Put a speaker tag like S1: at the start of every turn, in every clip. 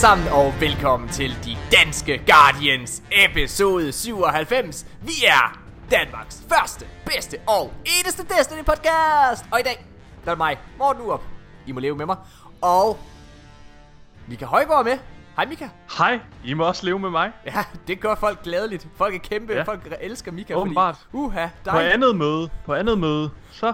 S1: sammen, og velkommen til De Danske Guardians episode 97. Vi er Danmarks første, bedste og eneste Destiny podcast. Og i dag, der er mig, Morten Urup. I må leve med mig. Og Mika Højgaard med. Hej Mika.
S2: Hej, I må også leve med mig.
S1: Ja, det gør folk glædeligt. Folk er kæmpe, ja. Folk elsker Mika.
S2: Åbenbart.
S1: Fordi, uha,
S2: På
S1: dig.
S2: andet møde, på andet møde, så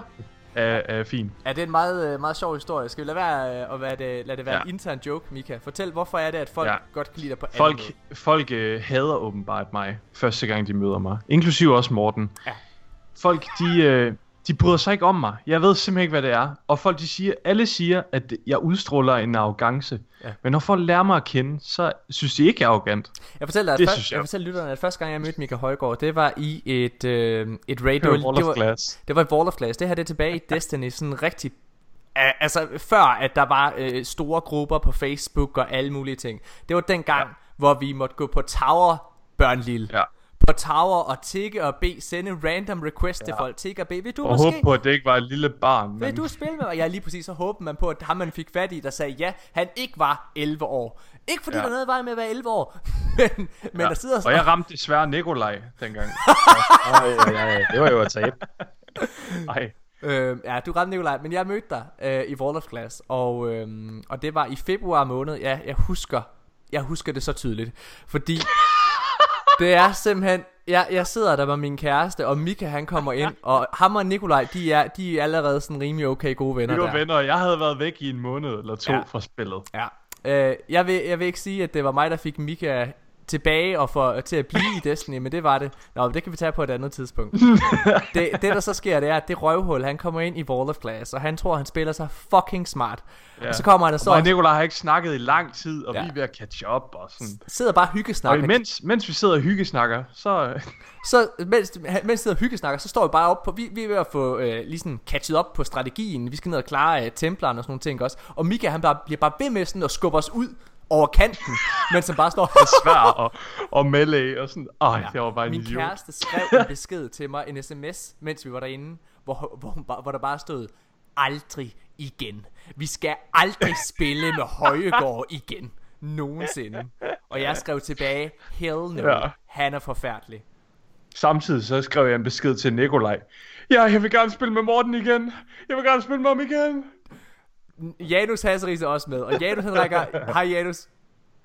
S2: er, er fint.
S1: Ja, det er en meget, øh, meget sjov historie. Skal vi lade være øh, at være det, lade det være ja. En intern joke, Mika? Fortæl, hvorfor er det, at folk ja. Godt kan lide dig på anden
S2: Folk,
S1: måde?
S2: folk øh, hader åbenbart mig, første gang de møder mig. Inklusive også Morten.
S1: Ja.
S2: Folk, de, øh, de bryder sig ikke om mig. Jeg ved simpelthen ikke, hvad det er. Og folk, de siger, alle siger, at jeg udstråler en arrogance.
S1: Ja.
S2: Men når folk lærer mig at kende, så synes de ikke, jeg er arrogant.
S1: Jeg fortæller, at
S2: Det
S1: først, jeg
S2: jeg.
S1: fortæller lytterne, at første gang jeg mødte Mika Højgaard, det var i et, øh, et raid.
S2: Det var
S1: det,
S2: Wall of
S1: var,
S2: Glass.
S1: det var et Wall of Glass. Det her det er tilbage i Destiny, sådan rigtig... Altså før at der var øh, store grupper på Facebook og alle mulige ting. Det var den gang, ja. Hvor vi måtte gå på Tower, børn lille.
S2: Ja.
S1: På Tower og tikke og bede, sende random request ja. til folk. Tikke og bede, vil du
S2: Og
S1: måske...
S2: håbe på, at det ikke var et lille barn.
S1: Vil
S2: Men...
S1: du spille med mig? Ja, lige præcis. Så håbede man på, at ham man fik fat i, der sagde ja, han ikke var 11 år. Ikke fordi ja. Der er noget i vejen med at være 11 år, men, men
S2: Ja.
S1: der sidder
S2: Og jeg ramte desværre Nikolaj dengang.
S3: Ej, ej, ej, det var jo at tabe.
S2: Ej.
S1: Øh, ja, du ramte Nikolaj, men jeg mødte dig øh, i Wall of Glass, og, øh, og det var i februar måned. Ja, jeg husker, jeg husker det så tydeligt, fordi det er simpelthen, jeg, jeg sidder der med min kæreste, og Mika han kommer ind, og ham og Nikolaj, de er, de er allerede sådan rimelig okay gode venner
S2: Vi var
S1: der.
S2: venner, og jeg havde været væk i en måned eller to
S1: ja.
S2: fra spillet.
S1: Ja. Øh, jeg, vil, jeg vil ikke sige, at det var mig, der fik Mika tilbage og for, til at blive i Destiny, men det var det. Nå, det kan vi tage på et andet tidspunkt. det, det, der så sker, det er, at det røvhul, han kommer ind i Wall of Glass, og han tror, han spiller sig fucking smart. Ja. Og så kommer han og
S2: Så
S1: står
S2: og Nikolaj har ikke snakket i lang tid, og
S1: Ja.
S2: vi er ved at catch up og sådan.
S1: sidder bare og
S2: Og
S1: hyggesnakker.
S2: imens, mens vi sidder og hyggesnakker, så...
S1: Så mens, mens vi sidder og hyggesnakker, så står vi bare op på, vi, vi er ved at få øh, lige sådan catchet op på strategien. Vi skal ned og klare øh, templeren og sådan nogle ting også. Og Mika, han bare, bliver bare ved med sådan at skubbe os ud over kanten, mens han bare står...
S2: svær og, og melee og sådan. Ej, ja. jeg var bare en
S1: Min
S2: idiot.
S1: kæreste skrev en besked til mig, en sms, mens vi var derinde, hvor, hvor, bare- hvor der bare stod, aldrig igen. Vi skal aldrig spille med Højegård igen. Nogensinde. Og jeg skrev tilbage, hell no,
S2: Ja.
S1: han er forfærdelig.
S2: Samtidig så skrev jeg en besked til Nikolaj. Ja, jeg vil gerne spille med Morten igen. Jeg vil gerne spille med ham igen.
S1: Janus Hasseris er også med, og Janus han rækker, hej Janus,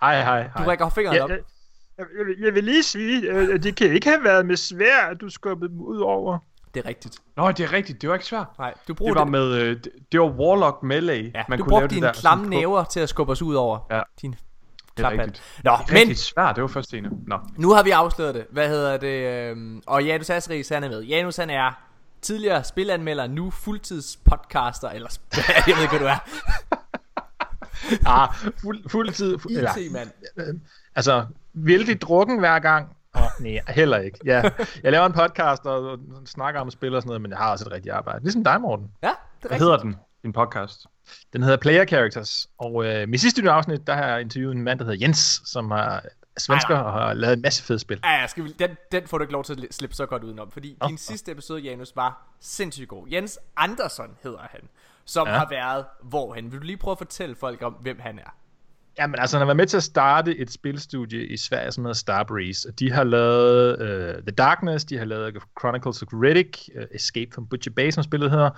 S3: Hej, hej,
S1: du
S3: hej.
S1: rækker fingeren
S4: Ja,
S1: op.
S4: jeg, jeg, vil- jeg vil lige sige, øh, at det kan ikke have været med svær, at du skubbede dem ud over.
S1: Det er rigtigt.
S2: Nå, det er rigtigt. Det var ikke svært.
S1: Nej, du
S2: Det
S1: bruger
S2: var
S1: det,
S2: med... Øh, det, det var Warlock Melee.
S1: ja,
S2: man
S1: du
S2: kunne
S1: brugte
S2: det
S1: dine klamme næver til at skubbe os ud over.
S2: Ja.
S1: Din
S2: Det er rigtigt.
S1: Nå,
S2: Det er
S1: men
S2: svært. Det var først en. Nå.
S1: Nu har vi afsløret det. Hvad hedder det? øhm, Og Janus Asris, han er med. Janus, han er tidligere spilanmelder, nu fuldtids podcaster, eller jeg ved ikke, hvad du er.
S3: Ah, fuld, fuldtid. Fu- ja.
S1: IT-mand.
S3: Altså, vældig drukken hver gang. Oh, nej, heller ikke. Ja, jeg laver en podcast og, og snakker om spil og sådan noget, men jeg har også et rigtigt arbejde. Ligesom dig, Morten.
S1: Ja, det er
S2: Hvad
S1: rigtigt.
S2: hedder den? Din podcast?
S3: Den hedder Player Characters. Og øh, mit sidste afsnit, der har jeg interviewet en mand, der hedder Jens, som er svensker og har lavet en masse fede spil.
S1: Ja, ja, skal vi, den, den får du ikke lov til at slippe så godt udenom, fordi
S3: Nå,
S1: din
S3: nå.
S1: sidste episode, Janus, var sindssygt god. Jens Andersson hedder han, som
S3: Ja.
S1: har været hvorhen. Vil du lige prøve at fortælle folk om, hvem han er?
S3: Jamen altså, han har været med til at starte et spilstudie i Sverige, som hedder Starbreeze. Og de har lavet uh, The Darkness, de har lavet Chronicles of Riddick, uh, Escape from Butcher Bay, som spillet hedder.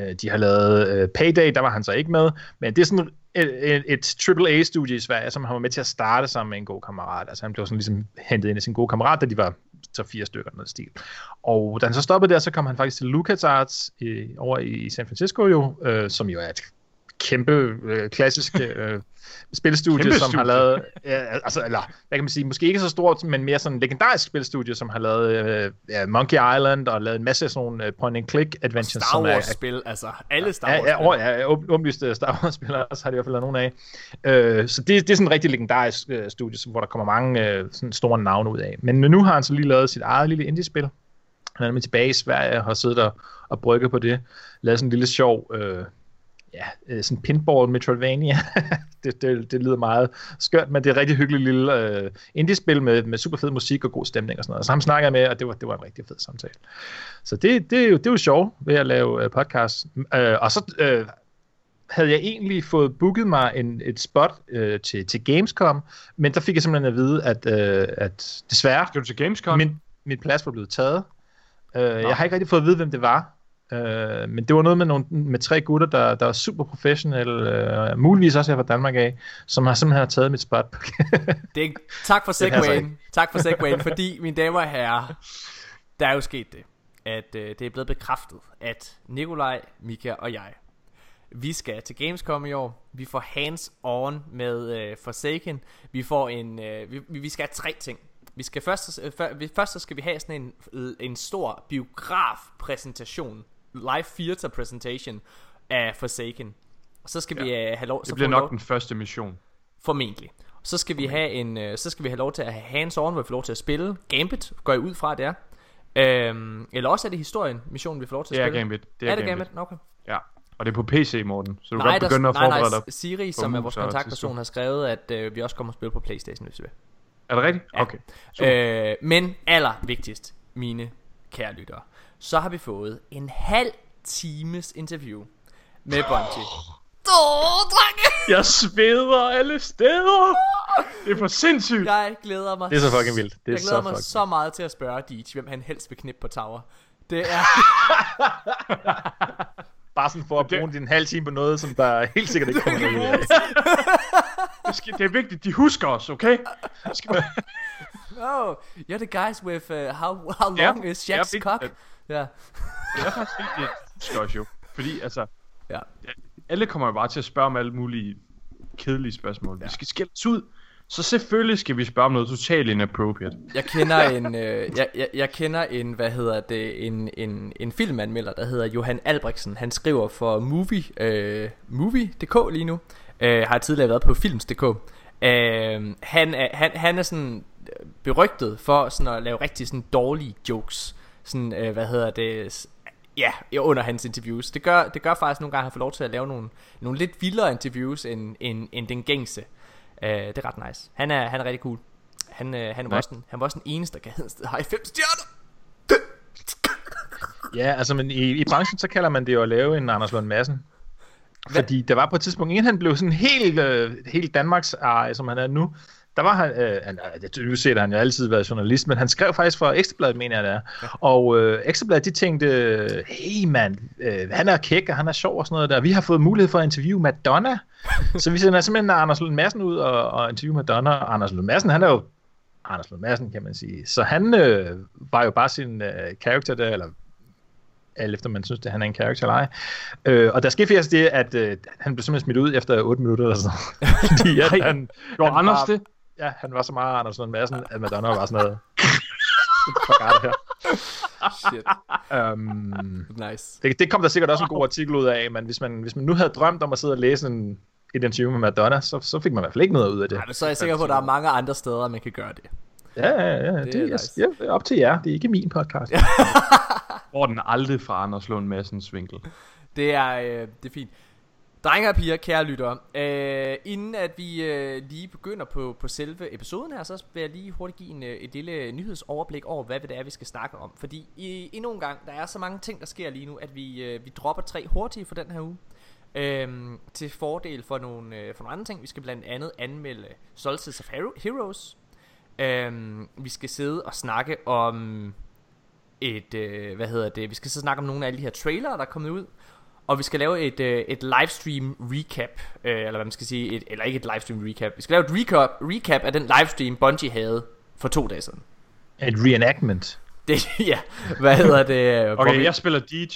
S3: Uh, de har lavet uh, Payday, der var han så ikke med. Men det er sådan et, et, et AAA-studie i Sverige, som han var med til at starte sammen med en god kammerat. Altså han blev sådan ligesom hentet ind i sin gode kammerat, da de var så fire stykker noget stil. Og da han så stoppede der, så kom han faktisk til LucasArts i, over i San Francisco jo, øh, som jo er et kæmpe øh, klassisk øh, spilstudie,
S2: Kæmpe
S3: som har
S2: studie.
S3: lavet, ja, altså, eller hvad kan man sige, måske ikke så stort, men mere sådan legendarisk spilstudie, som har lavet øh, ja, Monkey Island og lavet en masse sådan nogle øh, point-and-click adventures,
S1: Star Wars-spil, altså alle Star Wars-spil.
S3: ja, ja, ja åbenlyst øh, Star Wars-spillere også har de i hvert fald lavet nogle af. Øh, så det, det er sådan en rigtig legendarisk øh, studie, hvor der kommer mange øh, sådan store navne ud af. Men nu har han så lige lavet sit eget lille indie-spil. Han er nemlig tilbage i Sverige og har siddet der og brygget på det. Lavet sådan en lille sjov øh, ja, øh, sådan pinball Metroidvania. det, det, det lyder meget skørt, men det er et rigtig hyggeligt lille øh, indie-spil med, med super fed musik og god stemning og sådan noget. Så ham snakker jeg med, og det var, det var en rigtig fed samtale. Så det, det, er jo, det er jo sjovt ved at lave øh, podcast. Øh, og så øh, havde jeg egentlig fået booket mig en, et spot øh, til, til Gamescom, men der fik jeg simpelthen at vide, at, øh, at desværre,
S2: Skal du til Gamescom?
S3: min, min plads var blevet taget. Øh, jeg har ikke rigtig fået at vide, hvem det var. Øh, men det var noget med, nogle, med tre gutter, der, der var super professionelle, øh, muligvis også her fra Danmark af, som har simpelthen har taget mit spot.
S1: Det er, tak for segwayen. Tak for segwayen, fordi mine damer og herrer, der er jo sket det, at øh, det er blevet bekræftet, at Nikolaj, Mika og jeg, vi skal til Gamescom i år. Vi får hands on med øh, Forsaken. Vi får en, øh, vi, vi skal have tre ting. Vi skal først, øh, før, vi, først så skal vi have sådan en, en stor biograf præsentation, live theater presentation af Forsaken. Og så skal ja. vi øh, have lov, så
S2: det bliver
S1: vi lov-
S2: nok den første mission.
S1: Formentlig. Så skal vi have en øh, så skal vi have lov til at have hands on, hvor vi får lov til at spille Gambit, går jeg ud fra det er. Øhm, eller også er det historien, missionen vi får lov til at
S2: Det er
S1: spille.
S2: Gambit.
S1: Det er, er det Gambit? Okay.
S2: Ja. Og det er på PC, Morten. Så du
S1: Nej,
S2: kan
S1: der,
S2: godt begynde at
S1: nej,
S2: forberede
S1: nej,
S2: dig.
S1: Siri, som er vores kontaktperson, har skrevet, at øh, vi også kommer og spille på Playstation, hvis vi vil.
S2: Er det rigtigt?
S1: Ja.
S2: Okay. Super.
S1: Øh, men allervigtigst, mine kære lyttere, så har vi fået en halv times interview med Bungie. Åh, drenge!
S2: Jeg sveder alle steder. Det er for sindssygt.
S1: Jeg glæder mig
S3: Det er så fucking vildt. Det er
S1: jeg
S3: så
S1: glæder mig
S3: fucking
S1: så meget til at spørge Deej, hvem han helst vil knippe på Tower. Det er...
S3: Bare sådan for at
S2: Det-
S3: bruge din halv time på noget, som der helt sikkert ikke kommer noget ud af.
S2: Det, skal, det er vigtigt, de husker os, okay? Skal,
S1: Oh, you're the guys with uh, how, how long is
S2: ja,
S1: Jack's
S2: det-
S1: cock? Ja.
S2: det er faktisk husker os jo. Fordi altså,
S1: Ja.
S2: alle kommer jo bare til at spørge om alle mulige kedelige spørgsmål. Ja. Vi skal skille os ud. Så selvfølgelig skal vi spørge om noget totalt inappropriate.
S1: Jeg kender en, øh, jeg, jeg, jeg kender en, hvad hedder det, en, en, en filmanmelder, der hedder Johan Albrechtsen. Han skriver for Movie, øh, Movie.dk lige nu. Øh, har tidligere været på Films.dk. Øh, han, er, han, han er sådan øh, berygtet for sådan at lave rigtig sådan dårlige jokes. Sådan, øh, hvad hedder det, ja, under hans interviews. Det gør, det gør faktisk nogle gange, at han får lov til at lave nogle, nogle lidt vildere interviews end, end, end den gængse. Øh, det er ret nice. Han er, han er rigtig cool. Han, øh, han, var også den, han var også den eneste, der gav Hedensted High 5 stjerner.
S3: Ja, altså men i, i branchen, så kalder man det jo at lave en Anders Lund Madsen. Fordi der var på et tidspunkt, inden han blev sådan helt, øh, helt Danmarks eje, som han er nu, der var han, øh, han øh, det du set, han jo altid været journalist, men han skrev faktisk for Ekstrabladet, mener jeg det er. Og øh, Ekstrabladet, de tænkte, hey mand, øh, han er kæk, og han er sjov og sådan noget der. Vi har fået mulighed for at interviewe Madonna. så vi sender simpelthen Anders Lund Madsen ud og, og interviewe Madonna. Og Anders Lund Madsen, han er jo Anders Lund Madsen, kan man sige. Så han øh, var jo bare sin øh, karakter der, eller alt efter man synes, at han er en karakter eller ej. Øh, og der skete faktisk det, at øh, han blev simpelthen smidt ud efter 8 minutter eller sådan. Fordi at han,
S2: Gjorde
S3: han
S2: Anders
S3: var,
S2: det?
S3: Ja, han var så meget Anders Lund Madsen, at Madonna var sådan noget. Fuck er det her?
S1: Shit,
S3: Um,
S1: nice.
S3: det, det kom der sikkert også en god artikel ud af, men hvis man, hvis man nu havde drømt om at sidde og læse en, et interview med Madonna, så, så fik man i hvert fald ikke noget ud af det.
S1: Men så er jeg sikker på, at der er mange andre steder, man kan gøre det.
S3: Ja, ja, ja. Det,
S1: Det er
S3: er,
S1: nice.
S3: ja, det er op til jer. Det er ikke min podcast.
S2: Hvor den aldrig fra Anders Lund Madsens vinkel.
S1: Det er, øh, det er fint. Drenge og piger, kære lyttere, øh, inden at vi øh, lige begynder på, på selve episoden her, så vil jeg lige hurtigt give en, øh, et lille nyhedsoverblik over, hvad det er, vi skal snakke om. Fordi i, endnu en gang, der er så mange ting, der sker lige nu, at vi, øh, vi dropper tre hurtige for den her uge. Øhm, til fordel for nogle, øh, for nogle andre ting. Vi skal blandt andet anmelde Solstice of Hero- Heroes. Øhm, vi skal sidde og snakke om et, øh, hvad hedder det, vi skal så snakke om nogle af alle de her trailere, der er kommet ud. Og vi skal lave et, øh, et livestream recap, øh, eller hvad man skal sige, et, eller ikke et livestream recap. Vi skal lave et recap, recap af den livestream, Bungie havde for to dage siden.
S3: Et reenactment.
S1: Det, ja, hvad hedder det?
S2: Okay,
S1: vi-
S2: jeg spiller Deej.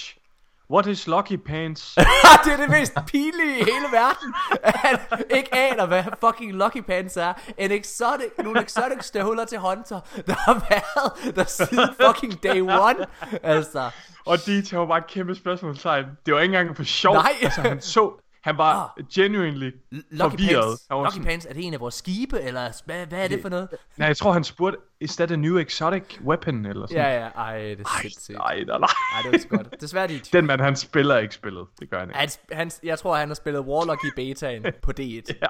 S2: What is Lucky Pants?
S1: det er det mest pinlige i hele verden. At han ikke aner, hvad fucking Lucky Pants er. En exotic, nogle exotic støvler til Hunter, der har været der siden fucking day one. Altså,
S2: Og Deej var bare et kæmpe spørgsmålstegn. Det var ikke engang for sjov.
S1: Nej.
S2: Altså, han så... Han var genuinely
S1: Lucky
S2: forvirret.
S1: Pants,
S2: Han var
S1: Lucky
S2: sådan-
S1: Pants, er det en af vores skibe, eller hvad, hvad er det for noget?
S2: Nej, jeg tror, han spurgte, is that a new exotic weapon? Eller sådan.
S1: Ja, ja, ej, det er sindssygt.
S2: Nej, nej, nej.
S1: Ej, det var så godt. Desværre, de
S2: Den mand, han spiller ikke spillet. Det gør han ikke.
S1: Han, han, jeg tror, han har spillet Warlock i betaen på D1.
S2: Ja.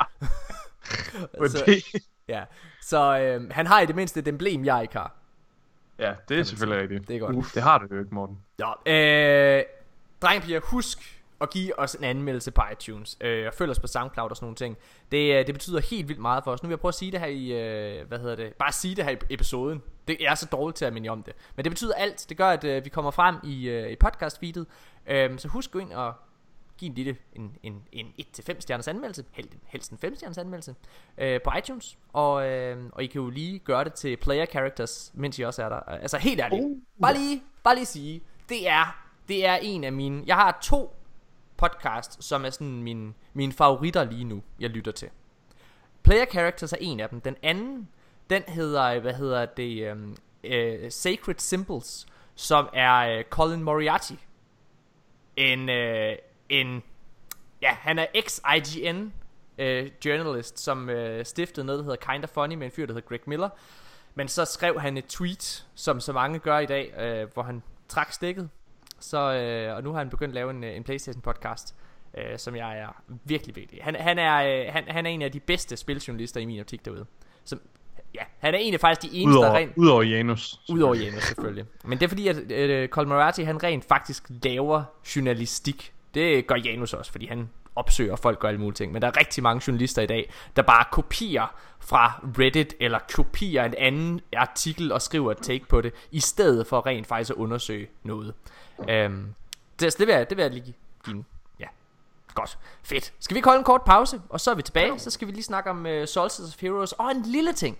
S2: Men
S1: så,
S2: det,
S1: ja. så øh, han har i det mindste et emblem, jeg ikke har.
S2: ja, det er selvfølgelig rigtigt.
S1: Det er godt.
S2: Uf, det har du jo ikke, Morten.
S1: Ja. Øh, dreng piger, husk og give os en anmeldelse på iTunes, øh, og følg os på SoundCloud og sådan nogle ting. Det, øh, det betyder helt vildt meget for os. Nu vil jeg prøve at sige det her i, øh, hvad hedder det, bare sige det her i episoden. Det jeg er så dårligt til at minde om det. Men det betyder alt. Det gør, at øh, vi kommer frem i, øh, i podcast feedet. Øh, så husk gå ind og give en lille en, en, en 1-5 stjerners anmeldelse, helst, helst en 5 stjerners anmeldelse, øh, på iTunes, og, øh, og I kan jo lige gøre det til player characters, mens I også er der. Altså helt ærligt,
S3: Uh.
S1: bare lige, bare lige sige, det er, det er en af mine, jeg har to podcast, som er sådan min, mine favoritter lige nu, jeg lytter til. Player Characters er en af dem. Den anden, den hedder, hvad hedder det, um, uh, Sacred Symbols, som er uh, Colin Moriarty. En, uh, en, ja, han er ex-IGN uh, journalist, som uh, stiftede noget, der hedder Kinda Funny, med en fyr, der hedder Greg Miller. Men så skrev han et tweet, som så mange gør i dag, uh, hvor han trak stikket. Så, øh, og nu har han begyndt at lave en, en Playstation podcast, øh, som jeg er virkelig vigtig. Han, han, er, øh, han, han er en af de bedste spiljournalister i min optik derude. Som, ja, han er en af faktisk de eneste, der
S2: Udover,
S1: rent...
S2: udover Janus.
S1: Udover Janus selvfølgelig. Men det er fordi, at øh, Colin Moriarty, han rent faktisk laver journalistik. Det gør Janus også, fordi han opsøger folk og alle mulige ting. Men der er rigtig mange journalister i dag, der bare kopierer fra Reddit, eller kopierer en anden artikel og skriver et take på det, i stedet for rent faktisk at undersøge noget. Øhm, det, det, vil jeg, det vil jeg lige give Ja, godt. Fedt. Skal vi ikke holde en kort pause, og så er vi tilbage. Så skal vi lige snakke om uh, Solstice of Heroes. Og en lille ting.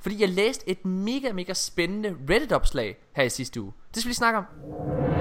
S1: Fordi jeg læste et mega, mega spændende Reddit-opslag her i sidste uge. Det skal vi lige snakke om.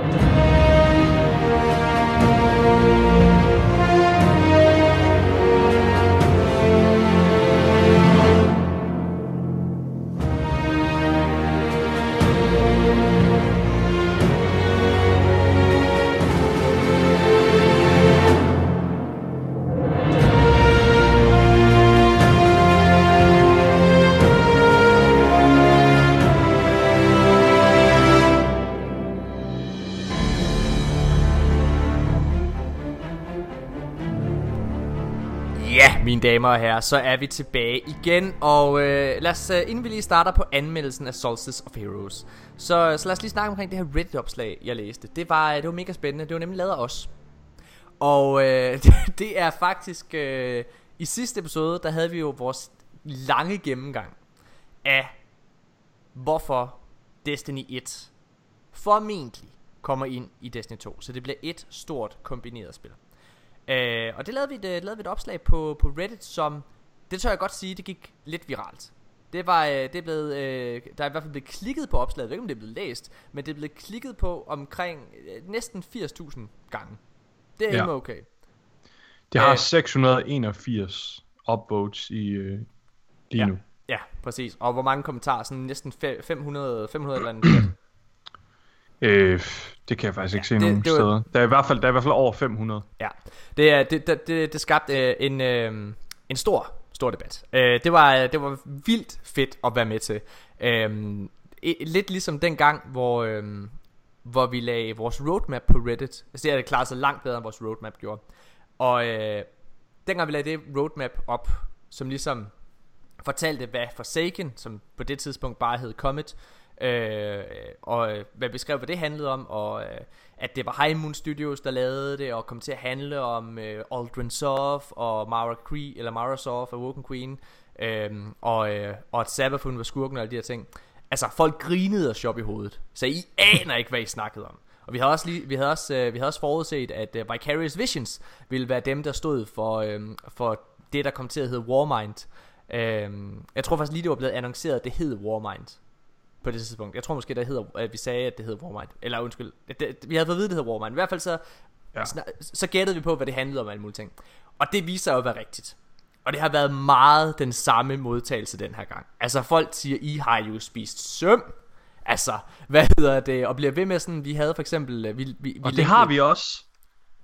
S1: Mine damer og herrer, så er vi tilbage igen, og øh, lad os, øh, inden vi lige starter på anmeldelsen af Solstice of Heroes, så, så lad os lige snakke omkring det her Reddit-opslag, jeg læste. Det var, øh, det var mega spændende, det var nemlig lavet af os. Og øh, det, det er faktisk, øh, i sidste episode, der havde vi jo vores lange gennemgang af, hvorfor Destiny 1 formentlig kommer ind i Destiny 2. Så det bliver et stort kombineret spil. Øh, og det lavede vi, et, øh, lavede vi et opslag på, på Reddit, som, det tør jeg godt sige, det gik lidt viralt. Det var, øh, det er blevet, øh, der er i hvert fald blevet klikket på opslaget, jeg ved ikke om det er blevet læst, men det er blevet klikket på omkring øh, næsten 80.000 gange. Det er
S2: Ja.
S1: okay.
S2: Det har
S1: Øh.
S2: 681 upvotes i øh, lige
S1: Ja.
S2: nu.
S1: Ja, præcis. Og hvor mange kommentarer? Sådan næsten fe- 500, 500 eller andet.
S2: Øh, det kan jeg faktisk ikke se
S1: det-
S2: nogen
S1: det var-
S2: steder. Der er, i hvert fald, der er i hvert fald over 500.
S1: Ja, det, er, det, det, det, det skabte øh, en, øh, en stor, stor debat. Øh, det, var, det var vildt fedt at være med til. Øh, lidt ligesom den gang, hvor, øh, hvor vi lagde vores roadmap på Reddit. Altså det har det klaret sig langt bedre, end vores roadmap gjorde. Og øh, dengang vi lagde det roadmap op, som ligesom fortalte, hvad Forsaken, som på det tidspunkt bare hed Comet, øh, og øh, hvad beskrev, hvad det handlede om, og øh, at det var High Moon Studios, der lavede det, og kom til at handle om øh, Aldrin Soft og Mara Cree, eller Mara Soft og Woken Queen, øh, og, øh, og at Sabafun var skurken og alle de her ting. Altså, folk grinede og shop i hovedet, så I aner ikke, hvad I snakkede om. Og vi havde også, lige, vi havde også, øh, vi havde også forudset, at øh, Vicarious Visions ville være dem, der stod for, øh, for det, der kom til at hedde Warmind. Øh, jeg tror faktisk lige, det var blevet annonceret, at det hed Warmind på det tidspunkt. Jeg tror måske, der hedder, at vi sagde, at det hed Warmind. Eller undskyld, det, vi havde fået at vide, at det hed Warmind. I hvert fald så,
S2: Ja.
S1: så, så gættede vi på, hvad det handlede om alle mulige ting. Og det viser sig jo at være rigtigt. Og det har været meget den samme modtagelse den her gang. Altså folk siger, I har jo spist søm. Altså, hvad hedder det? Og bliver ved med sådan, vi havde for eksempel... øh, Vi, vi, vi
S2: Og det har vi også.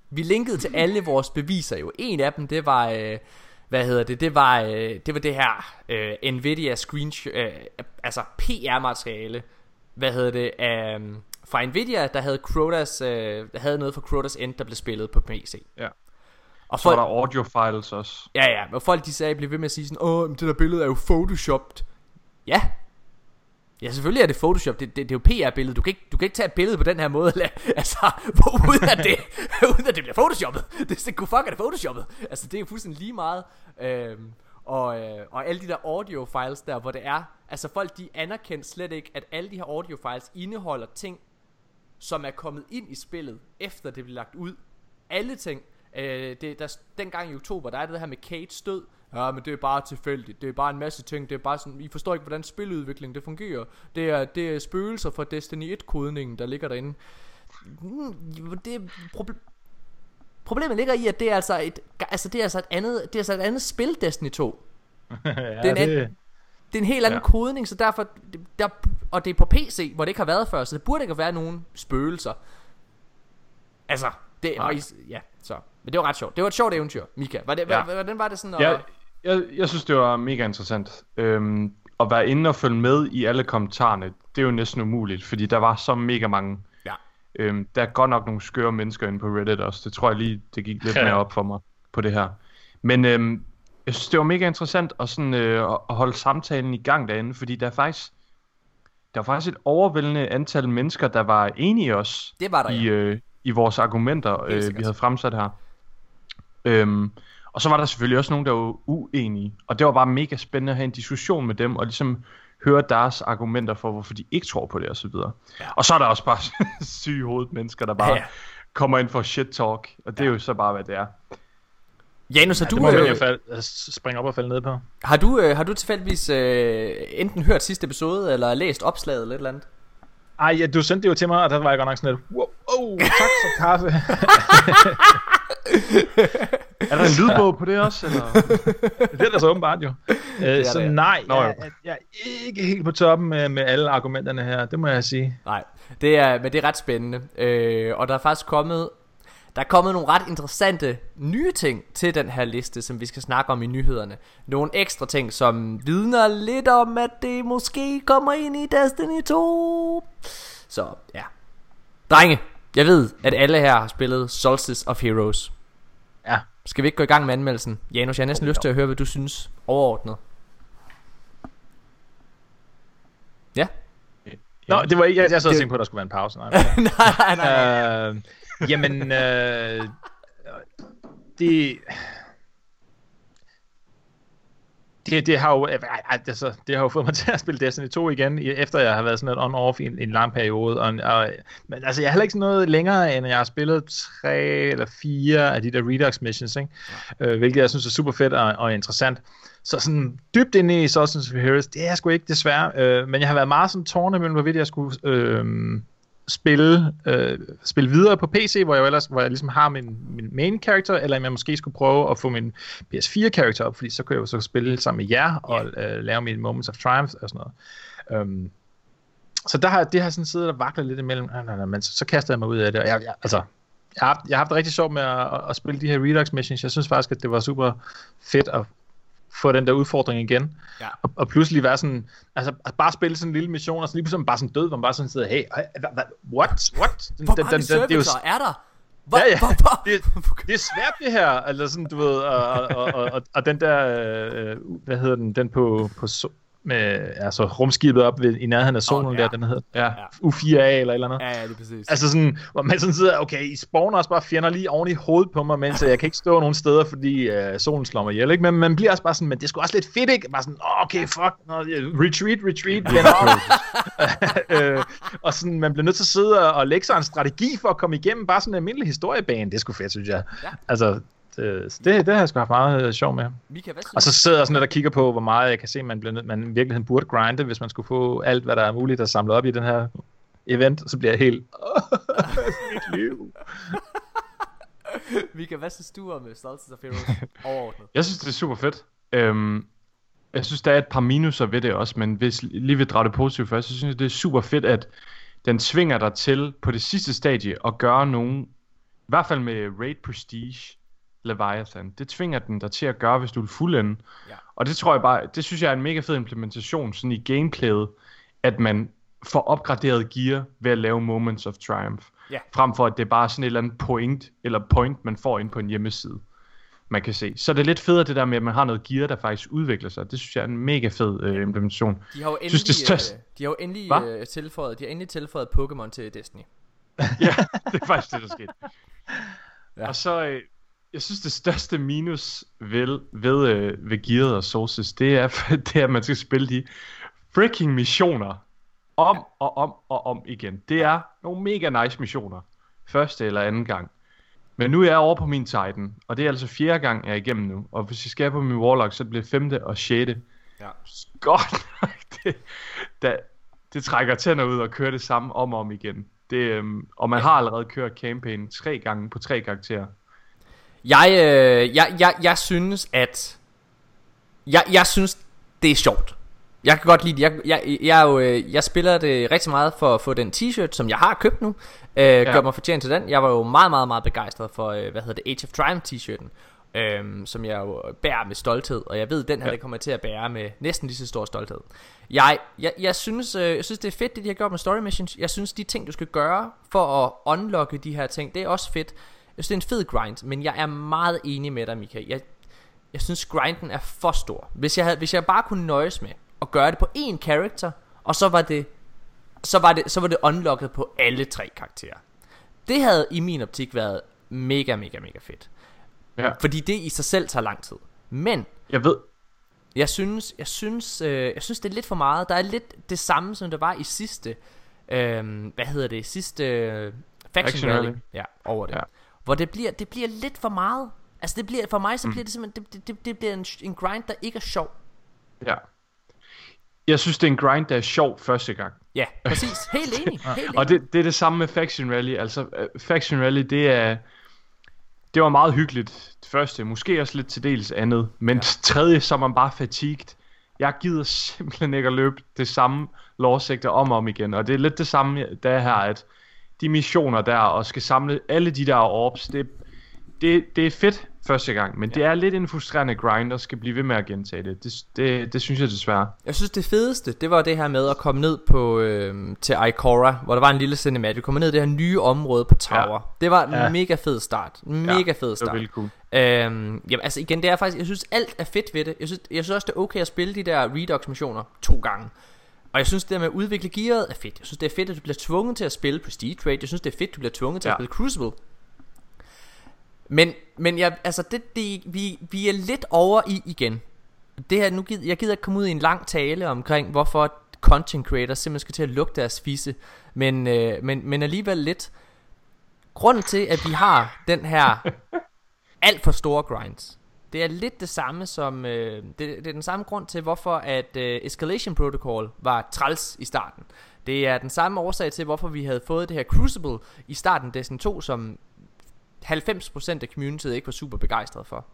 S1: vi linkede til alle vores beviser jo. En af dem, det var, øh, hvad hedder det, det var, øh, det var det her øh, Nvidia screenshot, øh, altså PR-materiale, hvad hedder det, øh, fra Nvidia, der havde Crotas, øh, der havde noget fra Crotas End, der blev spillet på PC.
S2: Ja.
S1: Og
S2: Så var
S1: folk,
S2: der audio files også.
S1: ja, ja, og folk de sagde, blev ved med at sige sådan, åh, det der billede er jo photoshopped. Ja, Ja, selvfølgelig er det Photoshop. Det, det, det er jo PR-billede. Du kan, ikke, du kan ikke tage et billede på den her måde, altså, uden at, det, uden at det bliver Photoshoppet. Det, det kunne fuck er det Photoshoppet. Altså, det er jo fuldstændig lige meget. Øhm, og, øh, og alle de der audio files der, hvor det er, altså folk de anerkender slet ikke, at alle de her audio files indeholder ting, som er kommet ind i spillet, efter det blev lagt ud. Alle ting. Øh, det, der, dengang i oktober, der er det her med Kate stød, Ja, men det er bare tilfældigt. Det er bare en masse ting. Det er bare sådan, I forstår ikke, hvordan spiludvikling det fungerer. Det er, det er spøgelser fra Destiny 1-kodningen, der ligger derinde. Mm, Det, proble- problemet ligger i, at det er altså et, altså det er altså et andet, det er altså et andet spil, Destiny 2.
S3: ja,
S1: det er en anden- Det er en helt anden ja. Kodning, så derfor, der, og det er på PC, hvor det ikke har været før, så det burde ikke være nogen spøgelser. Altså, det
S2: Nej.
S1: og I, ja, så. Men det var ret sjovt. Det var et sjovt eventyr, Mika. Var det,
S2: Ja.
S1: ja. hvordan var det sådan? At,
S2: Jeg, jeg, jeg synes, det var mega interessant. Øhm, at være inde og følge med i alle kommentarerne, det er jo næsten umuligt, fordi der var så mega mange.
S1: Ja.
S2: Øhm, der er godt nok nogle skøre mennesker inde på Reddit også. Det tror jeg lige, det gik lidt mere op for mig på det her. Men øhm, jeg synes, det var mega interessant at, sådan, øh, at- holde samtalen i gang derinde, fordi der er faktisk, der var faktisk et overvældende antal mennesker, der var enige også
S1: det var der,
S2: i,
S1: ja.
S2: øh, i vores argumenter, øh, vi havde fremsat her. Øhm, og så var der selvfølgelig også nogen, der var uenige. Og det var bare mega spændende at have en diskussion med dem, og ligesom høre deres argumenter for, hvorfor de ikke tror på det, og så videre.
S1: Ja.
S2: Og så er der også bare syge hovedet mennesker, der bare
S1: Ja,
S2: kommer ind for shit talk, og det er jo så bare, hvad det er.
S1: Janus, har
S3: Ja,
S1: du,
S3: det må
S1: øh,
S3: jo fald, springe op og falde ned på.
S1: har du, øh, har du tilfældigvis øh, enten hørt sidste episode, eller læst opslaget eller et eller andet?
S3: Ej, ja, du sendte det jo til mig, og der var jeg godt nok sådan lidt, wow, oh, tak for kaffe.
S2: Er der en lydbog på det også? Eller?
S3: det er der så åbenbart jo. Øh, så
S1: ja.
S3: nej,
S2: Nå,
S3: jeg, jeg, jeg er ikke helt på toppen med, med alle argumenterne her, det må jeg sige.
S1: Nej, det er, men det er ret spændende. Øh, og der er faktisk kommet, der er kommet nogle ret interessante nye ting til den her liste, som vi skal snakke om i nyhederne. Nogle ekstra ting, som vidner lidt om, at det måske kommer ind i Destiny 2. Så ja. Drenge, jeg ved, at alle her har spillet Solstice of Heroes.
S3: Ja.
S1: Skal vi ikke gå i gang med anmeldelsen? Janus, jeg har næsten lyst til at høre, hvad du synes overordnet. Ja?
S3: Nå, det var ikke, jeg, jeg sad og tænkte på, at der skulle være en pause. Nej,
S1: nej, nej, nej.
S3: øh, jamen, øh, det, det, det, har jo, altså, det har jo fået mig til at spille Destiny 2 igen, efter jeg har været sådan lidt on-off i en, en lang periode. Og, og, men altså, jeg har heller ikke sådan noget længere, end jeg har spillet tre eller fire af de der Redux missions, ikke? Øh, hvilket jeg synes er super fedt og, og interessant. Så sådan dybt inde i Substance of Heroes, det er jeg sgu ikke desværre. Øh, men jeg har været meget sådan tårne mellem, hvorvidt jeg skulle øh, spille, øh, spille videre på PC, hvor jeg, ellers, hvor jeg ligesom har min, min main character, eller jeg måske skulle prøve at få min PS4 character op, fordi så kunne jeg jo så spille sammen med jer og øh, lave mine Moments of Triumph og sådan noget. Um, så der har, det har sådan siddet og vaklet lidt imellem, nej, nej, nej, men så, så kaster jeg mig ud af det, og jeg, jeg, altså, jeg har, jeg har haft det rigtig sjovt med at, at, at spille de her Redux missions. Jeg synes faktisk, at det var super fedt at få den der udfordring igen.
S1: Ja.
S3: Og, og pludselig være sådan, altså bare spille sådan en lille mission, og så lige pludselig bare sådan død, hvor man bare sådan sidder, hey, what, what? Den,
S1: Hvor mange
S3: det er jo,
S1: er der? Hvor,
S3: Ja, ja.
S1: Hvor, hvor?
S3: det, det er svært det her, eller sådan, du ved, og, og, og, og, og, og den der, øh, hvad hedder den, den på, på so, med, altså rumskibet op ved, i nærheden af solen oh,
S1: ja.
S3: der, den hedder
S2: Ja.
S3: U4A eller eller andet.
S1: Ja, ja, det er præcis.
S3: Altså sådan, hvor man sådan sidder, okay, I spawner også bare fjender lige oven i hovedet på mig, mens jeg kan ikke stå nogen steder, fordi øh, solen slår mig ihjel, ikke? Men man bliver også bare sådan, men det er sgu også lidt fedt, ikke? Bare sådan, oh, okay, fuck, no, retreat, retreat, venner. øh, og sådan, man bliver nødt til at sidde og, og lægge sig en strategi for at komme igennem bare sådan en almindelig historiebane. Det er sgu fedt, synes jeg.
S1: Ja.
S3: Altså, det, det, det har jeg sgu haft meget øh, sjov med.
S1: Mika, hvad
S3: Og så sidder jeg sådan lidt og kigger på, hvor meget jeg kan se, man, bliver man i virkeligheden burde grinde, hvis man skulle få alt, hvad der er muligt at samle op i den her event. Og så bliver jeg helt, mit liv.
S1: Mika, hvad synes du om Solstice of Heroes overordnet?
S2: Jeg synes, det er super fedt. Øhm, jeg synes, der er et par minuser ved det også, men hvis lige vil drage det positivt først, så synes jeg, det er super fedt, at den tvinger dig til på det sidste stadie at gøre nogen, i hvert fald med Raid Prestige Leviathan, det tvinger den dig til at gøre, hvis du vil fuldende.
S1: Ja.
S2: Og det tror jeg bare, det synes jeg er en mega fed implementation, sådan i gameplayet, at man får opgraderet gear ved at lave Moments of Triumph.
S1: Ja.
S2: Frem for at det er bare sådan et eller andet point, eller point, man får ind på en hjemmeside. man kan se. Så er det lidt federe det der med, at man har noget gear, der faktisk udvikler sig. Det synes jeg er en mega fed øh, implementation.
S1: De har jo endelig,
S2: Synes, det er størst-
S1: øh, de har jo endelig
S2: Hva?
S1: øh, tilføjet, de har endelig tilføjet Pokémon til Destiny.
S2: ja, det er faktisk det, der skete.
S1: Ja.
S2: Og så, øh, jeg synes, det største minus ved, ved, øh, ved Gearet og Sources, det er, det er, at man skal spille de freaking missioner om og om og om igen. Det er nogle mega nice missioner. Første eller anden gang. Men nu er jeg over på min Titan, og det er altså fjerde gang, jeg er igennem nu. Og hvis jeg skal på min Warlock, så bliver det femte og sjette.
S1: Ja.
S2: Godt nok, det, da, det trækker tænder ud og kører det samme om og om igen. Det, øhm, og man har allerede kørt campaign tre gange på tre karakterer.
S1: Jeg, øh, jeg, jeg, jeg synes, at... Jeg, jeg synes, det er sjovt. Jeg kan godt lide det. Jeg, jeg, jeg, jo, øh, jeg spiller det rigtig meget for at få den t-shirt, som jeg har købt nu. Øh, ja. Gør mig fortjent til den. Jeg var jo meget, meget, meget begejstret for, øh, hvad hedder det, Age of Triumph t-shirten. Øh, som jeg jo bærer med stolthed. Og jeg ved, den her,
S2: Ja.
S1: det kommer jeg til at bære med næsten lige så stor stolthed. Jeg, jeg, jeg, synes, øh, jeg synes, det er fedt, det de har gjort med story missions. Jeg synes, de ting, du skal gøre for at unlocke de her ting, det er også fedt. Jeg synes, det er en fed grind, men jeg er meget enig med dig, Mika. Jeg, jeg synes, grinden er for stor. Hvis jeg, havde, hvis jeg bare kunne nøjes med at gøre det på én character, og så var det så var det, så var det unlocket på alle tre karakterer. Det havde i min optik været mega, mega, mega fedt.
S2: Ja.
S1: Fordi det i sig selv tager lang tid. Men
S2: Jeg ved,
S1: jeg synes, jeg synes, øh, jeg synes det er lidt for meget. Der er lidt det samme som det var i sidste, øh, hvad hedder det, sidste øh, Faction. Rally. Ja, over det. Ja. Hvor det bliver, det bliver lidt for meget. Altså det bliver, for mig så
S2: Mm.
S1: bliver det simpelthen, det, det, det, bliver en, en grind, der ikke er sjov.
S2: ja. Jeg synes, det er en grind, der er sjov første gang.
S1: Ja, præcis. Helt enig. Helt enig.
S2: Og det, det er det samme med Faction Rally. Altså, uh, Faction Rally, det er... Det var meget hyggeligt det første, måske også lidt til dels andet, men
S1: Ja.
S2: tredje, så er man bare fatigued. Jeg gider simpelthen ikke at løbe det samme lovsigter om og om igen, og det er lidt det samme, der er her, at de missioner der, og skal samle alle de der orbs, det, det, det er fedt første gang, men ja. det er lidt en frustrerende grind, og skal blive ved med at gentage det. Det, det, det synes jeg desværre.
S1: Jeg synes det fedeste, det var det her med at komme ned på øh, til Ikora, hvor der var en lille cinematic. Vi kom ned i det her nye område på Tower. Ja. Det var en
S3: Ja.
S1: mega fed start. Mega fed
S2: Det var
S1: start.
S2: vildt cool.
S1: Øhm, jamen altså igen, det er faktisk, jeg synes alt er fedt ved det. Jeg synes, jeg synes også, det er okay at spille de der Redux missioner to gange. Og jeg synes, det der med at udvikle gearet er fedt. Jeg synes, det er fedt, at du bliver tvunget til at spille Prestige Trade. Jeg synes, det er fedt, at du bliver tvunget til ja. at spille Crucible. Men, men jeg, altså det, det, vi, vi er lidt over i igen. Det her, nu gider, jeg gider ikke komme ud i en lang tale omkring, hvorfor content creators simpelthen skal til at lukke deres fisse. Men, øh, men, men alligevel lidt. Grunden til, at vi har den her alt for store grinds. Det er lidt det samme som øh, det, det er den samme grund til hvorfor at øh, Escalation Protocol var træls i starten. Det er den samme årsag til hvorfor vi havde fået det her Crucible i starten Destiny 2 som 90% af communityet ikke var super begejstret for.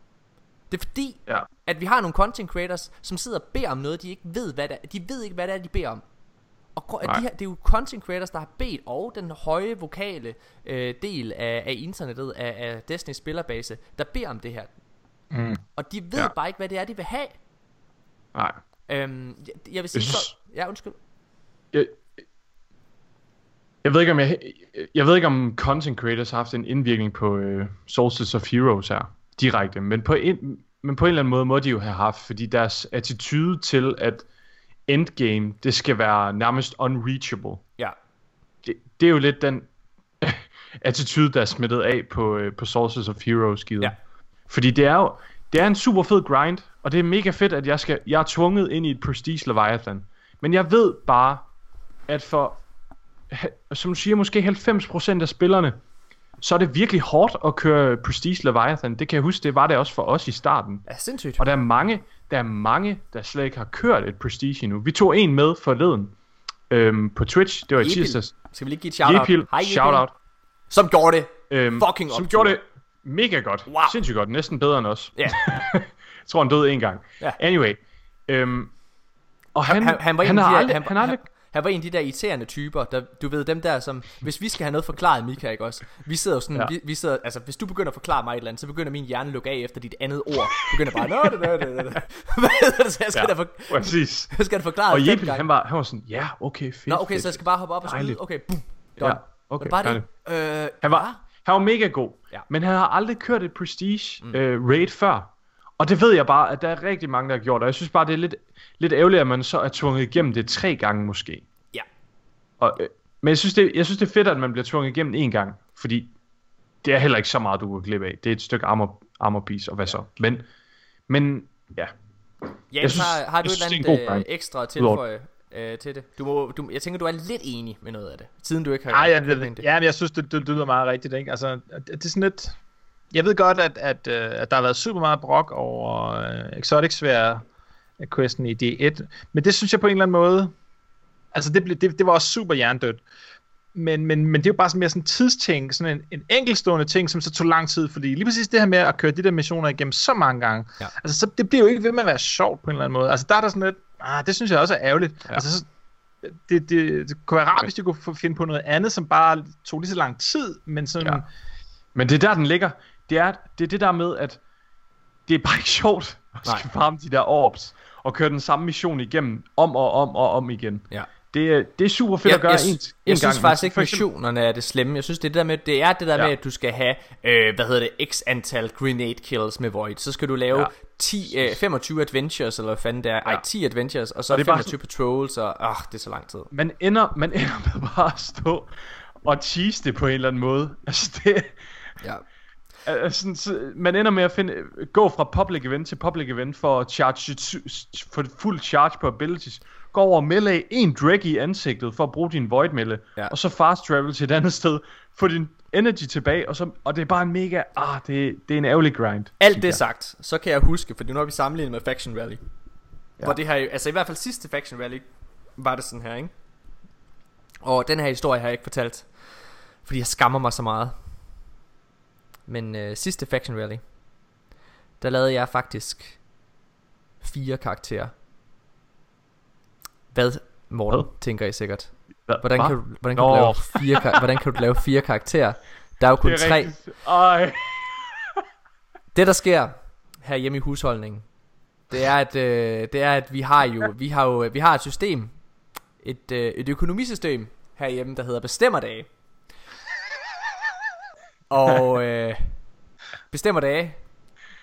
S1: Det er fordi
S2: Ja.
S1: at vi har nogle content creators som sidder og beder om noget de ikke ved hvad det er. De ved ikke hvad det er de beder om. Og
S2: Nej.
S1: de her, det er jo content creators, der har bedt, og den høje vokale øh, del af, af internettet, af, af Destiny's spillerbase, der beder om det her.
S3: Mm.
S1: Og de ved ja. Bare ikke, hvad det er, de vil have.
S2: Nej.
S1: Øhm, jeg, jeg vil sige så... Ja, undskyld.
S2: jeg, jeg ved ikke om jeg, jeg ved ikke om content creators har haft en indvirkning på øh, Sources of Heroes her direkte, men på en men på en eller anden måde må de jo have haft, fordi deres attitude til at endgame det skal være nærmest unreachable.
S1: Ja.
S2: Det, det er jo lidt den attitude der er smittet af på øh, på Sources of Heroes givet.
S1: Ja.
S2: Fordi det er jo det er en super fed grind, og det er mega fedt at jeg skal jeg er tvunget ind i et Prestige Leviathan. Men jeg ved bare at for som du siger, måske 90% af spillerne, så er det virkelig hårdt at køre Prestige Leviathan. Det kan jeg huske, det var det også for os i starten.
S1: Ja, sindssygt.
S2: Og der er mange, der er mange, der slet ikke har kørt et Prestige endnu. Vi tog en med forleden øhm, på Twitch. Det var i tirsdags.
S1: Skal vi lige give et shout-out?
S2: Jepil,
S1: Hej, Jepil.
S2: shout out.
S1: Som gjorde det.
S2: Øhm,
S1: Fucking
S2: som
S1: optur.
S2: gjorde det mega godt.
S1: Wow.
S2: Sindssygt godt. Næsten bedre end os.
S1: Ja.
S2: jeg tror, han døde en gang.
S1: Ja.
S2: Anyway. Øhm, og han,
S1: han, han, var
S2: han,
S1: en
S2: har
S1: de der,
S2: aldrig,
S1: han,
S2: han aldrig
S1: han, han var en af de der irriterende typer, der, du ved, dem der som, hvis vi skal have noget forklaret, Mika, ikke også? Vi sidder jo sådan, ja. Vi, vi sidder, altså hvis du begynder at forklare mig et eller andet, så begynder min hjerne at lukke af efter dit andet ord. Begynder bare, nå, det, det, det, det. Hvad det, så jeg skal, ja. Da, for,
S2: Præcis.
S1: jeg skal da forklare
S2: Og Jeppe, han var, han var sådan, ja, okay, fedt.
S1: Nå, okay,
S2: fedt.
S1: så jeg skal bare hoppe op og så. Okay, boom. Done.
S2: Ja, okay,
S1: bare det? Øh,
S2: Han var, Han var mega god,
S1: Ja.
S2: men han har aldrig kørt et prestige mm. øh, raid før. Og det ved jeg bare, at der er rigtig mange, der har gjort, og jeg synes bare, det er lidt, lidt ærgerligt, at man så er tvunget igennem det tre gange måske.
S1: Ja.
S2: Og, øh, men jeg synes, det, jeg synes, det er fedt, at man bliver tvunget igennem en gang, fordi det er heller ikke så meget, du går glip af. Det er et stykke armor, armor piece, og hvad så? Men, men ja,
S1: Ja,
S2: Jeg
S1: synes, har, har du et eller
S2: er
S1: andet øh, ekstra at tilføje øh, til det? Du må, du, jeg tænker, du er lidt enig med noget af det, siden du ikke har...
S3: Ej, jeg, jeg,
S1: det.
S3: ja, men jeg synes, det, det, det lyder meget rigtigt, ikke? Altså, det, det er sådan lidt... Jeg ved godt, at, at, øh, at der har været super meget brok over uh, Exotic Sphere questen i D1, men det synes jeg på en eller anden måde... Altså, det, blev, det, det var også super hjernedødt. Men, men, men det er jo bare sådan mere sådan en tidsting, sådan en, en enkeltstående ting, som så tog lang tid, fordi lige præcis det her med at køre de der missioner igennem så mange gange,
S1: Ja.
S3: altså så det bliver jo ikke ved med at være sjovt på en eller anden måde. Altså der er der sådan lidt, ah, det synes jeg også er ærgerligt.
S2: Ja.
S3: Ja. Altså så, det, det, det kunne være rart, hvis de kunne finde på noget andet, som bare tog lige så lang tid, men sådan,
S2: Ja.
S3: ja.
S2: Men det er der, den ligger. Det er det, er det der med, at det er bare ikke sjovt at
S1: Nej.
S2: skal farme de der orbs og køre den samme mission igennem om og om og om igen.
S1: Ja.
S2: Det, er- det er super fedt at gøre
S1: jeg,
S2: en,
S1: jeg,
S2: en
S1: jeg synes faktisk ikke, missionerne er det slemme. Jeg synes, det, er det, der med, det er det der
S2: Ja.
S1: med, at du skal have, øh, hvad hedder det, x antal grenade kills med Void. Så skal du lave
S2: Ja.
S1: 10, øh, 25 adventures, eller hvad fanden det er. Ej,
S2: Ja.
S1: 10 adventures, og så
S2: Og det er bare
S1: 25 patrols, og ah, det er så lang tid.
S2: Man ender, man ender med bare at stå og cheese det på en eller anden måde. Altså det,
S1: Ja.
S2: Altså, sådan, så man ender med at finde, gå fra public event til public event for at charge, for fuld charge på abilities. Gå over og melee en drag i ansigtet for at bruge din void
S1: Ja.
S2: ja. og så fast travel til et andet sted, få din energy tilbage, og, så, og det er bare en mega, ah, det, det er en ærgerlig grind.
S1: Alt det sagt, så kan jeg huske, for nu har vi sammenlignet med Faction Rally. Ja. Hvor det her, altså i hvert fald sidste Faction Rally, var det sådan her, ikke? Og den her historie har jeg ikke fortalt, fordi jeg skammer mig så meget. Men øh, sidste Faction Rally, der lavede jeg faktisk fire karakterer. Hvad, Morten,
S2: Hvad?
S1: tænker I sikkert. Hvordan
S2: hva?
S1: kan, du, hvordan, kan du lave fire, hvordan kan du lave fire karakterer? Der er jo kun
S2: Det er
S1: tre.
S2: rigtigt. Ej.
S1: Det der sker her hjemme i husholdningen, det er at øh, det er at vi har jo vi har jo vi har et system, et øh, et økonomisystem herhjemme der hedder bestemmerdage. Og øh, bestemmerdage,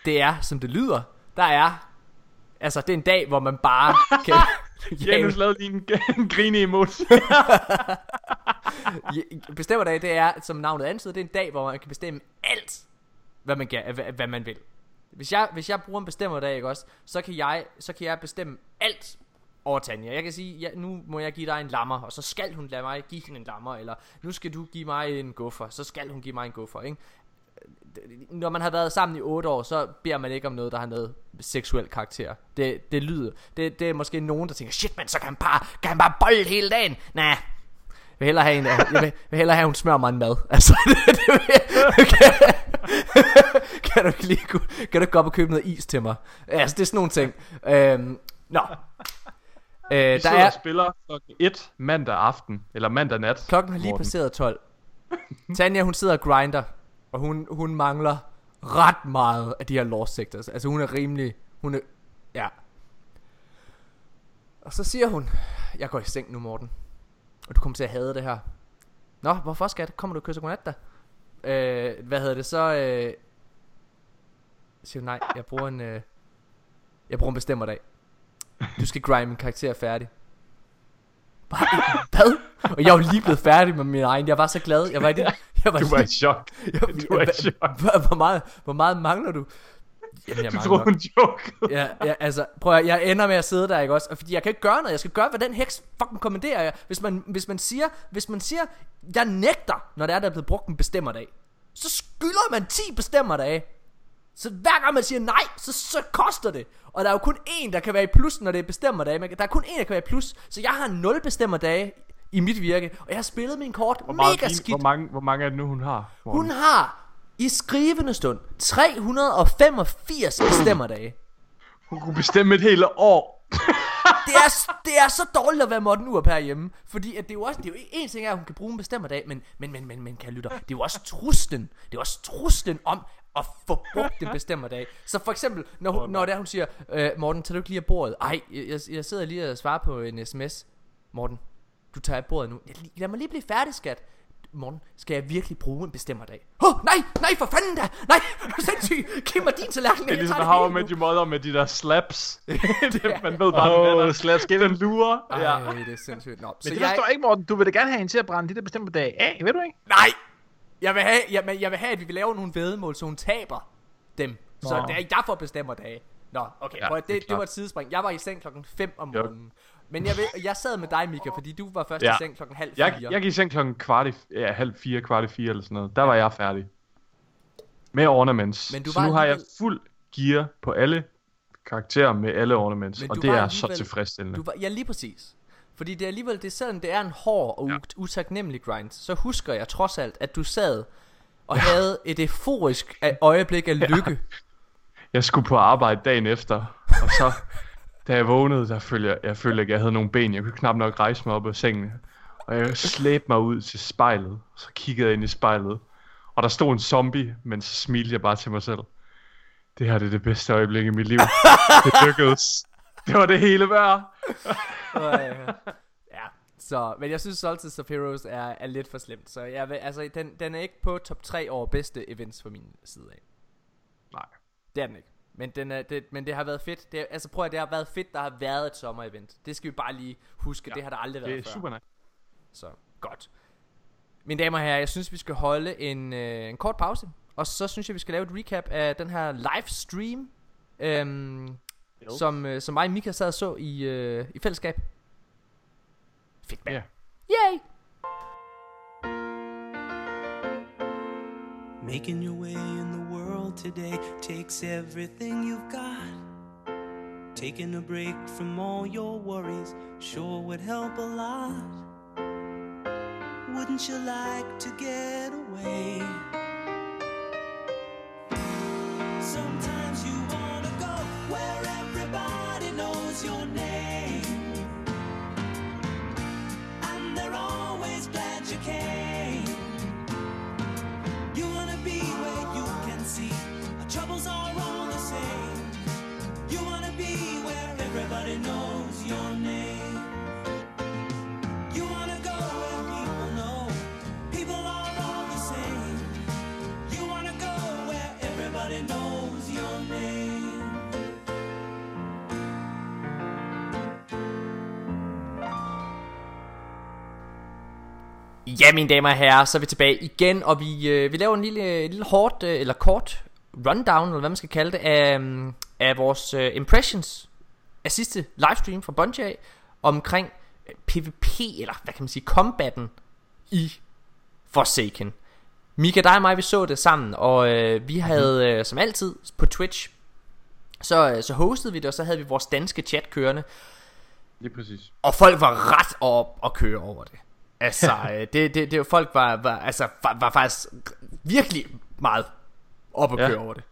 S1: det er som det lyder. Der er altså det er en dag hvor man bare kan
S2: Janus lavede lige en, en grine emoji.
S1: Ja, Bestemmerdag, det er, som navnet antyder, det er en dag, hvor man kan bestemme alt, hvad man, kan, hvad, hvad man vil. Hvis jeg, hvis jeg bruger en bestemmerdag, ikke også, så kan jeg, så kan jeg bestemme alt over Tanja. Jeg kan sige, ja, nu må jeg give dig en lammer, og så skal hun lade mig give hende en lammer, eller nu skal du give mig en guffer, så skal hun give mig en guffer, ikke? Når man har været sammen i 8 år, så beder man ikke om noget, der har noget seksuel karakter. Det, det lyder. Det, det er måske nogen, der tænker, shit, men så kan han bare, kan han bare bolle hele dagen. Nej, jeg vil hellere have en, jeg vil, jeg vil hellere have, hun smører mig en mad. Altså, det, det vil, kan, kan, du ikke lige, kan du ikke gå op og købe noget is til mig? Altså, det er sådan nogle ting. Øhm, nå. Øh,
S2: Vi
S1: der er,
S2: og spiller klokken 1 mandag aften, eller mandag nat.
S1: klokken har lige passeret 12. Tanja, hun sidder og grinder, og hun, hun mangler ret meget af de her lost sectors. Altså, hun er rimelig, hun er, ja. Og så siger hun, jeg går i seng nu, Morten. Og du kommer til at hade det her. Nå, hvorfor skat? Kommer du og kysser godnat da? Øh, hvad hedder det så? Øh, siger hun, nej, jeg bruger en, øh, jeg bruger en bestemmerdag. Du skal grime min karakter færdig. Bare, Hvad? Og jeg var lige blevet færdig med min egen. Jeg var så glad. Jeg var, i det, jeg var,
S2: Du var i chok.
S1: jeg,
S2: Du var i chok.
S1: hvor, meget, hvor meget mangler du? Jamen, jeg
S2: Du troede, hun jokede.
S1: ja, ja, altså, prøv at, jeg ender med at sidde der, ikke også? Og Fordi jeg kan ikke gøre noget. Jeg skal gøre, hvad den heks fucking kommanderer jeg. Hvis man, hvis man siger, hvis man siger, jeg nægter, når det er, der er blevet brugt en bestemmerdag, så skylder man 10 bestemmerdage. Så hver gang man siger nej, så, så koster det. Og der er jo kun én, der kan være i plus, når det er bestemmerdage. Man kan- Der er kun én, der kan være i plus. Så jeg har 0 bestemmerdage i mit virke. Og jeg har spillet min kort
S2: Hvor, meget
S1: mega
S2: din,
S1: skidt.
S2: hvor, mange, hvor mange er det nu, hun har? Morten?
S1: Hun har i skrivende stund 385 bestemmerdage.
S2: hun kunne bestemme et hele år.
S1: det er, det er så dårligt at være Morten Urup herhjemme. Fordi at det er jo også, det er jo en ting er, at hun kan bruge en bestemmerdag, men, men, men, men, men kan lytter, det er jo også truslen. Det er jo også truslen om at få brugt en bestemmerdag. Så for eksempel, når, hun, når det er, hun siger, øh, Morten, tager du ikke lige af bordet? Ej, jeg, jeg, jeg sidder lige og svarer på en sms. Morten, du tager af bordet nu. Jeg, lad mig lige blive færdig, skat. morgen skal jeg virkelig bruge en bestemmerdag. Åh, oh, nej, nej, for fanden da! Nej, sindssygt! Giv mig din tallerken,
S2: Det er ligesom How I Met. Your Mother med de der slaps. det, man ved bare,
S3: Åh,
S2: oh, den,
S3: slaps,
S2: er, den lurer. Ja.
S1: Ej, det er sindssygt. Nå,
S3: Men
S1: så
S3: det
S1: jeg,
S3: forstår ikke, Morten. Du vil da gerne have hende til at brænde de der bestemte dage af, ved du ikke?
S1: Nej! Jeg vil have, jeg, men jeg vil have, at vi vil lave nogle vedmål, så hun taber dem. Så
S3: Nå.
S1: det er jeg får bestemmer dage. Nå, okay,
S2: Ja,
S1: ja,
S2: det er
S1: det, det, var et sidespring. Jeg var i seng klokken 5 om
S2: Jo.
S1: morgenen. Men jeg, ved, jeg sad med dig, Mika, fordi du var først
S2: Ja.
S1: i seng klokken halv fire.
S2: Jeg, jeg gik i seng klokken kvart i, ja, halv fire, kvart i fire eller sådan noget. Der var jeg færdig. Med ornaments.
S1: Men du
S2: så nu har jeg
S1: alligevel-
S2: fuld gear på alle karakterer med alle ornaments.
S1: Men
S2: og det er så tilfredsstillende.
S1: Du var, ja, lige præcis. Fordi det er alligevel, det selvom det er en hård og ja. utaknemmelig grind, så husker jeg trods alt, at du sad og ja. havde et euforisk øjeblik af lykke.
S2: Jeg skulle på arbejde dagen efter, og så, da jeg vågnede, der følte jeg, jeg følte ikke, jeg havde nogle ben. Jeg kunne knap nok rejse mig op af sengen. Og jeg slæbte mig ud til spejlet, så kiggede jeg ind i spejlet. Og der stod en zombie, men så smilte jeg bare til mig selv. Det her det er det bedste øjeblik i mit liv. Det lykkedes. Det var det hele værd.
S1: Ja, så, men jeg synes Solstice of Heroes er, er lidt for slemt. Så jeg vil, altså, den, den er ikke på top 3 over bedste events fra min side af.
S2: Nej.
S1: Det er den ikke. Men, den er, det, men det har været fedt. Det, altså prøv at det har været fedt, der har været et sommerevent. Det skal vi bare lige huske. Ja, det har der aldrig været
S2: Det er
S1: før.
S2: super nice.
S1: Så godt. Mine damer og herrer, jeg synes, vi skal holde en, øh, en kort pause. Og så synes jeg, vi skal lave et recap af den her livestream, øhm, som, øh, som mig og Mika sad og så i, øh, i fællesskab. Fedt, mand.
S2: Ja.
S1: Yay!
S5: Making your way in the world today takes everything you've got. Taking a break from all your worries sure would help a lot. Wouldn't you like to get away? Sometimes
S1: Ja, mine damer og herrer, så er vi tilbage igen, og vi, øh, vi laver en lille, en lille hårdt, øh, eller kort rundown, eller hvad man skal kalde det, af, mm, af vores øh, impressions af sidste livestream fra Bungie af, omkring øh, PvP, eller hvad kan man sige, combatten i Forsaken. Mika, dig og mig, vi så det sammen, og øh, vi havde øh, som altid på Twitch, så, øh, så hostede vi det, og så havde vi vores danske chat kørende,
S2: Lige præcis.
S1: og folk var ret op og køre over det. Altså, øh, det, det, det, folk var, var, altså, var, var faktisk virkelig meget op og
S2: Ja.
S1: køre over det.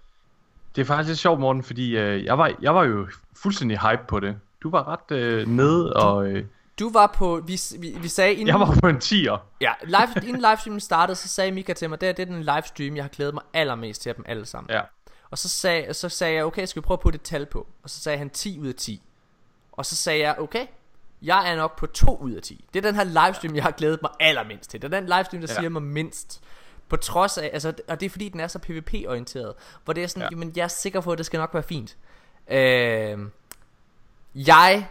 S2: Det er faktisk lidt sjovt, Morten, fordi øh, jeg, var, jeg var jo fuldstændig hype på det. Du var ret øh, nede, og øh,
S1: Du var på, vi, vi, vi sagde inden,
S2: jeg var på en 10'er.
S1: ja, live, inden livestreamen startede, så sagde Mika til mig, det, her, det er den livestream, jeg har glædet mig allermest til af dem alle sammen.
S2: Ja.
S1: Og så sagde, så sagde jeg, okay, skal vi prøve at putte et tal på? Og så sagde han 10 ud af 10. Og så sagde jeg, okay, jeg er nok på 2 ud af 10. Det er den her livestream, jeg har glædet mig allermindst til. Det er den livestream, der
S2: Ja.
S1: siger mig mindst. På trods af, altså, og det er fordi, den er så PvP-orienteret. Hvor det er sådan,
S2: ja.
S1: jamen, jeg er sikker på, at det skal nok være fint. Øh, jeg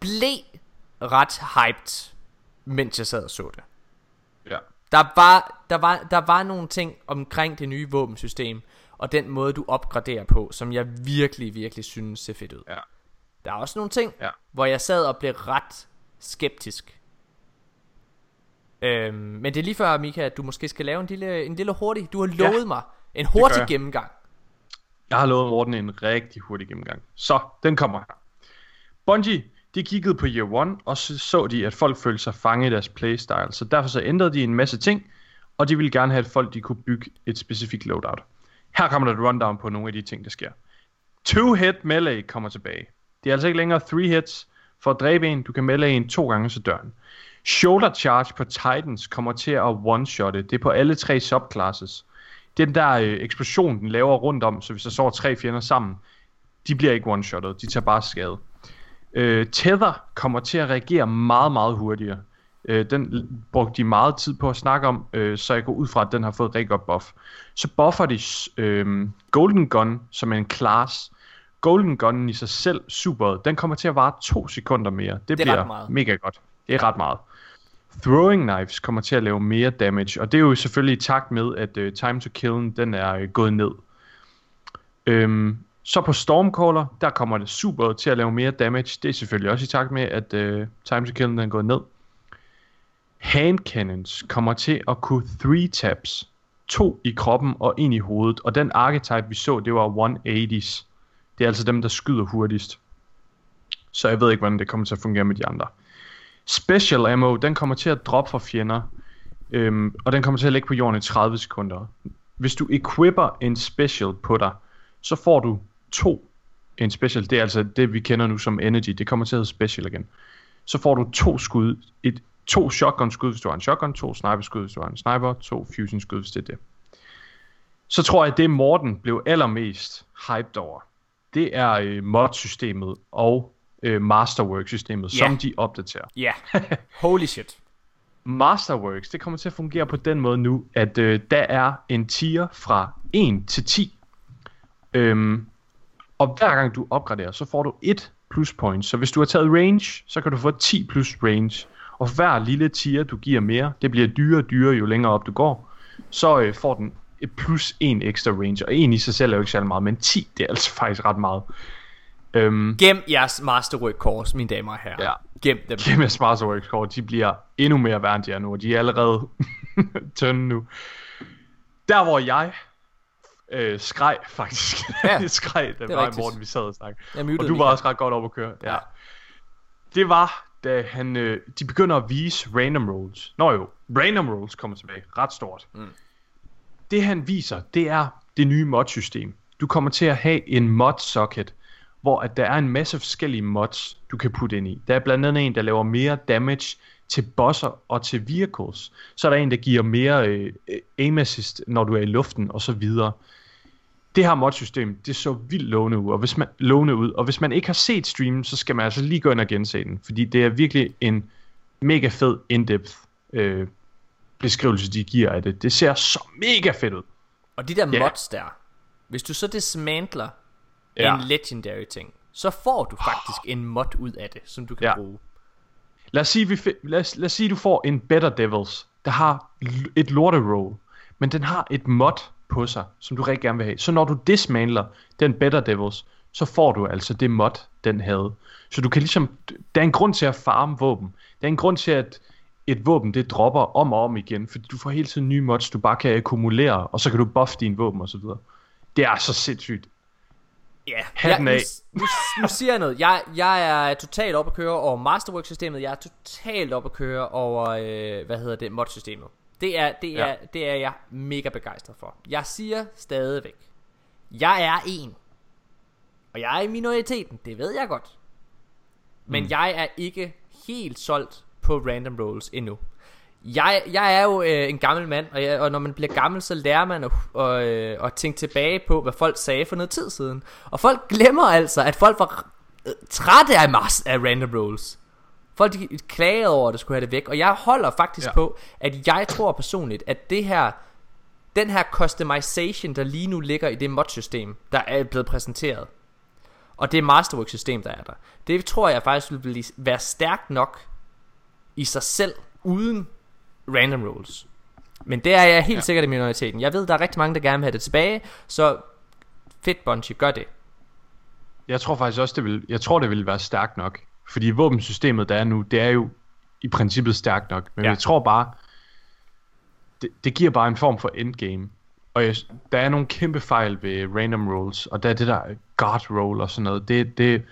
S1: blev ret hyped, mens jeg sad og så det.
S2: Ja.
S1: Der var, der, var, der var nogle ting omkring det nye våbensystem, og den måde, du opgraderer på, som jeg virkelig, virkelig synes ser fedt ud.
S2: Ja.
S1: Der er også nogle ting,
S2: Ja.
S1: hvor jeg sad og blev ret skeptisk. Øhm, men det er lige før, Mika, at du måske skal lave en lille, en lille hurtig... Du har lovet
S2: Ja,
S1: mig en hurtig
S2: jeg.
S1: gennemgang.
S2: Jeg har lovet Morten en rigtig hurtig gennemgang. Så, den kommer her. Bungie, de kiggede på Year One, og så så de, at folk følte sig fanget i deres playstyle. Så derfor så ændrede de en masse ting, og de ville gerne have, at folk de kunne bygge et specifikt loadout. Her kommer der et rundown på nogle af de ting, der sker. Two-hit melee kommer tilbage. Det er altså ikke længere three hits. For at dræbe en, du kan melde en to gange så døren. Shoulder charge på Titans kommer til at one-shotte. Det er på alle tre subclasses. Den der øh, eksplosion, den laver rundt om, så hvis der står tre fjender sammen, de bliver ikke one-shottet. De tager bare skade. Øh, tether kommer til at reagere meget, meget hurtigere. Øh, den brugte de meget tid på at snakke om, øh, så jeg går ud fra, at den har fået rigtig godt buff. Så buffer de øh, Golden Gun, som er en class. Golden Gun i sig selv, super, den kommer til at vare to sekunder mere. Det,
S1: Det er
S2: bliver mega godt. Det er ret meget. Throwing knives kommer til at lave mere damage, og det er jo selvfølgelig i takt med, at uh, time to kill den er uh, gået ned. Øhm, så på Stormcaller, der kommer det super til at lave mere damage. Det er selvfølgelig også i takt med, at uh, time to kill den er gået ned. Hand cannons kommer til at kunne 3 taps. To i kroppen og en i hovedet. Og den archetype vi så, det var 180's. Det er altså dem, der skyder hurtigst. Så jeg ved ikke, hvordan det kommer til at fungere med de andre. Special ammo, den kommer til at droppe for fjender. Øhm, og den kommer til at ligge på jorden i 30 sekunder. Hvis du equipper en special på dig, så får du to en special. Det er altså det, vi kender nu som energy. Det kommer til at hedde special igen. Så får du to skud. Et, to shotgun skud, hvis du har en shotgun. To sniper skud, hvis du har en sniper. To fusion skud, hvis det er det. Så tror jeg, at det Morten blev allermest hyped over, det er øh, mod-systemet og øh, Masterwork-systemet,
S1: Ja.
S2: som de opdaterer.
S1: Ja. Holy shit.
S2: Masterworks, det kommer til at fungere på den måde nu, at øh, der er en tier fra 1 til 10. Øhm, og hver gang du opgraderer, så får du 1 plus point. Så hvis du har taget range, så kan du få 10 plus range. Og hver lille tier, du giver mere, det bliver dyrere og dyrere, jo længere op du går, så øh, får den plus 1 ekstra range. Og 1 i sig selv er jo ikke særlig meget, men 10, det er altså faktisk ret meget. Øhm,
S1: Gem jeres masterwork course, mine damer og herrer.
S2: Ja.
S1: Gem dem.
S2: GMS Masterworks kort, de bliver endnu mere værd, end de er nu, og de er allerede tynde nu. Der hvor jeg øh, skreg faktisk,
S1: Ja,
S2: ja, skreg, det
S1: er
S2: var morgen, vi sad og snakkede.
S1: Jeg
S2: Og du var også ret godt op at køre. Ja. Det var, da han, øh, de begynder at vise random rolls. Nå jo, random rolls kommer tilbage. Ret stort. Mm. Det han viser, det er det nye mod-system. Du kommer til at have en mod-socket, hvor at der er en masse forskellige mods, du kan putte ind i. Der er blandt andet en, der laver mere damage til bosser og til vehicles. Så er der en, der giver mere øh, aim assist, når du er i luften, og så videre det her mod-system, det så vildt lovende ud, og hvis man, lovende ud, og hvis man ikke har set streamen, så skal man altså lige gå ind og gense den, fordi det er virkelig en mega fed in-depth øh, beskrivelse, de giver af det. Det ser så mega fedt ud.
S1: Og de der
S2: Ja.
S1: mods der, hvis du så dismantler
S2: Ja.
S1: en legendary ting, så får du faktisk en mod ud af det, som du kan
S2: Ja.
S1: bruge.
S2: Lad os sige, vi lad os, lad os sige, du får en Better Devils, der har et lorteroll, men den har et mod på sig, som du rigtig gerne vil have. Så når du dismantler den Better Devils, så får du altså det mod, den havde. Så du kan ligesom, der er en grund til at farme våben. Der er en grund til, at et våben, det dropper om og om igen, fordi du får hele tiden nye mods, du bare kan akkumulere, og så kan du buffe dine våben og så videre. Det er så sindssygt.
S1: Ja,
S2: Hatten
S1: jeg,
S2: af.
S1: nu, nu, nu siger jeg noget. Jeg, jeg er totalt op at køre over Masterwork-systemet. Jeg er totalt op at køre over, øh, hvad hedder det, mod-systemet. Det er, det, er,
S2: Ja.
S1: det er jeg mega begejstret for. Jeg siger stadigvæk, jeg er en. Og jeg er i minoriteten, det ved jeg godt. Men mm. jeg er ikke helt solgt på random rolls endnu. Jeg, jeg er jo øh, en gammel mand, og, jeg, og når man bliver gammel, så lærer man at, at, øh, at tænke tilbage på, hvad folk sagde for noget tid siden. Og folk glemmer altså, at folk var øh, trætte af, mas- af random rolls. Folk de klagede over, at det skulle have det væk. Og jeg holder faktisk ja.
S2: Ja.
S1: på, at jeg tror personligt, at det her, den her customization, der lige nu ligger i det mod-system, der er blevet præsenteret, og det Masterwork-system, der er der, det tror jeg faktisk vil blive, være stærkt nok i sig selv, uden random rolls. Men det er jeg helt ja. Sikkert i minoriteten. Jeg ved, der er rigtig mange, der gerne vil have det tilbage, så fedt Bungie, gør det.
S2: Jeg tror faktisk også, det vil, jeg tror, det vil være stærkt nok. Fordi våbensystemet, der er nu, det er jo i princippet stærkt nok. Men
S1: Ja.
S2: ja. jeg tror bare, det, det giver bare en form for endgame. Og jeg, der er nogle kæmpe fejl ved random rolls, og der er det der guard roll og sådan noget. Det, det,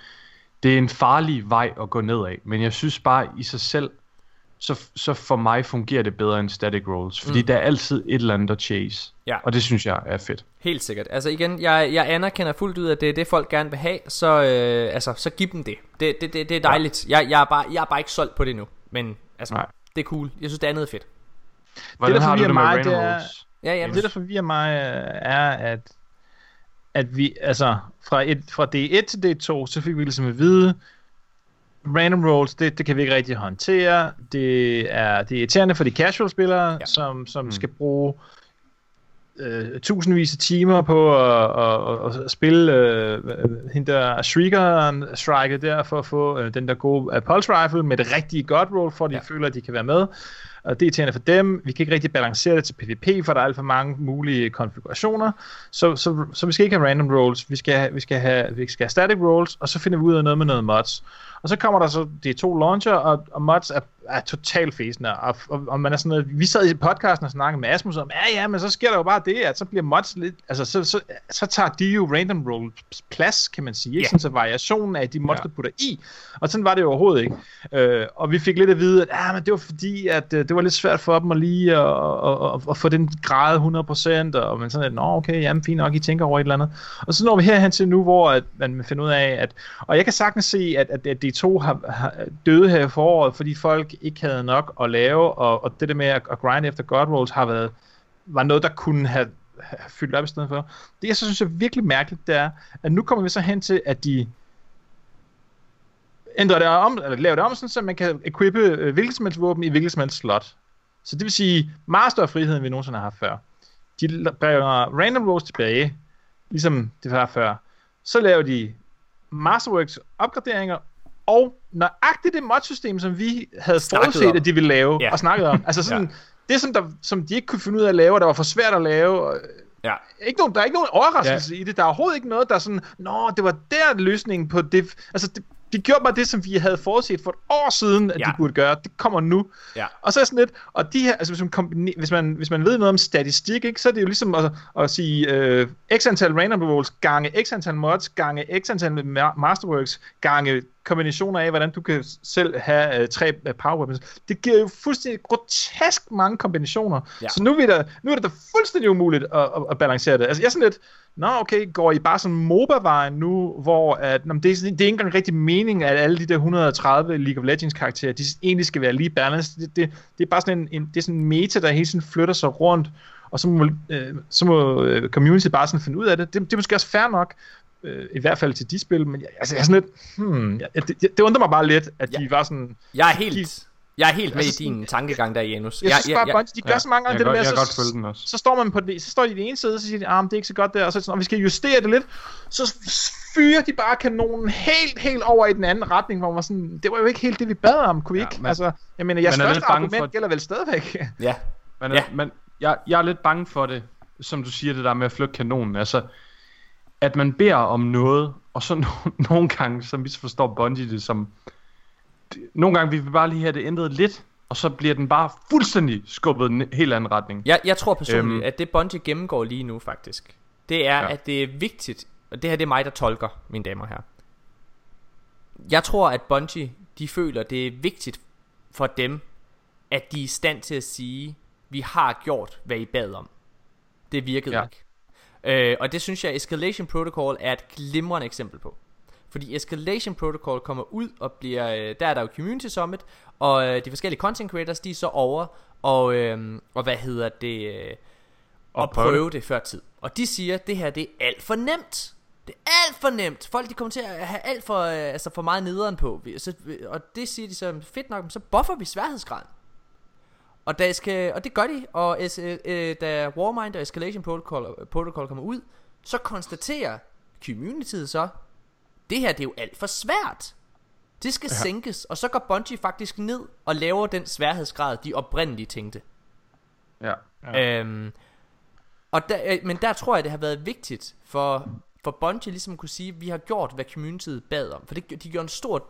S2: det er en farlig vej at gå nedad. Men jeg synes bare i sig selv, så, så for mig fungerer det bedre end static rolls. Fordi mm. der er altid et eller andet at chase.
S1: Ja.
S2: Og det synes jeg er fedt.
S1: Helt sikkert. Altså igen, jeg, jeg anerkender fuldt ud, at det er det, folk gerne vil have, så, øh, altså, så giv dem det. Det, det, det, det er dejligt. Jeg, jeg, er bare, jeg er bare ikke solgt på det nu, men altså,
S2: Nej.
S1: det er cool. Jeg synes, det andet er fedt.
S2: Hvordan
S3: der
S2: har du
S3: forvirrer
S2: det med
S3: mig, det er-
S2: rolls?
S1: Ja, ja.
S3: Det, der forvirrer mig, øh, er, at, at vi, altså, fra, et, fra D1 til D2, så fik vi ligesom at vide, random rolls, det, det kan vi ikke rigtig håndtere. Det er, det er irriterende for de casual spillere,
S1: Ja.
S3: som, som mm. skal bruge øh, tusindvis af timer på at, at, at, at spille øh, hende der Shrieker Striker der, for at få øh, den der gode uh, Pulse Rifle med det rigtige God roll, for at de
S1: ja.
S3: føler, at de kan være med. Og det er irriterende for dem. Vi kan ikke rigtig balancere det til PvP, for der er alt for mange mulige konfigurationer. Så, så, så vi skal ikke have random rolls. Vi skal, vi skal have, vi skal have static rolls, og så finder vi ud af noget med noget mods. Og så kommer der så de to launcher, og, og mods er, er totalt fæsende. Og, og, og, man er sådan noget, vi sad i podcasten og snakkede med Asmus om, ja ja, men så sker der jo bare det, at så bliver mods lidt, altså så, så, så tager de jo random rolls plads, kan man sige, ikke?
S1: Ja.
S3: Sådan, så variationen af de mods,
S2: Ja.
S3: du putter i, og sådan var det jo overhovedet ikke. Øh, og vi fik lidt at vide, at ah, men det var fordi, at øh, det var lidt svært for dem at lige at, at, at, at få den grad 100%, og man sådan, at, nå okay, jamen fint nok, I tænker over et eller andet. Og så når vi herhen til nu, hvor at man finder ud af, at, og jeg kan sagtens se, at, at, at de to har, har døde her i foråret, fordi folk ikke havde nok at lave, og, og det der med at, at grind efter God Rolls har været, var noget, der kunne have, have fyldt op i stedet for. Det, jeg så synes er virkelig mærkeligt, det er, at nu kommer vi så hen til, at de ændrer det om, eller laver det om, sådan, så man kan equippe øh, hvilket som helst våben i hvilket som helst slot. Så det vil sige, meget større frihed, end vi nogensinde har haft før. De bringer random rolls tilbage, ligesom det var før. Så laver de Masterworks opgraderinger, og nøjagtigt det modsystem, som vi havde forudset, at de ville lave,
S1: Ja.
S3: ja. og snakket om. Altså sådan, det, som, der, som de ikke kunne finde ud af at lave, og der var for svært at lave, og
S1: Ja.
S3: ikke nogen, der er ikke nogen overraskelse ja. i det. Der er overhovedet ikke noget, der er sådan, nå, det var der løsningen på det. Altså, det, de gjorde bare det, som vi havde forudset for et år siden, at
S1: Ja.
S3: ja. de burde gøre. Det kommer nu.
S1: Ja.
S3: Og så er sådan lidt, og de her, altså hvis man, kombine, hvis man, hvis man ved noget om statistik, ikke, så er det jo ligesom at, at sige øh, x antal random rolls gange x antal mods gange x antal ma- masterworks gange kombinationer af, hvordan du kan selv have øh, tre øh, power weapons. Det giver jo fuldstændig grotesk mange kombinationer.
S1: Ja.
S3: Så nu er, der, nu er det da fuldstændig umuligt at, at, at balancere det. Altså jeg er sådan lidt, Nå, okay, går I bare sådan MOBA-vejen nu, hvor at, nå, det, er, det er ikke engang rigtig mening, at alle de der 130 League of Legends karakterer, de egentlig skal være lige balanced. Det, det, det er bare sådan en, en, det er sådan en meta, der hele tiden flytter sig rundt, og så må, øh, så må øh, community bare sådan finde ud af det. Det, det er måske også fair nok, øh, i hvert fald til de spil, men jeg, altså, jeg er sådan lidt, hmm, jeg, det, det, det undrer mig bare lidt, at
S1: Ja.
S3: de var sådan,
S1: Jeg er helt, jeg er helt med i
S3: Altså
S1: din tankegang der, Janus.
S3: jeg synes bare, ja, Bungie, de gør
S2: Ja,
S3: så mange gange
S2: jeg
S3: det der
S2: kan
S3: med,
S2: godt- jeg
S3: så,
S2: kan godt følge den også.
S3: så står man på det, så står de i den ene side, og så siger de, ah, det er ikke så godt der, og så er sådan, "Nå, vi skal justere det lidt, så fyrer de bare kanonen helt, helt over i den anden retning, hvor man sådan, det var jo ikke helt det, vi bad om, kunne vi
S2: Ja,
S3: ikke?
S2: men-
S3: altså, jeg mener, jeres
S2: man er lidt
S3: første
S2: bange
S3: argument
S2: for-
S3: gælder vel stadigvæk.
S1: Ja,
S2: Men,
S1: Ja.
S2: ja. men jeg, jeg er lidt bange for det, som du siger, det der med at flytte kanonen. Altså, at man beder om noget, og så no- nogle gange, så misforstår Bungie det som... Nogle gange, vi vil bare lige have det ændret lidt, og så bliver den bare fuldstændig skubbet i en helt anden retning.
S1: Jeg, jeg tror personligt, øhm. At det Bungie gennemgår lige nu faktisk, det er, ja. At det er vigtigt, og det her det er mig, der tolker, mine damer og herrer. Jeg tror, at Bungie, de føler, det er vigtigt for dem, at de er i stand til at sige, vi har gjort, hvad I bad om. Det virkede. Ja. ikke. Øh, og det synes jeg, Escalation Protocol er et glimrende eksempel på. Fordi Escalation Protocol kommer ud og bliver, øh, der er der jo Community Summit, og øh, de forskellige content creators, de er så over, og, øh, og hvad hedder det, øh, og
S2: prøve
S1: det. det før tid. Og de siger, at det her det er alt for nemt. Det er alt for nemt. Folk de kommer til at have alt for, øh, altså for meget nederen på. Så, og det siger de så, fedt nok, så buffer vi sværhedsgraden. Og, der skal, og det gør de, og es, øh, øh, da Warmind og Escalation Protocol, Protocol kommer ud, så konstaterer communityet så, det her det er jo alt for svært. Det skal ja. sænkes, og så går Bungie faktisk ned og laver den sværhedsgrad, de oprindeligt tænkte.
S2: Ja.
S1: Ja. Øhm, og der, øh, men der tror jeg, det har været vigtigt for, for Bungie ligesom at kunne sige, at vi har gjort, hvad communityet bad om. For det, de gjorde en stor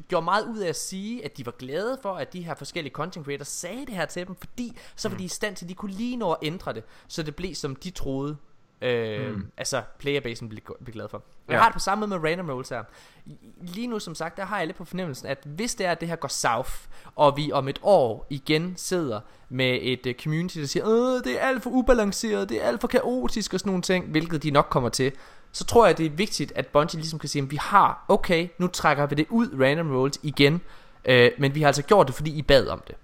S1: gjorde meget ud af at sige, at de var glade for, at de her forskellige content creators sagde det her til dem, fordi så var de i stand til, at de kunne lige nå at ændre det, så det blev som de troede, øh, mm. altså playerbasen blev, blev glad for. Jeg
S2: Ja.
S1: har det på samme måde med random rolls her. Lige nu, som sagt, der har jeg lidt på fornemmelsen, at hvis det er, at det her går south, og vi om et år igen sidder med et uh, community, der siger, Åh, det er alt for ubalanceret, det er alt for kaotisk og sådan nogle ting, hvilket de nok kommer til, så tror jeg, det er vigtigt, at Bungie ligesom kan sige, at vi har, okay, nu trækker vi det ud, random rolls igen, øh, men vi har altså gjort det, fordi I bad om det.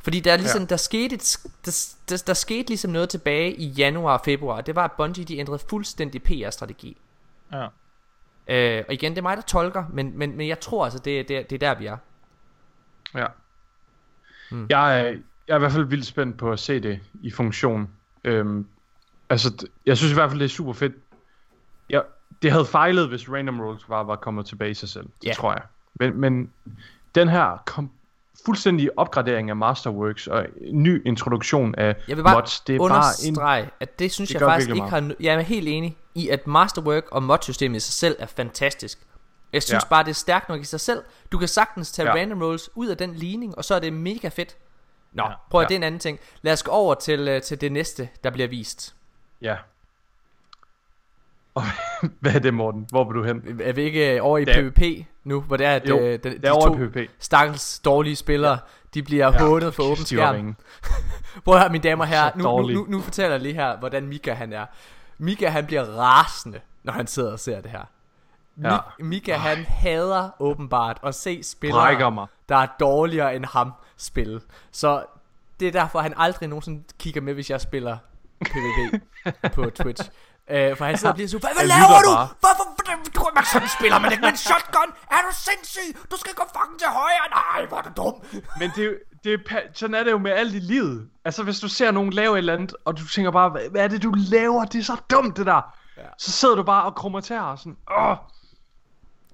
S1: Fordi der er ligesom, ja. der, skete et, der, der, der skete ligesom noget tilbage i januar og februar. Det var, at Bungie de ændrede fuldstændig PR-strategi.
S3: Ja.
S1: Øh, og igen, det er mig, der tolker, men, men, men jeg tror altså, det, det, det er der, vi er.
S2: Ja.
S1: Mm.
S2: Jeg, er, jeg er i hvert fald vildt spændt på at se det i funktion. Øhm, altså, jeg synes i hvert fald, det er super fedt. Jeg, det havde fejlet, hvis Random Rolls bare var kommet tilbage i sig selv. Det
S1: Ja.
S2: tror jeg. Men, men den her kom, fuldstændig opgradering af Masterworks og ny introduktion af
S1: Jeg vil bare
S2: mods, det er bare en...
S1: at det synes
S2: det
S1: jeg faktisk ikke har... Jeg er helt enig i, at Masterwork og modsystemet i sig selv er fantastisk. Jeg synes
S2: Ja.
S1: bare, det er stærkt nok i sig selv. Du kan sagtens tage
S2: Ja.
S1: random rolls ud af den ligning, og så er det mega fedt. Nå,
S3: Ja.
S1: prøv at
S2: Ja.
S1: det er en anden ting. Lad os gå over til, øh, til det næste, der bliver vist.
S2: Ja. Og hvad er det, Morten? Hvor vil du hen?
S1: Er vi ikke øh, over i
S2: Det er-
S1: PvP nu, hvor det er, at
S2: Jo,
S1: øh, de, de
S2: Det over
S1: to stakkels dårlige spillere, de bliver ja. hånet for åben
S2: de
S1: skærm. Prøv at høre, mine damer og herrer, nu, nu, nu, nu fortæller jeg lige her, hvordan Mika han er. Mika han bliver rasende, når han sidder og ser det her.
S2: Ja.
S1: Mi- Mika han hader åbenbart at se spillere, der er dårligere end ham spille. Så det er derfor, han aldrig nogensinde kigger med, hvis jeg spiller PvP på Twitch. Uh, for han sidder og bliver så, hvad, laver du?
S2: bare.
S1: Hvorfor, du, man, sådan spiller man ikke med en shotgun? Er du sindssyg? Du skal gå fucking til højre. Nej, hvor er du dum.
S2: Men det, er det er, sådan er det jo med alt i livet. Altså, hvis du ser nogen lave et eller andet, og du tænker bare, hvad, hvad er det, du laver? Det er så dumt, det der. Ja. Så sidder du bare og krummer til og sådan, åh.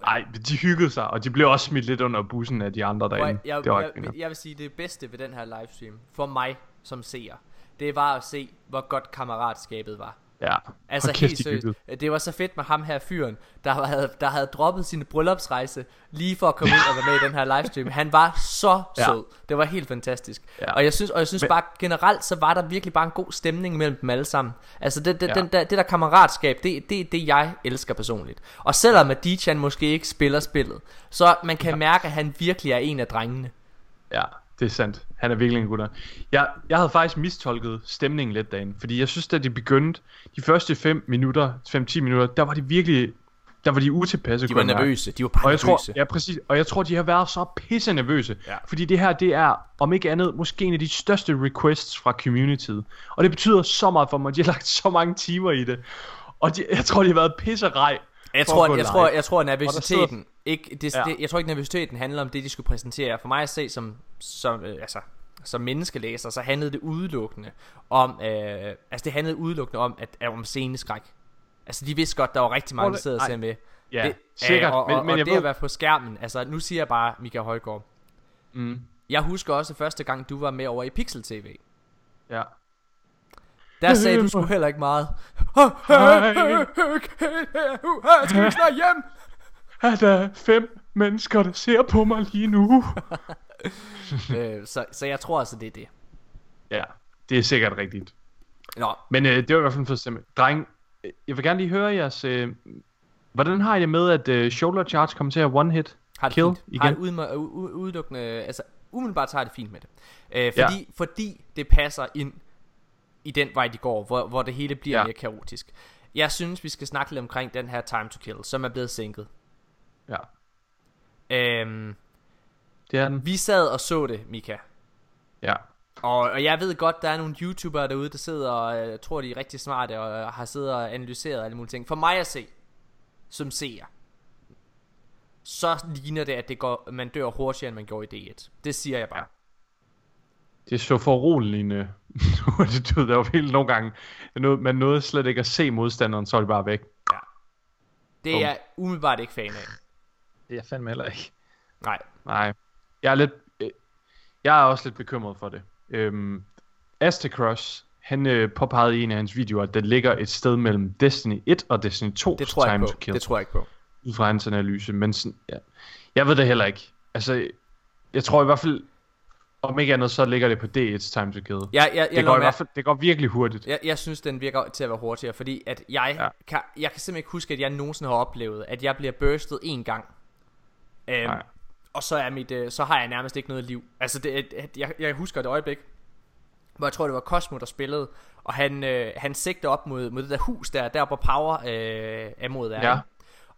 S2: Ej, men de hyggede sig, og de blev også smidt lidt under bussen af de andre derinde.
S1: jeg, jeg,
S2: det var
S1: jeg,
S2: ikke
S1: jeg, jeg vil sige, det bedste ved den her livestream, for mig som seer, det var at se, hvor godt kammeratskabet var.
S2: Ja,
S1: Altså
S2: kæft,
S1: helt seriøst, det var så fedt med ham her fyren, der havde, der havde droppet sin bryllupsrejse, lige for at komme ind og være med i den her livestream. Han var så
S2: Ja.
S1: sød. Det var helt fantastisk.
S2: Ja.
S1: Og jeg synes, og jeg synes
S2: Men-
S1: bare generelt, så var der virkelig bare en god stemning mellem dem alle sammen. Altså det, det,
S2: Ja.
S1: den der, det der kammeratskab, det, det er det, jeg elsker personligt. Og selvom at Dichan måske ikke spiller spillet, så man kan mærke, at han virkelig er en af drengene.
S2: Ja, det er sandt. Han er virkelig en gutter. Jeg, jeg havde faktisk mistolket stemningen lidt derinde, fordi jeg synes, da de begyndte, de første 5 minutter, 5-10 minutter, der var de virkelig, der var de utilpasse.
S1: De var nervøse. De var bare
S2: Og jeg tror,
S1: nervøse.
S2: ja, præcis, og jeg tror, de har været så pisse nervøse.
S1: Ja.
S2: Fordi det her, det er, om ikke andet, måske en af de største requests fra communityet. Og det betyder så meget for mig. De har lagt så mange timer i det. Og de, jeg tror, de har været pisse rej.
S1: Jeg tror, jeg, tror, jeg tror,
S2: sidder-
S1: nervøsiteten ikke, det,
S2: Ja.
S1: det, jeg tror ikke, nervøsiteten handler om det, de skulle præsentere. For mig at se som, som, øh, altså, som menneskelæser, så handlede det udelukkende om, øh, altså det handlede udelukkende om, at, at om sceneskræk. Altså de vidste godt, der var rigtig mange, der sidder og ser med.
S2: Ja,
S1: det,
S2: sikkert.
S1: Øh, og,
S2: men, men
S1: og
S2: jeg
S1: det
S2: ved,
S1: at være på skærmen, altså nu siger jeg bare Michael Højgaard.
S2: mm,
S1: Jeg husker også første gang, du var med over i Pixel TV.
S2: ja.
S1: Der sagde du sgu heller ikke meget. Skal vi snart hjem?
S2: Er der fem mennesker, der ser på mig lige nu?
S1: øh, så, så jeg tror altså, det er det.
S2: ja, det er sikkert rigtigt.
S1: Nå,
S2: Men øh, det var i hvert fald fed stemme. Dreng, øh, jeg vil gerne lige høre jeres... Øh, hvordan har I det med, at øh, shoulder charge kommer til at one-hit?
S1: har det
S2: Kill
S1: fint.
S2: igen?
S1: Har det udme- u- u- udelukkende, altså umiddelbart har det fint med det. Øh,
S2: Ja.
S1: fordi, fordi det passer ind i den vej, de går, hvor, hvor det hele bliver
S2: Ja.
S1: mere kaotisk. Jeg synes, vi skal snakke lidt omkring den her time to kill, som er blevet sænket.
S2: Ja,
S1: Øhm,
S2: det er den.
S1: vi sad og så det, Mika.
S2: Ja.
S1: Og, og jeg ved godt, der er nogle YouTubere derude, der sidder og øh, tror, de er rigtig smarte og øh, har siddet og analyseret alle mulige ting. For mig at se, som seer, så ligner det, at det går, man dør hurtigere, end man gjorde i D1. Det siger jeg bare.
S2: Ja. Det så for roligende. det du, der var helt nogle gange, noget, man nåede slet ikke at se modstanderen, så er det bare væk.
S1: Det er
S2: Bum.
S1: jeg umiddelbart ikke fan af.
S3: Det er jeg fandme heller ikke.
S1: Nej.
S2: Nej, jeg er lidt, øh, jeg er også lidt bekymret for det. Øhm, Astacross, han øh, påpegede i en af hans videoer, at der ligger et sted mellem Destiny 1 og Destiny 2
S1: Det tror jeg
S2: time
S1: ikke
S2: to
S1: på.
S2: kill.
S1: Det tror jeg ikke på.
S2: ud fra hans analyse, men sådan, ja. jeg ved det heller ikke. Altså, jeg tror i hvert fald, om ikke andet, så ligger det på D1's time to kill.
S1: Jeg, jeg, jeg,
S2: det, går i hvert fald, det går virkelig hurtigt.
S1: jeg, jeg synes, den virker til at være hurtigere, fordi at jeg, ja.
S2: Ja.
S1: kan, jeg kan simpelthen ikke huske, at jeg nogensinde har oplevet, at jeg bliver burstet en gang. Øhm,
S2: Nej.
S1: Og så, er mit, øh, så har jeg nærmest ikke noget liv. Altså, det, jeg, jeg husker et øjeblik, hvor jeg tror, det var Cosmo, der spillede, og han, øh, han sigter op mod, mod det der hus der, der hvor power øh, er mod der.
S2: Ja.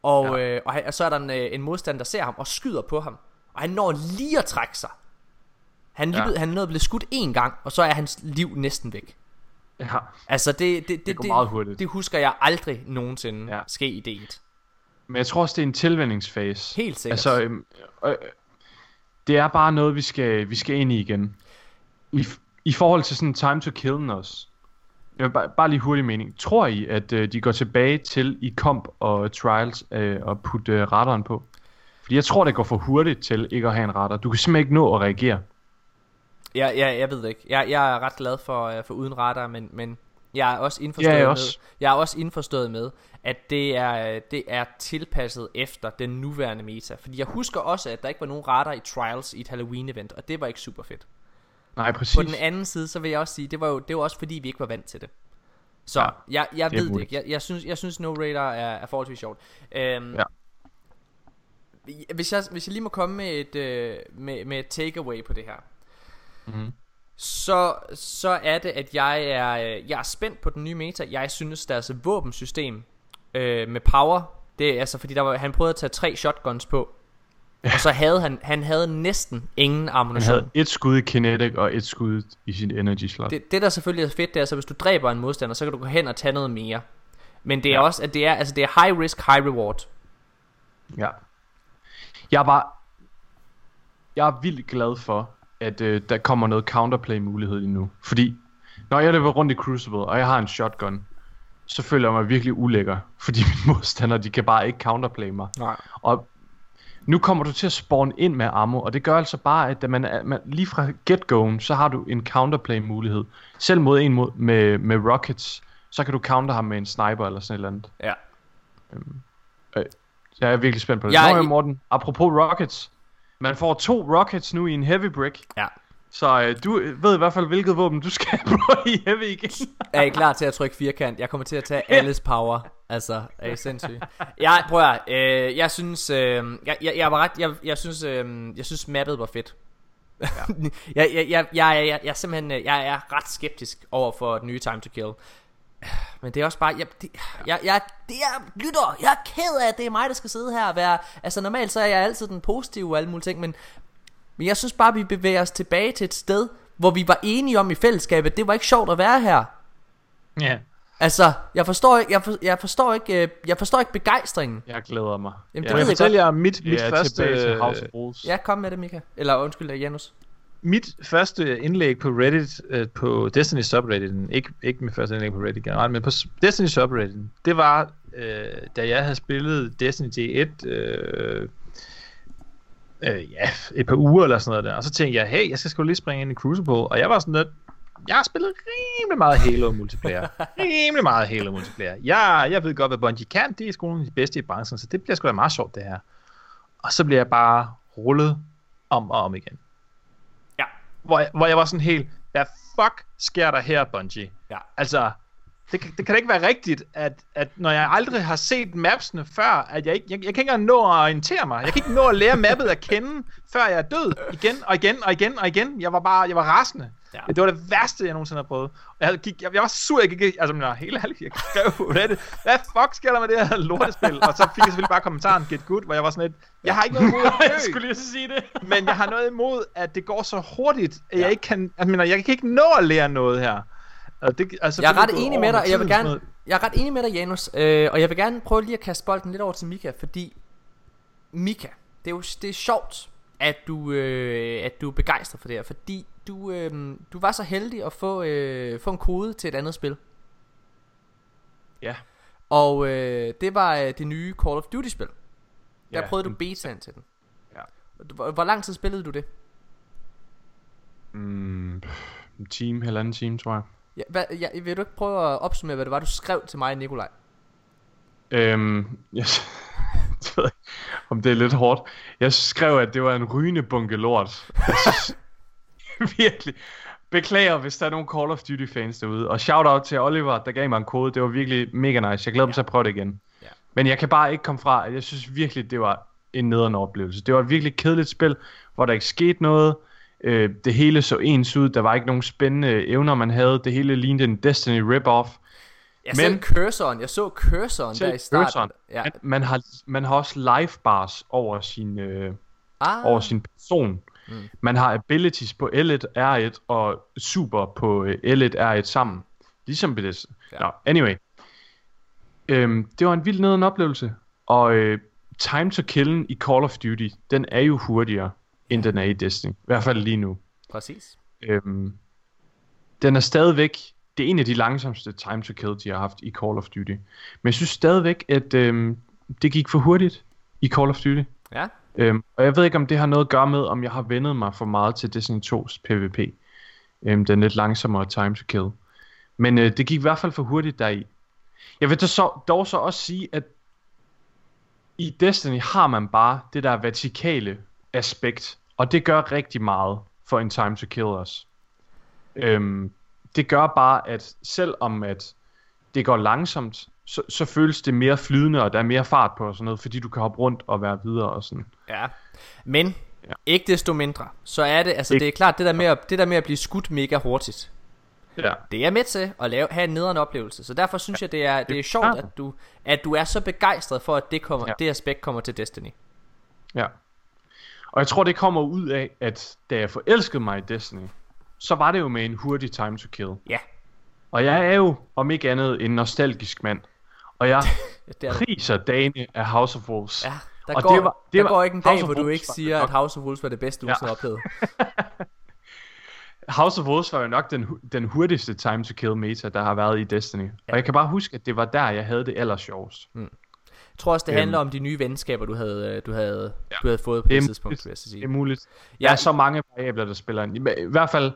S1: Og,
S2: Ja.
S1: øh, og, og så er der en, øh, en modstander, der ser ham og skyder på ham. Og han når lige at trække sig. Han,
S2: Ja.
S1: ja. han nåede at blive skudt en gang, og så er hans liv næsten væk.
S2: Ja.
S1: Altså det, det, det,
S2: går meget hurtigt.
S1: det husker jeg aldrig nogensinde ja.
S2: Ja.
S1: ske i D1.
S2: Men jeg tror også, det er en tilvændingsfase.
S1: Helt sikkert.
S2: Altså, øhm, øh, det er bare noget, vi skal, vi skal ind i igen. I, I forhold til sådan time to kill også. Jeg bare, bare lige hurtig mening. Tror I, at øh, de går tilbage til i comp og trials øh, og putte øh, radaren på? Fordi jeg tror, det går for hurtigt til ikke at have en radar. Du kan simpelthen ikke nå at reagere.
S1: Ja, ja, jeg ved det ikke. Jeg, jeg er ret glad for, uh, for uden radar, men, men jeg er også indforstået
S2: Ja, jeg
S1: med,
S2: også.
S1: jeg er også indforstået med, at det er, det er tilpasset efter den nuværende meta. Fordi jeg husker også, at der ikke var nogen radar i Trials i et Halloween-event, og det var ikke super fedt.
S2: Nej, præcis.
S1: På den anden side, så vil jeg også sige, det var jo det var også fordi, vi ikke var vant til det. Så
S2: Ja,
S1: jeg, jeg
S2: det
S1: ved det ikke. Jeg, jeg, synes, jeg synes No Radar er, er forholdsvis sjovt. Øhm,
S2: Ja.
S1: hvis, jeg, hvis jeg lige må komme med et, øh, med, med et takeaway på det her.
S2: Mhm.
S1: Så, så er det, at jeg er, øh, jeg er spændt på den nye meta. Jeg synes, deres våbensystem øh, med power, det er altså fordi, der var, han prøvede at tage tre shotguns på. Og så havde han, han havde næsten ingen
S2: Han
S1: ammunition.
S2: havde et skud i kinetic og et skud i sin energy slot.
S1: Det, det der selvfølgelig er fedt, det er så hvis du dræber en modstander, så kan du gå hen og tage noget mere. Men det er
S2: Ja.
S1: også, at det er, altså det er high risk, high reward.
S2: Ja. Jeg bare... Jeg er vildt glad for, at øh, der kommer noget counterplay mulighed lige nu. Fordi, når jeg løber rundt i Crucible, og jeg har en shotgun, så føler jeg mig virkelig ulækker. Fordi mine modstandere, de kan bare ikke counterplay mig.
S1: Nej.
S2: Og nu kommer du til at spawn ind med ammo, og det gør altså bare, at man, er- man lige fra get-goen, så har du en counterplay mulighed. Selv mod en mod, med, med rockets, så kan du counter ham med en sniper eller sådan et eller andet.
S1: Ja.
S2: Jeg er virkelig spændt på det.
S1: Jeg er
S2: Nå, ja, Morten, apropos rockets. Man får to rockets nu i en heavy brick.
S1: Ja.
S2: Så øh, du ved i hvert fald, hvilket våben du skal bruge i heavy igen.
S1: Er I klar til at trykke firkant? Jeg kommer til at tage alles power. Altså, er I sindssyge? Jeg, prøv at, øh, jeg synes, øh, jeg, jeg, jeg var ret, jeg, jeg synes, øh, jeg synes mappet var fedt. Ja. jeg, jeg, jeg, jeg, jeg, jeg, er simpelthen, øh, jeg er ret skeptisk over for den nye Time to Kill. Men det er også bare, jeg, det, jeg, jeg, det er, lytter, jeg er ked af, at det er mig, der skal sidde her og være, altså normalt så er jeg altid den positive og alle mulige ting, men, men jeg synes bare, vi bevæger os tilbage til et sted, hvor vi var enige om i fællesskabet, det var ikke sjovt at være her.
S3: Ja.
S1: Altså, jeg forstår ikke, jeg, for, jeg forstår ikke, øh, jeg forstår ikke begejstringen.
S2: Jeg glæder mig.
S1: Jamen,
S2: ja,
S1: det
S3: Må jeg
S1: ved jeg
S3: fortælle jer mit, mit
S2: ja,
S3: første...
S2: tilbage til House.
S1: Ja, kom med det, Mika. Eller undskyld, øh, Janus.
S3: mit første indlæg på Reddit, øh, på Destiny subredditen, ikke, ikke mit første indlæg på Reddit generelt, men på Destiny subredditen, det var, øh, da jeg havde spillet Destiny D1, øh, øh, ja, et par uger eller sådan noget der, og så tænkte jeg, hey, jeg skal sgu lige springe ind i Crucible, og jeg var sådan lidt, jeg har spillet rimelig meget Halo multiplayer. rimelig meget Halo multiplayer. Jeg, jeg ved godt, hvad Bungie kan. De er sgu nogle af de bedste i branchen, så det bliver sgu da meget sjovt, det her. Og så bliver jeg bare rullet om og om igen.
S1: Ja.
S3: Hvor jeg, hvor jeg var sådan helt, hvad fuck sker der her, Bungie?
S1: Ja.
S3: Altså, det, kan- det kan da ikke være rigtigt, at, at når jeg aldrig har set mapsene før, at jeg ikke, jeg, jeg kan ikke engang nå at orientere mig. Jeg kan ikke nå at lære mappet at kende, før jeg er død. Igen og igen og igen og igen. Jeg var bare, jeg var rasende.
S1: Ja.
S3: Ja. Det var det værste, jeg nogensinde har prøvet. Og jeg, gik, jeg, jeg var sur, jeg gik, altså, men, helt ærligt, jeg skrev på Reddit, hvad fuck sker der med det her lortespil? Og så fik jeg selvfølgelig bare kommentaren, get good, hvor jeg var sådan lidt, jeg har ikke noget imod at
S2: jeg skulle lige sige det.
S3: men jeg har noget imod, at det går så hurtigt, at jeg ikke kan, jeg, mener, jeg kan ikke nå at lære noget her. Og det, altså,
S1: Jeg er ret enig med dig, og jeg vil gerne, jeg er ret enig med dig, Janus. Øh, og jeg vil gerne prøve lige at kaste bolden lidt over til Mika, fordi Mika, det er jo det er sjovt, at du, øh, at du er begejstret for det her, fordi du, øh, du var så heldig at få, øh, få en kode til et andet spil.
S2: Ja.
S1: Og øh, det var øh, det nye Call of Duty spil. Der
S2: Ja,
S1: prøvede du
S2: en-
S1: betaen til den.
S2: Ja.
S1: Hvor, hvor lang tid spillede du det?
S2: Mm, en time, halvanden time, tror jeg.
S1: Ja, hvad, ja, vil du ikke prøve at opsummere, hvad det var, du skrev til mig, Nikolaj?
S2: Øhm, jeg, jeg ved om det er lidt hårdt. Jeg skrev, at det var en rygende bunke lort. Synes, virkelig. Beklager, hvis der er nogle Call of Duty fans derude. Og shout out til Oliver, der gav mig en kode. Det var virkelig mega nice. Jeg glæder mig til at prøve det igen.
S1: Ja.
S2: Men jeg kan bare ikke komme fra, at jeg synes virkelig, det var en nederen oplevelse. Det var et virkelig kedeligt spil, hvor der ikke skete noget. Øh, det hele så ens ud. Der var ikke nogen spændende evner, man havde. Det hele lignede en Destiny rip-off.
S1: Jeg
S2: Men-
S1: Men, cursoren, jeg så cursoren der i starten.
S2: cursoren.
S1: Ja.
S2: Man, man, har, man har også live bars over sin, øh,
S1: Ah,
S2: over sin person.
S1: Mm.
S2: Man har abilities på L1, R1 og super på øh, L1, R1 sammen. Ligesom Bethesda.
S1: Ja.
S2: Nå, anyway. Øhm, det var en vild nederen oplevelse. Og øh, time to killen i Call of Duty, den er jo hurtigere, end den er i Destiny. I hvert fald lige nu.
S1: Præcis.
S2: Øhm, den er stadigvæk, det er en af de langsomste time to kill, de har haft i Call of Duty. Men jeg synes stadigvæk, at øhm, det gik for hurtigt i Call of Duty.
S1: Ja.
S2: Øhm, og jeg ved ikke, om det har noget at gøre med, om jeg har vendet mig for meget til Destiny 2's PvP. Øhm, den lidt langsommere time to kill. Men øh, det gik i hvert fald for hurtigt deri. Jeg vil så, dog så også sige, at i Destiny har man bare det der vertikale aspekt, og det gør rigtig meget for en time to kill os. Øhm, det gør bare, at selvom at det går langsomt, så, så føles det mere flydende, og der er mere fart på og sådan noget, fordi du kan hoppe rundt og være videre og sådan.
S1: Ja. Men,
S2: Ja.
S1: ikke desto mindre, så er det, altså
S2: Ikke-
S1: det er klart, det der, med at, det der med at blive skudt mega hurtigt,
S2: Ja.
S1: det er med til at lave, have en nederen oplevelse. Så derfor synes jeg, det er, det er sjovt, at du, at du er så begejstret for, at det, kommer,
S2: Ja.
S1: det aspekt kommer til Destiny.
S2: Ja. Og jeg tror, det kommer ud af, at da jeg forelskede mig i Destiny, så var det jo med en hurtig time to kill.
S1: Ja,
S2: Og jeg er jo, om ikke andet, en nostalgisk mand. Og jeg
S1: det er
S2: priser dagene af House of Wolves.
S1: Ja, der,
S2: Og
S1: går,
S2: det var- det
S1: der
S2: var-
S1: går ikke en dag, hvor du ikke siger, at House of Wolves var det bedste, du
S2: Ja.
S1: oplevet.
S2: House of Wolves var jo nok den, den hurtigste time to kill meta, der har været i Destiny. Ja. Og jeg kan bare huske, at det var der, jeg havde det aller sjovest.
S1: Jeg tror også, det
S2: Øhm.
S1: handler om de nye venskaber, du havde, øh, du havde,
S2: Ja.
S1: du havde fået på
S2: Det
S1: det, tidspunkt, vil jeg så
S2: Det
S1: sige.
S2: er muligt.
S1: Ja.
S2: Der er så mange variabler, der spiller ind. I, I hvert fald,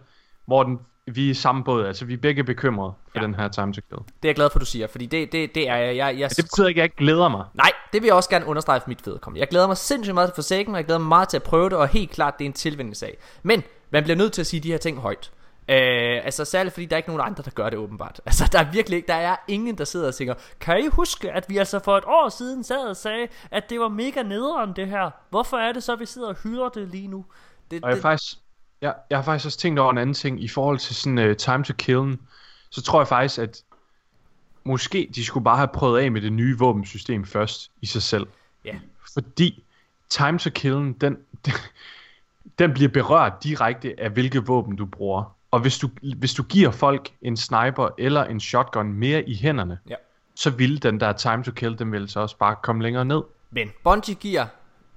S2: Morten, vi er i samme båd. Altså, vi er begge bekymrede for
S1: Ja.
S2: den her time to kill.
S1: Det er jeg glad for, du siger, fordi det, det, det er jeg. jeg, jeg
S2: Det betyder ikke, at jeg ikke glæder mig.
S1: Nej, det vil jeg også gerne understrege for mit vedkommende. Jeg glæder mig sindssygt meget til Forsaken, og jeg glæder mig meget til at prøve det, og helt klart, det er en tilvændingssag. Men man bliver nødt til at sige de her ting højt. Øh, altså særligt fordi der er ikke nogen andre der gør det åbenbart Altså der er virkelig ikke Der er ingen der sidder og tænker Kan I huske at vi altså for et år siden sad og sagde At det var mega nederen det her Hvorfor er det så vi sidder og hylder det lige nu det,
S2: Og jeg,
S1: det,
S2: faktisk, jeg, jeg har faktisk også tænkt over en anden ting. I forhold til sådan uh, time to killen, så tror jeg faktisk, at måske de skulle bare have prøvet af med det nye våbensystem først i sig selv.
S1: Ja
S2: Fordi time to killen, den, den, den bliver berørt direkte af hvilke våben du bruger. Og hvis du, hvis du giver folk en sniper eller en shotgun mere i hænderne,
S1: Ja.
S2: så vil den der time to kill, den vil så også bare komme længere ned.
S1: Men Bungie giver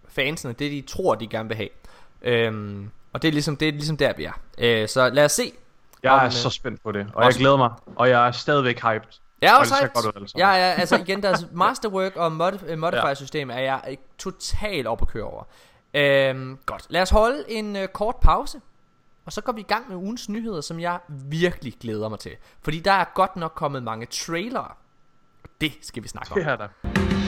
S1: fansene det de tror de gerne vil have øhm, Og det er ligesom, det er ligesom der vi er øh, Så lad os se
S2: Jeg
S1: Om,
S2: er
S1: øh,
S2: så spændt på det, og
S1: også-
S2: jeg glæder mig, og jeg er stadigvæk hyped.
S1: Er
S2: Og
S1: også hyped.
S2: godt ud, sammen.
S1: Ja, ja, altså igen, deres masterwork og mod- øh, modifier system er jeg øh, totalt op at køre over. Øhm, godt, lad os holde en øh, kort pause. Og så går vi i gang med ugens nyheder, som jeg virkelig glæder mig til. Fordi der er godt nok kommet mange trailere. Og det skal vi snakke om.
S2: Det her der.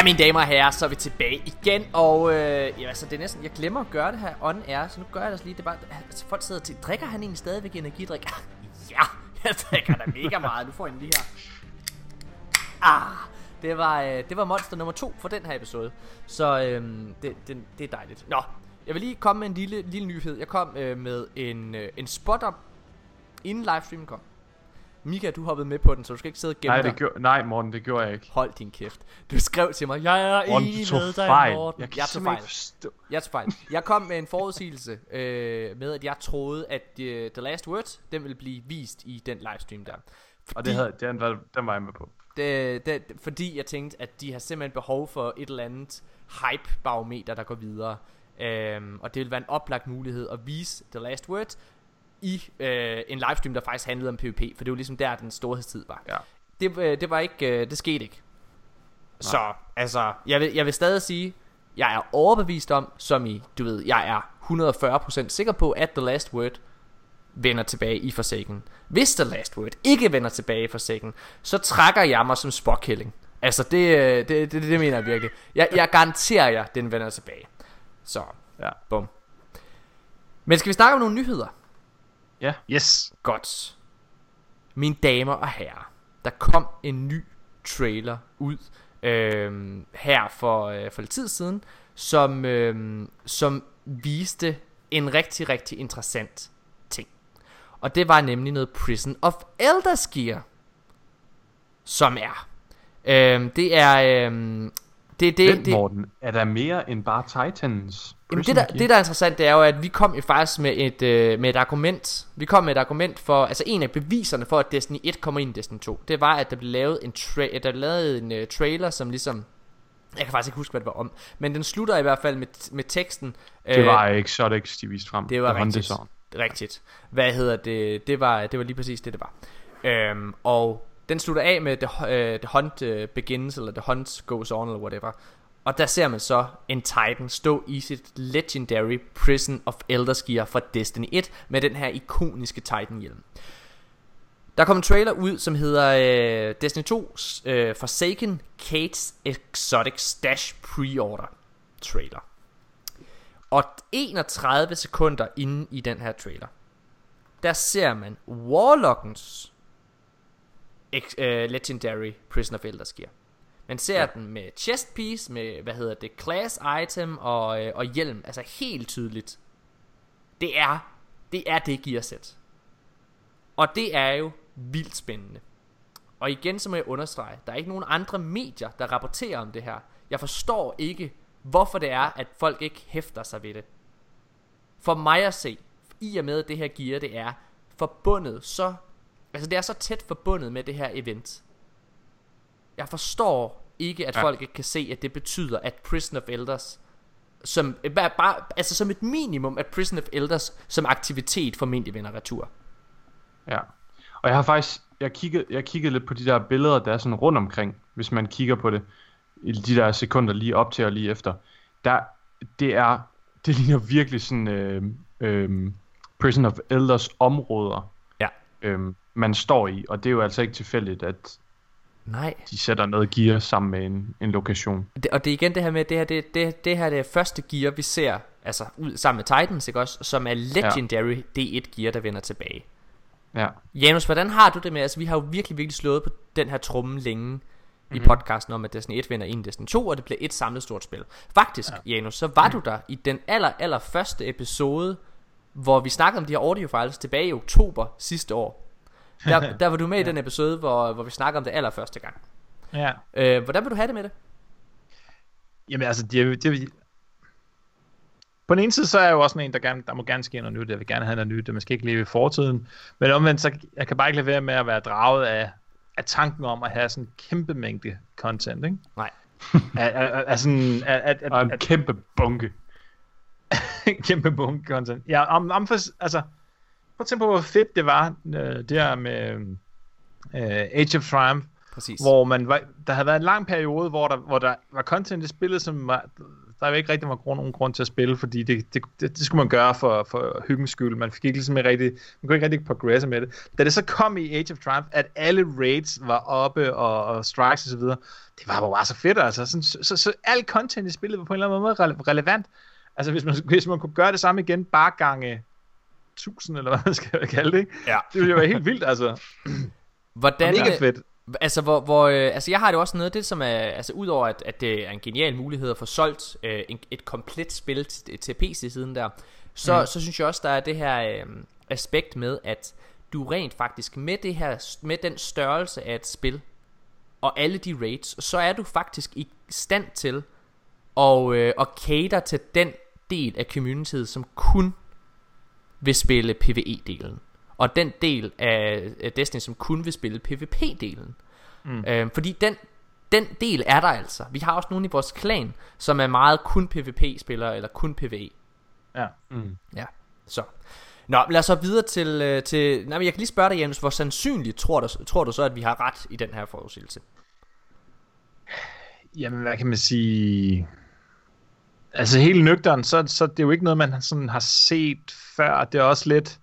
S1: Ja, mine damer og herrer, så er vi tilbage igen, og øh, ja, altså, det er næsten, jeg glemmer at gøre det her on air, så nu gør jeg det altså lige, det er bare, altså, folk sidder til, drikker han egentlig stadigvæk energidrik? ja, jeg drikker da mega meget, nu får jeg en lige her. Ah, det var, øh, det var monster nummer to for den her episode, så øh, det, det, det er dejligt. Nå, jeg vil lige komme med en lille, lille nyhed, jeg kom øh, med en, øh, en spot-up, inden livestreamen kom. Mika, du hoppede med på den, så du skal ikke sidde og gemme
S2: Nej, det gjorde, nej, Morten, det gjorde jeg ikke.
S1: Hold din kæft. Du skrev til mig, jeg er
S2: Morten,
S1: enig med dig,
S2: fejl.
S1: Morten.
S2: Jeg
S1: Jeg tog fejl.
S2: forstå.
S1: Jeg tog fejl. Jeg kom med en forudsigelse øh, med, at jeg troede, at uh, The Last Word, den ville blive vist i den livestream der. Fordi,
S2: Og det havde, den, var, den var jeg med på.
S1: det, det, fordi jeg tænkte, at de har simpelthen behov for et eller andet hype-barometer, der går videre. Øhm, og det vil være en oplagt mulighed at vise The Last Word i øh, en livestream, der faktisk handlede om PvP. For det var ligesom der, den storhedstid var.
S2: Ja.
S1: Det, øh, det var ikke, øh, det skete ikke. Så, altså, jeg vil, jeg vil stadig sige, jeg er overbevist om, som i, du ved, jeg er 140% sikker på, at The Last Word vender tilbage i Forsaken. Hvis The Last Word ikke vender tilbage i Forsaken, så trækker jeg mig som spokkælling. Altså, det, øh, det, det, det, det mener jeg virkelig. Jeg, jeg garanterer jer, den vender tilbage. Så,
S2: Ja.
S1: bum. Men skal vi snakke om nogle nyheder?
S3: Yes.
S1: Godt. Mine damer og herrer, der kom en ny trailer ud øhm, her for, øh, for lidt tid siden, som, øhm, som viste en rigtig, rigtig interessant ting. Og det var nemlig noget Prison of Eldersgear, som er. Øhm, det er... Øhm, det, det,
S2: Vent, Morten, er der mere end bare Titans?
S1: Jamen det, der, det der er interessant, det er jo, at vi kom jo faktisk med et, øh, med et argument. Vi kom med et argument for, altså en af beviserne for, at Destiny 1 kommer ind i Destiny 2, det var, at der blev lavet en, tra- der blev lavet en uh, trailer, som ligesom, jeg kan faktisk ikke huske, hvad det var om, men den slutter i hvert fald med, med teksten.
S2: Det var Exotics, de viste frem.
S1: det var rigtigt. Rigtigt. Hvad hedder det? Det var, det var lige præcis det, det var. Øhm, og den slutter af med The, uh, the Hunt uh, Begins, eller The Hunt Goes On, eller whatever. Og der ser man så en Titan stå i sit legendary Prison of Elders Gear fra Destiny 1 med den her ikoniske Titan-hjelm. Der kom en trailer ud, som hedder øh, Destiny 2 øh, Forsaken Kate's Exotic Stash Pre-Order trailer. Og 31 sekunder inde i den her trailer, der ser man Warlockens ex- øh, Legendary Prison of Eldersgear. Man ser ja. den med chest piece, med, hvad hedder det, class item og, øh, og hjelm. Altså helt tydeligt. Det er, det er det gearsæt. Og det er jo vildt spændende. Og igen så må jeg understrege, der er ikke nogen andre medier, der rapporterer om det her. Jeg forstår ikke, hvorfor det er, at folk ikke hæfter sig ved det. For mig at se, i og med at det her gear, det er forbundet så, altså det er så tæt forbundet med det her event. Jeg forstår ikke, at
S2: Ja.
S1: folk ikke kan se, at det betyder, at Prison of Elders, som, bare, bare, altså som et minimum, at Prison of Elders som aktivitet formentlig vender retur.
S2: Ja. Og jeg har faktisk, jeg kiggede, jeg kiggede lidt på de der billeder, der er sådan rundt omkring, hvis man kigger på det, i de der sekunder lige op til og lige efter. Der, det er, det ligner virkelig sådan, øh, øh, Prison of Elders områder,
S1: Ja.
S2: øh, man står i, og det er jo altså ikke tilfældigt, at
S1: Nej.
S2: de sætter noget gear sammen med en, en lokation.
S1: Det, og det er igen det her med, det her, det, det, det her det er første gear, vi ser, altså ud sammen med Titans, ikke også, som er Legendary ja. D1 gear, der vender tilbage.
S2: Ja.
S1: Janus, hvordan har du det med, altså vi har jo virkelig, virkelig slået på den her tromme længe mm-hmm. i
S2: Mhm.
S1: podcasten om, at Destiny 1 vinder ind i Destiny 2, og det bliver et samlet stort spil. Faktisk, ja. Janus, så var du der i den aller, aller første episode, hvor vi snakkede om de her audio files tilbage i oktober sidste år. Der, der var du med i den episode, hvor, hvor vi snakkede om det allerførste gang.
S3: Ja.
S1: Øh, hvordan vil du have det med det?
S3: Jamen altså, det, det, på den ene side, så er jeg jo også sådan en, der, gerne, der må gerne ske noget nyt. Jeg vil gerne have noget nyt, og man skal ikke leve i fortiden. Men omvendt, så jeg kan bare ikke lade være med at være draget af, af tanken om at have sådan en kæmpe mængde content, ikke?
S1: Nej.
S3: Af, af, af sådan, af, af,
S2: Og
S3: af,
S2: en kæmpe bunke.
S3: kæmpe bunke content. Ja, om, om for, altså, prøv at tænke på, hvor fedt det var, øh, der med øh, Age of Triumph,
S1: Præcis.
S3: hvor man var, der havde været en lang periode, hvor der, hvor der var content i spillet, som var, der ikke rigtig var grund, nogen grund til at spille, fordi det, det, det, det skulle man gøre for, for hyggens skyld. Man fik ikke ligesom rigtig, man kunne ikke rigtig progresse med det. Da det så kom i Age of Triumph, at alle raids var oppe, og, og strikes osv., det var bare så fedt, altså. Sådan, så, så, så alt content i spillet var på en eller anden måde rele- relevant. Altså, hvis man, hvis man kunne gøre det samme igen, bare gange 1000, eller hvad man skal kalde det, ikke?
S1: Ja.
S3: Det ville jo være helt vildt, altså.
S1: Hvordan,
S3: Mega fedt.
S1: Altså, hvor, hvor, øh, altså jeg har det jo også noget af det, som er, altså udover at, at det er en genial mulighed at få solgt øh, en, et komplet spil til, til PC-siden der, så, mm. så synes jeg også, der er det her øh, aspekt med, at du rent faktisk med det her, med den størrelse af et spil, og alle de raids, så er du faktisk i stand til at, øh, at cater til den del af communityet, som kun vil spille PvE-delen. Og den del af Destiny, som kun vil spille PvP-delen. Mm. Øhm, fordi den, den del er der altså. Vi har også nogle i vores klan, som er meget kun PvP-spillere, eller kun PvE.
S3: Ja.
S2: Mm.
S1: Ja, så. Nå, men lad os så videre til... øh, til nej, men jeg kan lige spørge dig, Jens, hvor sandsynligt tror du, tror du så, at vi har ret i den her forudsigelse?
S3: Jamen, hvad kan man sige? Altså helt nøgteren, så, så det er jo ikke noget, man sådan har set før. Det er også lidt...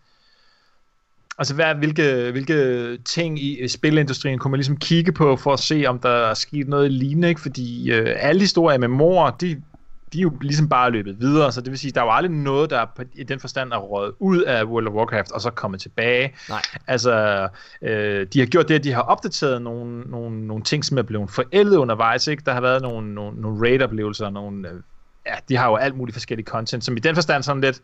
S3: Altså, hvad, hvilke, hvilke ting i spilindustrien kunne man ligesom kigge på for at se, om der er sket noget lignende, ikke? Fordi øh, alle historier med mor, de, de er jo ligesom bare løbet videre, så det vil sige, der er jo aldrig noget, der på, i den forstand er røget ud af World of Warcraft, og så kommet tilbage.
S1: Nej.
S3: Altså, øh, de har gjort det, at de har opdateret nogle, nogle, nogle ting, som er blevet forældet undervejs, ikke? Der har været nogle, nogle, nogle raid-oplevelser, nogle, øh, ja, de har jo alt muligt forskellige content, som i den forstand sådan lidt,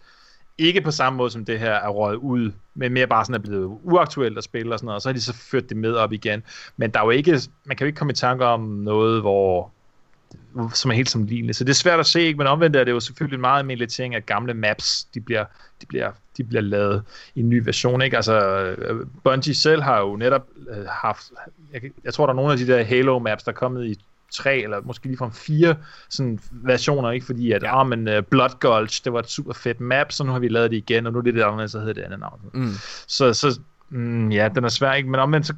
S3: ikke på samme måde som det her er røget ud, men mere bare sådan er blevet uaktuelt at spille og sådan noget, og så har de så ført det med op igen. Men der er jo ikke, man kan jo ikke komme i tanke om noget, hvor som er helt som lignende. Så det er svært at se, ikke? men omvendt er det jo selvfølgelig en meget almindelig ting, at gamle maps, de bliver, de bliver, de bliver lavet i en ny version. Ikke? Altså, øh, Bungie selv har jo netop øh, haft, jeg, jeg tror, der er nogle af de der Halo-maps, der er kommet i tre, eller måske lige fra fire sådan, versioner, ikke? fordi at, ja. ah, men, uh, Blood Gulch, det var et super fedt map, så nu har vi lavet det igen, og nu er det det andet, så hedder det andet navn.
S1: Mm.
S3: Så, så mm, ja, den er svær, ikke? Men omvendt, så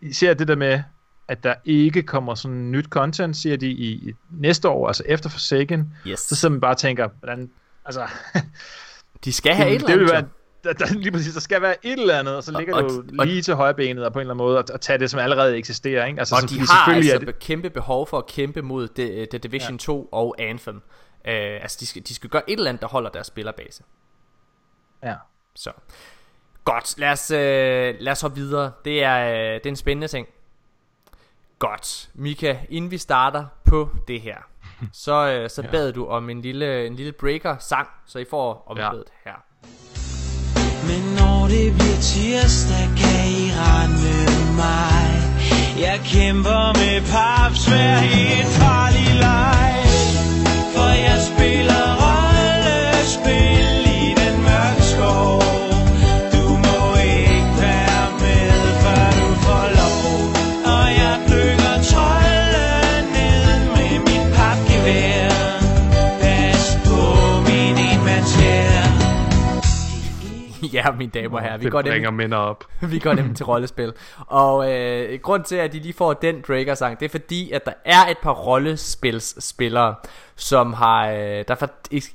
S3: især det der med, at der ikke kommer sådan nyt content, siger de, i, i næste år, altså efter Forsaken,
S1: Yes.
S3: så sidder man bare og tænker, hvordan, altså,
S1: De skal have et
S3: det,
S1: eller
S3: det vil
S1: andet.
S3: være, der, der, lige præcis, der skal være et eller andet, og så ligger
S1: og-
S3: jo
S1: og-
S3: lige til højrebenet, og på en eller anden måde, at, at tage det, som allerede eksisterer, ikke? Altså,
S1: Og
S3: så,
S1: de har altså
S3: det,
S1: kæmpe behov for at kæmpe mod The, The Division ja. 2 og Anthem. Uh, altså, de skal, de skal gøre et eller andet, der holder deres spillerbase.
S3: ja.
S1: Så. Godt, lad os, øh, lad os hoppe videre. Det er, øh, det er en spændende ting. Godt. Mika, inden vi starter på det her, så, øh, så ja. bad du om en lille, en lille breaker-sang, så I får omkvædet ja. her.
S5: Men når det bliver tirsdag, kan I regne med mig. Jeg kæmper med paps hver en farlig leg For jeg spiller
S1: ja, mine damer og herrer, vi
S2: det
S1: går
S2: bringer minder op.
S1: vi går nemlig til rollespil. Og øh, grund til, at de lige får den breaker-sang, det er fordi, at der er et par rollespilsspillere, som har, øh, der er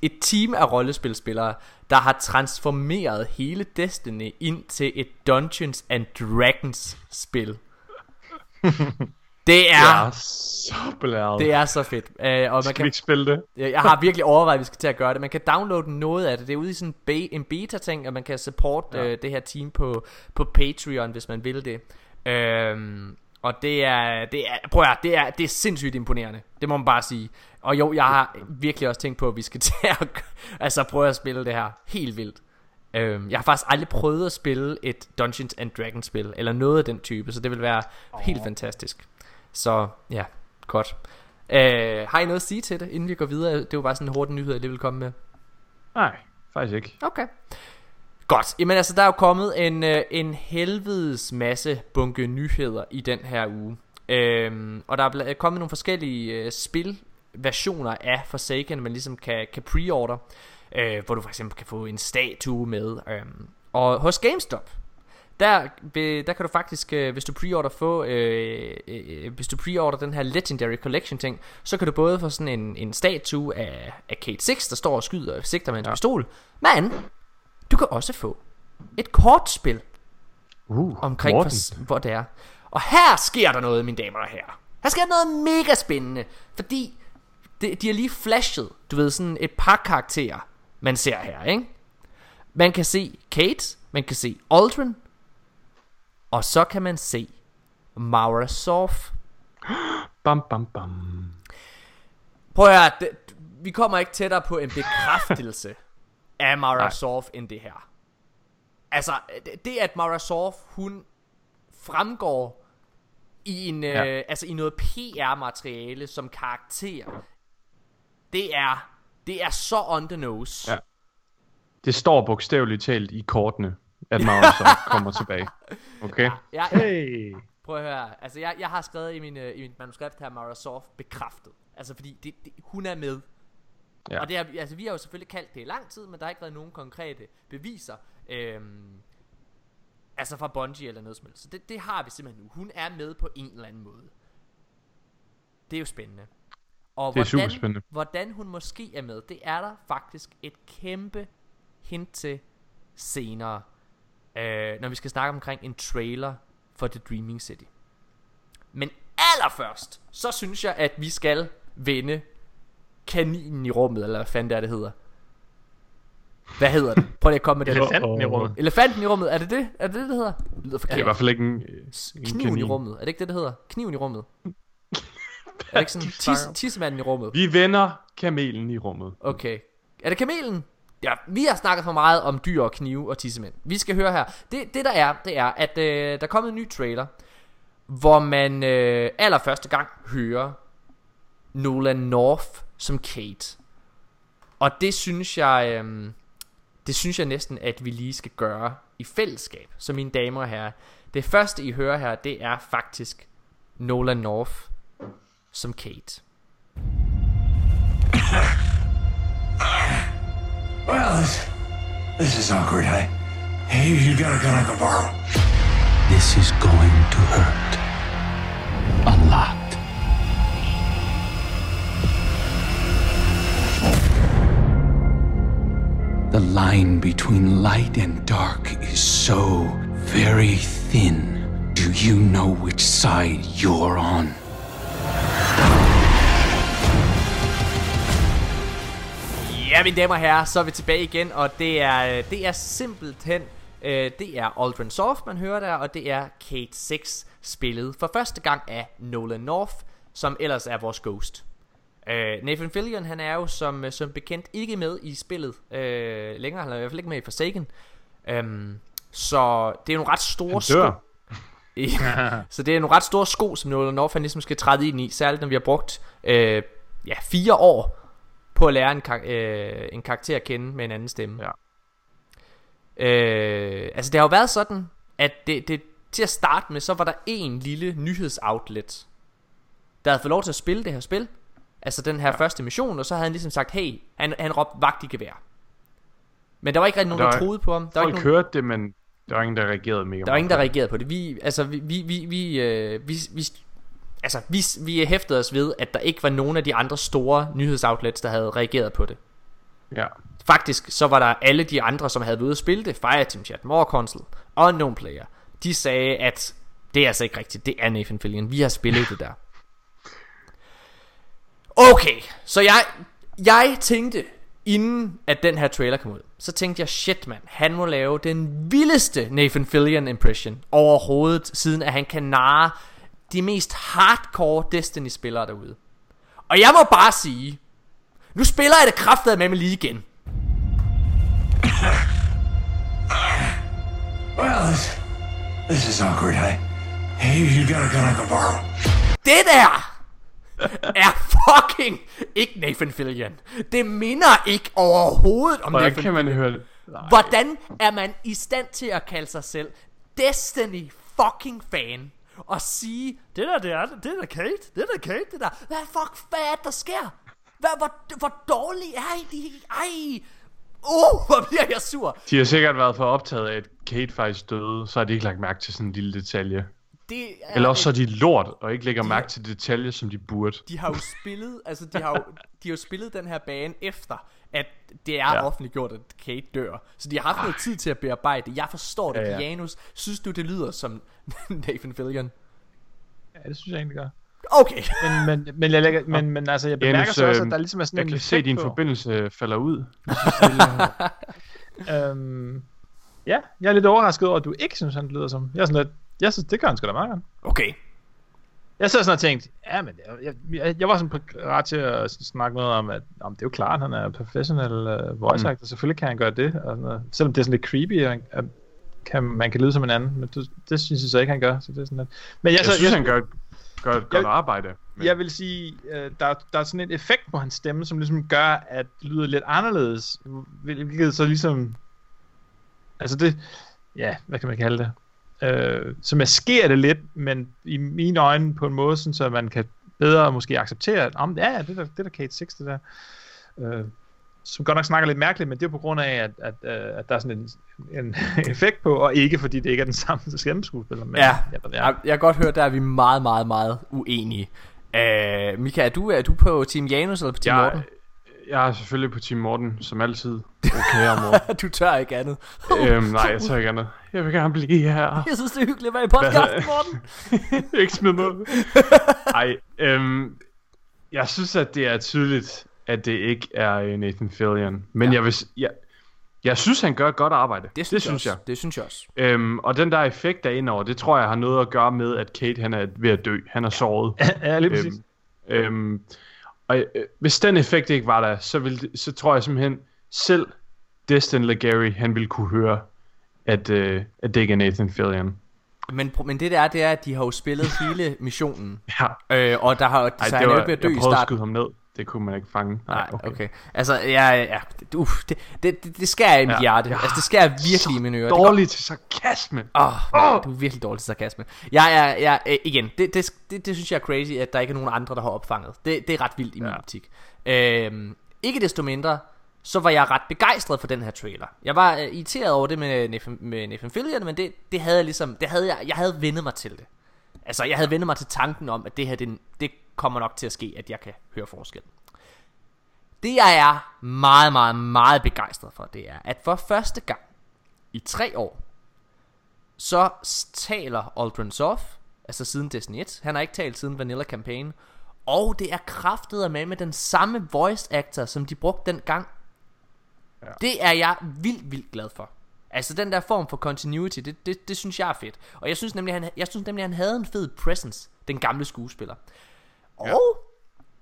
S1: et team af rollespilspillere, der har transformeret hele Destiny ind til et Dungeons and Dragons spil. Det er,
S2: Ja, så blæret.
S1: det er så fedt. Øh, og man
S2: Skal vi
S1: kan,
S2: ikke spille det?
S1: jeg har virkelig overvejet, at vi skal til at gøre det. Man kan downloade noget af det. Det er ude i sådan be- en beta-ting, og man kan support ja. øh, det her team på, på Patreon, hvis man vil det. Øhm, og det er, det er, prøv at, høre, det er, det er sindssygt imponerende. Det må man bare sige. Og jo, jeg har virkelig også tænkt på, at vi skal til at altså prøve at spille det her helt vildt. Øhm, jeg har faktisk aldrig prøvet at spille et Dungeons and Dragons spil, eller noget af den type, så det vil være oh. helt fantastisk. Så ja, godt. Øh, har I noget at sige til det, inden vi går videre? Det var bare sådan en hurtig nyhed, jeg lige vil komme med.
S2: Nej, faktisk ikke.
S1: Okay. Godt. Jamen altså, der er jo kommet en, øh, en helvedes masse bunke nyheder i den her uge. Øhm, og der er kommet nogle forskellige øh, spilversioner af Forsaken, man ligesom kan, kan pre-order. Øh, hvor du for eksempel kan få en statue med. Øhm, og hos GameStop, der, der kan du faktisk, øh, hvis du preorder få, øh, øh, hvis du preorder den her Legendary Collection ting, så kan du både få sådan en, en statue af, af Kate 6, der står og skyder og sigter med en ja. pistol, men du kan også få et kortspil
S2: Uh,
S1: omkring,
S2: Morten.
S1: for, hvor det er. Og her sker der noget, mine damer og herrer. Her sker noget mega spændende, fordi det, de har lige flashet, du ved, sådan et par karakterer, man ser her, ikke? Man kan se Kate, man kan se Aldrin, og så kan man se Mara Sof.
S2: Bam, bam, bam.
S1: Prøv at høre, det, vi kommer ikke tættere på en bekræftelse af
S2: Nej.
S1: Sof end det her. Altså, det, det at Mara Sof, hun fremgår i en ja. Øh, altså i noget PR-materiale som karakter. Det er det er så on the nose.
S2: Ja. Det står bogstaveligt talt i kortene, at Magnus så kommer tilbage. Okay?
S1: Jeg,
S3: Hey.
S1: Prøv at høre, altså jeg, jeg har skrevet i, min, øh, i mit manuskript her, Mara Sof bekræftet. Altså fordi det, det, hun er med. Ja.
S2: Ja.
S1: Og det er, altså vi har jo selvfølgelig kaldt det i lang tid, men der har ikke været nogen konkrete beviser. Øhm, altså fra Bungie eller noget som helst. Så det, det har vi simpelthen nu. Hun er med på en eller anden måde. Det er jo spændende. Og
S2: Det er
S1: hvordan,
S2: superspændende.
S1: hvordan hun måske er med, det er der faktisk et kæmpe hint til senere. Øh, når vi skal snakke omkring en trailer for The Dreaming City. Men allerførst, så synes jeg, at vi skal vende kaninen i rummet, eller hvad fanden det er, det hedder. Hvad hedder det? Prøv lige at komme med det.
S3: Elefanten i rummet.
S1: Elefanten i rummet, er det det? Er det det, det hedder? Det lyder
S2: Det er i
S1: forkert.
S2: hvert fald ikke en, en
S1: Kniven i
S2: kanin.
S1: rummet, er det ikke det, det hedder? Kniven i rummet. er det ikke sådan tis, tissemanden i rummet?
S2: Vi vender kamelen i rummet.
S1: Okay. Er det kamelen? Ja, vi har snakket for meget om dyr og knive og tissemænd. Vi skal høre her. Det, det der er, det er, at øh, der er kommet en ny trailer, hvor man øh, allerførste gang hører Nolan North som Kate. Og det synes jeg, øh, det synes jeg næsten, at vi lige skal gøre i fællesskab. Så mine damer og herrer, det første I hører her, det er faktisk Nolan North som Kate.
S6: Well, this, this is awkward. I, hey, you got a gun I can borrow?
S7: This is going to hurt. A lot. The line between light and dark is so very thin. Do you know which side you're on?
S1: Ja, mine damer og herrer, så er vi tilbage igen, og det er, øh, det er simpelthen, øh, det er Aldrin Soft, man hører der, og det er Kate 6 spillet for første gang af Nolan North, som ellers er vores Ghost. Øh, Nathan Fillion, han er jo som, øh, som bekendt ikke med i spillet øh, længere, han er i hvert fald ikke med i Forsaken. Øhm, så det er nogle ret store sko. Så det er nogle ret store sko, som Nolan North han ligesom skal træde ind i, særligt når vi har brugt øh, ja, fire år på at lære en, kar- øh, en karakter at kende med en anden stemme.
S2: Ja.
S1: Øh, altså det har jo været sådan, at det, det, til at starte med, så var der en lille nyhedsoutlet, der havde fået lov til at spille det her spil. Altså den her ja. første mission, og så havde han ligesom sagt, hey, han, han råbte vagt i gevær. Men der var ikke rigtig nogen,
S2: der
S1: der,
S2: var-
S1: troede på ham. Der var,
S2: Folk
S1: ikke nogen,
S2: hørte det, men der var ingen, der reagerede mega
S1: der var ingen, der reagerede på det. Vi, altså, vi, vi, vi, vi, øh, vi, vi, altså, vi, vi hæftede os ved, at der ikke var nogen af de andre store nyhedsoutlets, der havde reageret på det.
S2: Ja.
S1: Faktisk så var der alle de andre, som havde været ude at spille det, Fireteam Chat, More Console, Unknown Player, de sagde, at det er altså ikke rigtigt, det er Nathan Fillion, vi har spillet det der. Okay, så jeg, jeg tænkte, inden at den her trailer kom ud, så tænkte jeg, shit mand, han må lave den vildeste Nathan Fillion impression overhovedet, siden at han kan narre de mest hardcore Destiny-spillere derude. Og jeg må bare sige, nu spiller jeg det kraftet med mig lige igen.
S6: Well, this, this is awkward. I, hey, you got a gun I can borrow?
S1: Det der er fucking ikke Nathan Fillion. Det minder ikke overhovedet om
S2: Hvordan
S1: Nathan
S2: kan man høre det?
S1: Hvordan er man i stand til at kalde sig selv Destiny fucking fan og sige, det der, det er, det er da Kate, det er da Kate, det der. Hvad fuck, hvad er det, der sker? Hvad, hvor, hvor dårlig er I? Ej, uh, hvor bliver jeg sur.
S2: De har sikkert været for optaget af, at Kate faktisk døde, så har de ikke lagt mærke til sådan en lille detalje.
S1: Det er
S2: Eller også så er de lort, og ikke lægger
S1: De-
S2: mærke til detaljer, som de burde.
S1: de har jo spillet, altså de har jo, de har jo spillet den her bane efter, at det er
S2: Ja.
S1: offentliggjort, at Kate dør. Så de har haft noget tid til at bearbejde det. Jeg forstår det,
S2: ja.
S1: ja. Janus. Synes du, det lyder som Nathan Fillion?
S3: Ja, det synes jeg egentlig gør.
S1: Okay.
S3: Men, men, men, jeg lægger, men, men altså, jeg bemærker
S2: Janus,
S3: så også, at der ligesom er sådan
S2: Jeg
S3: en
S2: kan
S3: effekt
S2: se, at din
S3: på.
S2: forbindelse falder ud.
S3: Øhm, ja, jeg er lidt overrasket over, at du ikke synes, han lyder som... Jeg er sådan lidt, jeg synes, det gør han sgu da meget godt.
S1: Okay.
S3: Jeg sad sådan og tænkte, ja, men jeg, jeg, jeg var sådan på ret til at snakke noget om, at om det er jo klart, han er professional uh, voice
S2: Mm.
S3: actor, selvfølgelig kan han gøre det, og sådan noget. selvom det er sådan lidt creepy, at, at kan, man kan lyde som en anden, men det, det synes jeg så ikke, han gør, så det er sådan lidt. Men jeg,
S2: Jeg
S3: så,
S2: synes, han gør, et godt
S3: Jeg-
S2: arbejde. Men
S3: jeg vil sige, øh, der, der er sådan en effekt på hans stemme, som ligesom gør, at det lyder lidt anderledes, hvilket så ligesom, altså det, ja, hvad kan man kalde det, øh, så maskerer det lidt, men i mine øjne på en måde, sådan, så man kan bedre måske acceptere, at om, ja, det er da- det er da Kate Six, det der. Øh, som godt nok snakker lidt mærkeligt, men det er på grund af, at, at, øh, at der er sådan en, en effekt på, og ikke fordi det ikke er den samme skæmmeskuespiller. Men,
S1: Ja,
S3: ja.
S1: Jeg, jeg kan godt høre, der er vi meget, meget, meget uenige. Uh, Mika, er du, er du på Team Janus eller på Team
S2: jeg,
S1: Morten?
S2: jeg er selvfølgelig på Team Morten, som altid. okay område.
S1: du tør ikke andet.
S2: øhm, nej, jeg tør ikke andet. Jeg vil gerne blive her.
S1: Jeg synes, det er hyggeligt at være i podcasten, Morten.
S2: ikke smid noget. Ej, øhm, jeg synes, at det er tydeligt, at det ikke er Nathan Fillion. Men ja. jeg vil... Jeg, jeg synes, han gør et godt arbejde.
S1: Det synes,
S2: det synes jeg.
S1: også. Det synes jeg også.
S2: Øhm, og den der effekt der er indover, det tror jeg har noget at gøre med, at Kate han er ved at dø. Han er såret.
S3: ja, lige præcis.
S2: Øhm, øhm, og øh, hvis den effekt ikke var der, så, ville, det- så tror jeg simpelthen, selv Destin Legary, han ville kunne høre, at, øh, at det ikke er Nathan Fillion.
S1: Men, men det der er, det er, at de har jo spillet hele missionen.
S2: Ja.
S1: Øh, og der har jo,
S2: Ej,
S1: så han er
S2: var,
S1: ikke ved at dø
S2: jeg
S1: i
S2: prøvede at
S1: starten.
S2: skyde ham ned. Det kunne man ikke fange.
S1: Nej, okay. okay. Altså, ja, ja, det- uff, det, det, det, det skærer i mit
S2: Ja.
S1: hjerte.
S2: Ja.
S1: Altså, det skærer virkelig i mine ører. Det går-
S2: Dårlig til sarkasme.
S1: Åh, oh, du er virkelig dårlig til sarkasme. Jeg er, jeg, øh, igen, det, det, det, det synes jeg er crazy, at der ikke er nogen andre, der har opfanget. Det, det er ret vildt i min
S2: Ja.
S1: optik. Øhm, ikke desto mindre, så var jeg ret begejstret for den her trailer. Jeg var øh, irriteret over det med med Nathan Fillion, men det, det havde jeg ligesom, det havde jeg, jeg havde vendet mig til det. Altså, jeg havde vendet mig til tanken om, at det her, det, det kommer nok til at ske, at jeg kan høre forskel. Det jeg er meget, meget, meget begejstret for, det er, at for første gang i tre år, så taler Aldrin Soft, altså siden Destiny 1, han har ikke talt siden Vanilla Campaign, og det er kraftet med med den samme voice actor, som de brugte dengang. Ja. Det er jeg vildt, vildt glad for. Altså den der form for continuity, det, det, det synes jeg er fedt. Og jeg synes nemlig, han, jeg synes nemlig, han havde en fed presence, den gamle skuespiller. Og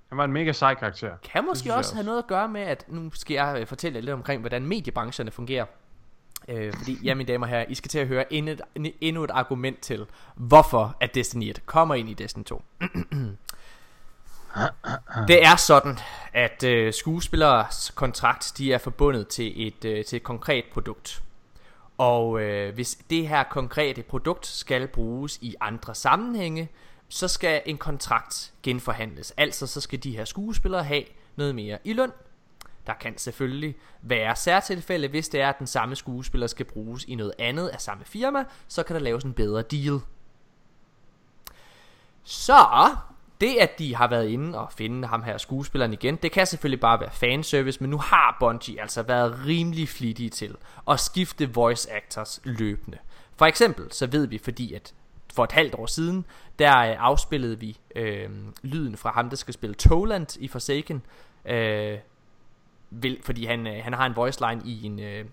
S2: Han var en mega sej karakter.
S1: kan måske
S2: jeg
S1: også have noget at gøre med, at nu skal jeg øh, fortælle jer lidt omkring, hvordan mediebrancherne fungerer. Øh, fordi, ja mine damer og herrer, I skal til at høre endnu et, endnu et argument til, hvorfor at Destiny 1 kommer ind i Destiny 2. Det er sådan, at øh, skuespillers kontrakt, de er forbundet til et, øh, til et konkret produkt. Og øh, hvis det her konkrete produkt skal bruges i andre sammenhænge, så skal en kontrakt genforhandles. Altså så skal de her skuespillere have noget mere i løn. Der kan selvfølgelig være særtilfælde, hvis det er, at den samme skuespiller skal bruges i noget andet af samme firma, så kan der laves en bedre deal. Så det at de har været inde og finde ham her skuespilleren igen, det kan selvfølgelig bare være fanservice, men nu har Bungie altså været rimelig flittige til at skifte voice actors løbende. For eksempel så ved vi, fordi at for et halvt år siden, der øh, afspillede vi øh, lyden fra ham, der skal spille Toland i Forsaken, øh, vil, fordi han, øh, han har en voice line i en, øh,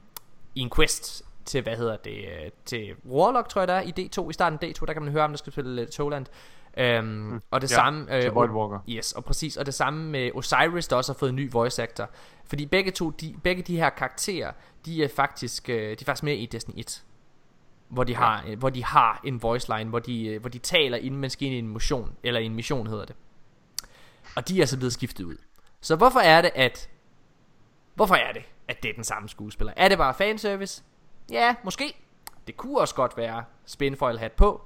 S1: i en quest til, hvad hedder det, øh, til Warlock, tror jeg der er, i D2, i starten af D2, der kan man høre ham, der skal spille øh, Toland. Øhm, og det
S2: ja,
S1: samme
S2: til
S1: øh,
S2: Void Walker.
S1: Yes, og præcis Og det samme med Osiris Der også har fået en ny voice actor. Fordi begge to de, Begge de her karakterer De er faktisk øh, De er faktisk med i Destiny 1 hvor de, har, øh, hvor de har en voice line Hvor de, øh, hvor de taler inden man skal ind i en mission Eller en mission hedder det. Og de er så blevet skiftet ud. Så hvorfor er det at Hvorfor er det at det er den samme skuespiller? Er det bare fanservice? Ja, måske. Det kunne også godt være spinfoil hat på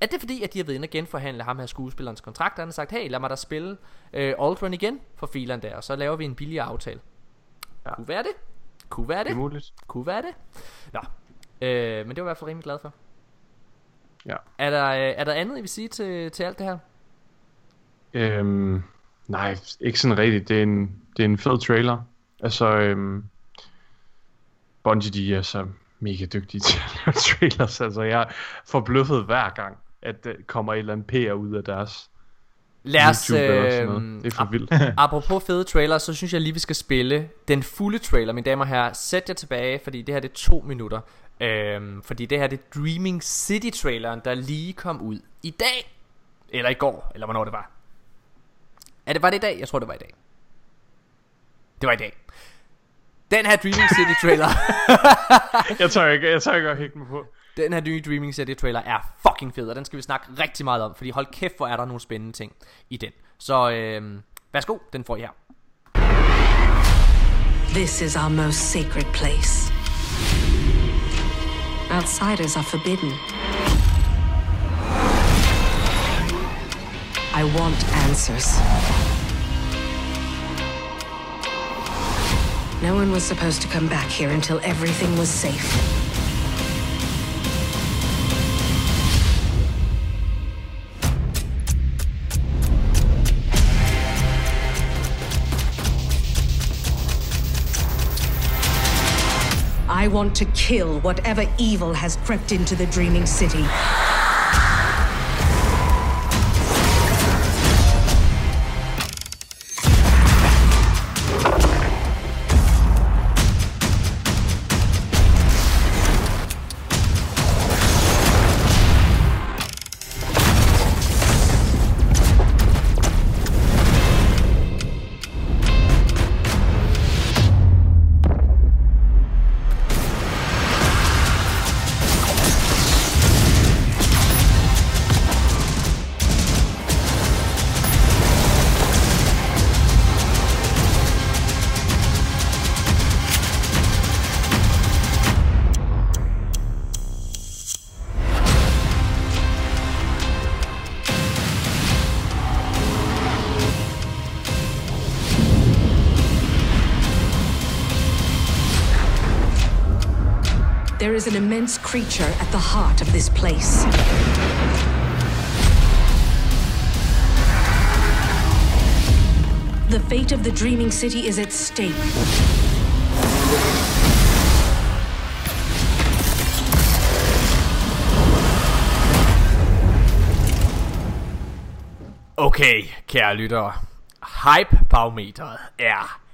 S1: er det fordi, at de har været inde og genforhandle ham her skuespillerens kontrakt, og han har sagt, hey, lad mig da spille øh, Aldrin igen for filen der, og så laver vi en billigere aftale. Ja. Kunne være det. Kunne være
S2: Det er
S1: det.
S2: muligt.
S1: Kunne være det. Nå. Øh, men det var jeg i hvert fald rimelig glad for.
S2: Ja.
S1: Er der, øh, er der andet, I vil sige til, til alt det her?
S2: Øhm, nej, ikke sådan rigtigt. Det er en, det er en fed trailer. Altså, øhm, Bungie, de er så mega dygtige til at lave trailers. Altså, jeg er forbløffet hver gang, at der kommer et eller andet PR ud af deres
S1: Lad os, øh.
S2: Det er for
S1: ap-
S2: vildt.
S1: apropos fede trailer, så synes jeg lige, vi skal spille den fulde trailer, mine damer og herrer. Sæt jer tilbage, fordi det her det er to minutter. Øhm, fordi det her det er Dreaming City traileren, der lige kom ud i dag. Eller i går, eller hvornår det var. Er det, var det i dag? Jeg tror, det var i dag. Det var i dag. Den her Dreaming City trailer,
S2: jeg tør ikke, jeg tør ikke at hægte mig på
S1: den her nye Dreaming City trailer er fucking fed, og den skal vi snakke rigtig meget om, fordi hold kæft, hvor er der nogle spændende ting i den. Så øh, værsgo, den får I her.
S8: This is our most sacred place. Outsiders are forbidden. I want answers. No one was supposed to come back here until everything was safe. I want to kill whatever evil has crept into the Dreaming City. There is an immense creature at the heart of this place. The fate of the Dreaming City is at stake.
S1: Okay, kære lyttere. Hype-barometeret er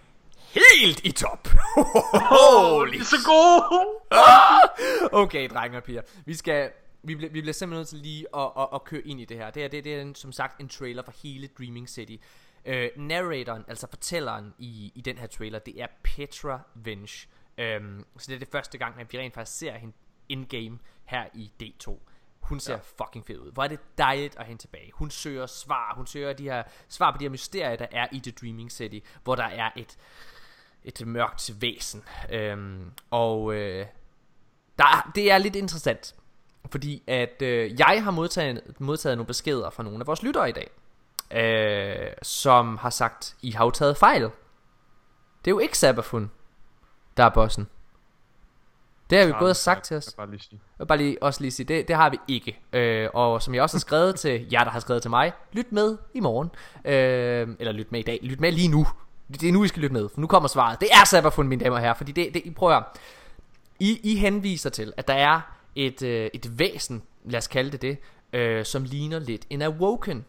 S1: helt i top. Holy
S2: så god!
S1: Okay, drenge og piger. Vi skal... Vi bliver, vi bliver simpelthen nødt til lige at, at, at køre ind i det her. Det her det, det er som sagt en trailer for hele Dreaming City. Uh, narratoren, altså fortælleren i, i den her trailer, det er Petra Vench. Um, så det er det første gang, at vi rent faktisk ser hende in-game her i D2. Hun ser ja. fucking fed ud. Hvor er det dejligt at hende tilbage. Hun søger svar. Hun søger de her svar på de her mysterier, der er i The Dreaming City. Hvor der er et, et mørkt væsen. Um, og øh, der, det er lidt interessant. Fordi at øh, jeg har modtaget, modtaget nogle beskeder fra nogle af vores lyttere i dag. Øh, som har sagt, I har jo taget fejl. Det er jo ikke Sabafun, der er bossen. Det har vi og sagt til os.
S2: Jeg bare lige sige.
S1: Jeg bare lige, også lige sige, det, det har vi ikke. Øh, og som jeg også har skrevet til jer, der har skrevet til mig, lyt med i morgen. Øh, eller lyt med i dag. Lyt med lige nu. Det er nu, I skal lytte med, for nu kommer svaret. Det er Sabafun, mine damer og herrer, fordi det, det I prøver at. I, I henviser til, at der er et, øh, et væsen, lad os kalde det det, øh, som ligner lidt en Awoken.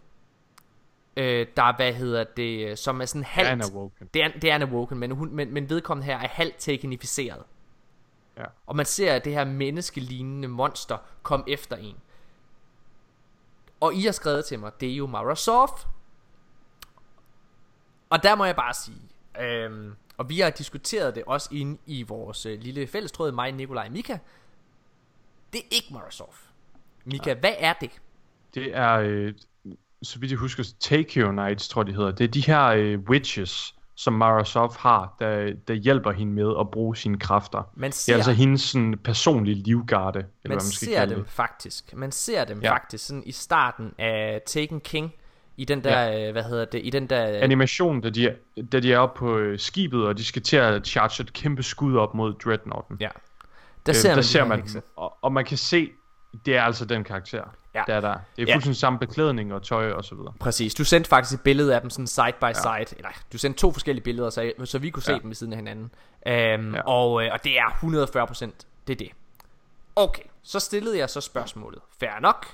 S1: Øh, der er, hvad hedder det, som er sådan halvt...
S2: er en Awoken.
S1: Det er, det er en Awoken, men, hun, men, men vedkommende her er halvt teknificeret.
S2: Ja.
S1: Og man ser det her menneskelignende monster komme efter en. Og I har skrevet til mig, det er jo Mara Soft. Og der må jeg bare sige, øhm, og vi har diskuteret det også inde i vores øh, lille fællestråd, mig, Nikolaj og Mika. Det er ikke Soft. Mika, ja. hvad er det?
S2: Det er, øh, så vidt jeg husker, Takeo Knights, tror jeg, de hedder. Det er de her øh, witches, som Mara Sof har, der, der hjælper hende med at bruge sine kræfter.
S1: Man
S2: Det
S1: ser,
S2: er altså hendes sådan, personlige livgarde, eller
S1: man
S2: hvad man skal
S1: ser dem
S2: det.
S1: faktisk. Man ser dem
S2: ja.
S1: faktisk sådan i starten af Taken King. I den der, ja. hvad hedder det, i den der...
S2: Animation, da de, er, da de er oppe på øh, skibet, og de skal til at charge et kæmpe skud op mod Dreadnoughten.
S1: Ja. Der
S2: Øh,
S1: ser man,
S2: der
S1: de
S2: ser man
S1: hekse.
S2: og, og man kan se, det er altså den karakter.
S1: Ja.
S2: Det er der. Det er
S1: Ja.
S2: fuldstændig samme beklædning og tøj og så videre.
S1: Præcis. Du sendte faktisk et billede af dem sådan side by side. Eller, du sendte to forskellige billeder, så, så vi kunne se
S2: Ja.
S1: dem ved siden af hinanden. Um,
S2: Ja.
S1: ja. og, øh, og det er 140%. Det er det. Okay, så stillede jeg så spørgsmålet. Fair nok.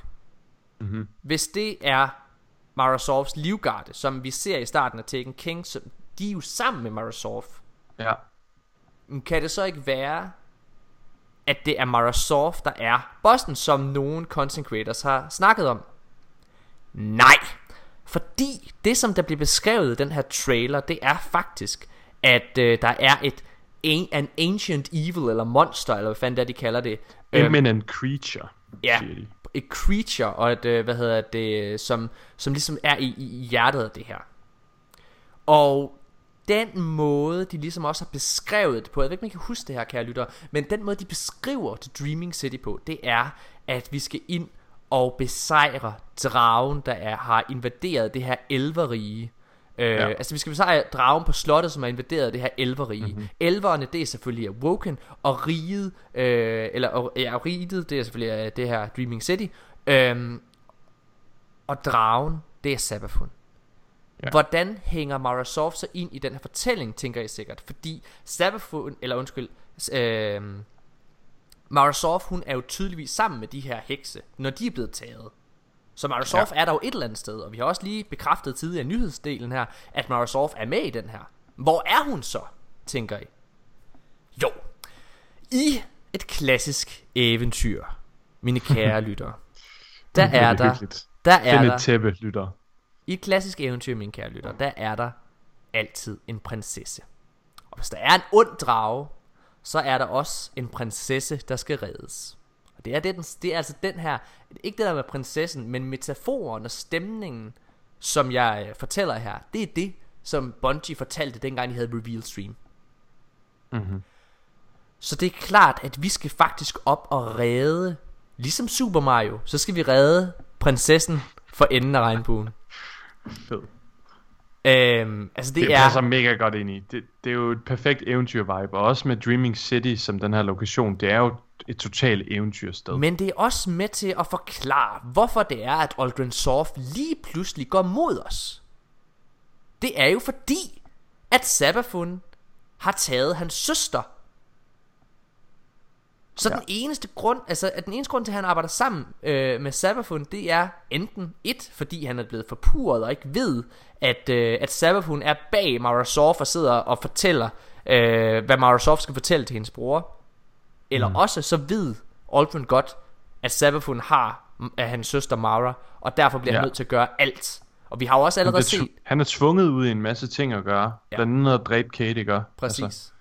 S2: Mhm.
S1: Hvis det er Mara Softs livgarde, som vi ser i starten af Taken King, så de er jo sammen med Mara Sof.
S2: Ja.
S1: Men Kan det så ikke være, at det er Mara Sof, der er bossen, som nogle content creators har snakket om? Nej, fordi det, som der bliver beskrevet i den her trailer, det er faktisk, at øh, der er et an, an ancient evil, eller monster, eller hvad fanden det er, de kalder det. Øhm,
S2: Eminent creature,
S1: ja,
S2: siger de
S1: et creature, og et, øh, hvad hedder det, som, som ligesom er i, i hjertet af det her. Og den måde, de ligesom også har beskrevet det på, jeg ved ikke, man kan huske det her, kære lytter, men den måde, de beskriver The Dreaming City på, det er, at vi skal ind og besejre dragen, der er, har invaderet det her elverige. Øh,
S2: Ja.
S1: Altså vi skal besejre dragen på slottet, som har invaderet det her elverige. Mm-hmm. Elverne, det er selvfølgelig Awoken, og riget, øh, eller ja, riget, det er selvfølgelig øh, det her Dreaming City. Øhm, og dragen, det er Sabafun. Ja. Hvordan hænger Mara Sof så ind i den her fortælling, tænker I sikkert. Fordi Sabafun, eller undskyld, øh, Mara Sof, hun er jo tydeligvis sammen med de her hekse, når de er blevet taget. Så Mara Sof ja. er der jo et eller andet sted, og vi har også lige bekræftet tidligere i nyhedsdelen her, at Mara Sof er med i den her. Hvor er hun så, tænker I? Jo, i et klassisk eventyr, mine kære lyttere, der er der, der er
S2: Find
S1: der,
S2: et tæppe, lytter.
S1: i et klassisk eventyr, mine kære lytter, der er der altid en prinsesse. Og hvis der er en ond drage, så er der også en prinsesse, der skal reddes. Og det er, det, den, det er altså den her, ikke det der med prinsessen, men metaforen og stemningen, som jeg øh, fortæller her, det er det, som Bungie fortalte, dengang de havde Reveal Stream.
S2: Mhm.
S1: Så det er klart, at vi skal faktisk op og redde, ligesom Super Mario, så skal vi redde prinsessen for enden af regnbuen.
S2: Fed.
S1: Øhm, altså det,
S2: Det,
S1: det er...
S2: passer mega godt ind i. Det, det er jo et perfekt eventyr-vibe, og også med Dreaming City som den her lokation, det er jo et totalt eventyrsted.
S1: Men det er også med til at forklare, hvorfor det er, at Aldrin Sorf lige pludselig går mod os. Det er jo fordi, at Sabafun har taget hans søster. Så ja. den eneste grund, altså at den eneste grund til, at han arbejder sammen øh, med Sabafun, det er enten et, fordi han er blevet forpurret og ikke ved, at, øh, at Sabafun er bag Mara Sof og sidder og fortæller, øh, hvad Mara Sof skal fortælle til hendes bror. Eller mm. også så ved Aldrin godt, at Sabafun har af hans søster Mara, og derfor bliver ja. han nødt til at gøre alt. Og vi har jo også allerede set...
S2: han er tvunget ud i en masse ting at gøre.
S1: Ja.
S2: Blandt andet at dræbe Kate, ikke?
S1: Præcis. Altså.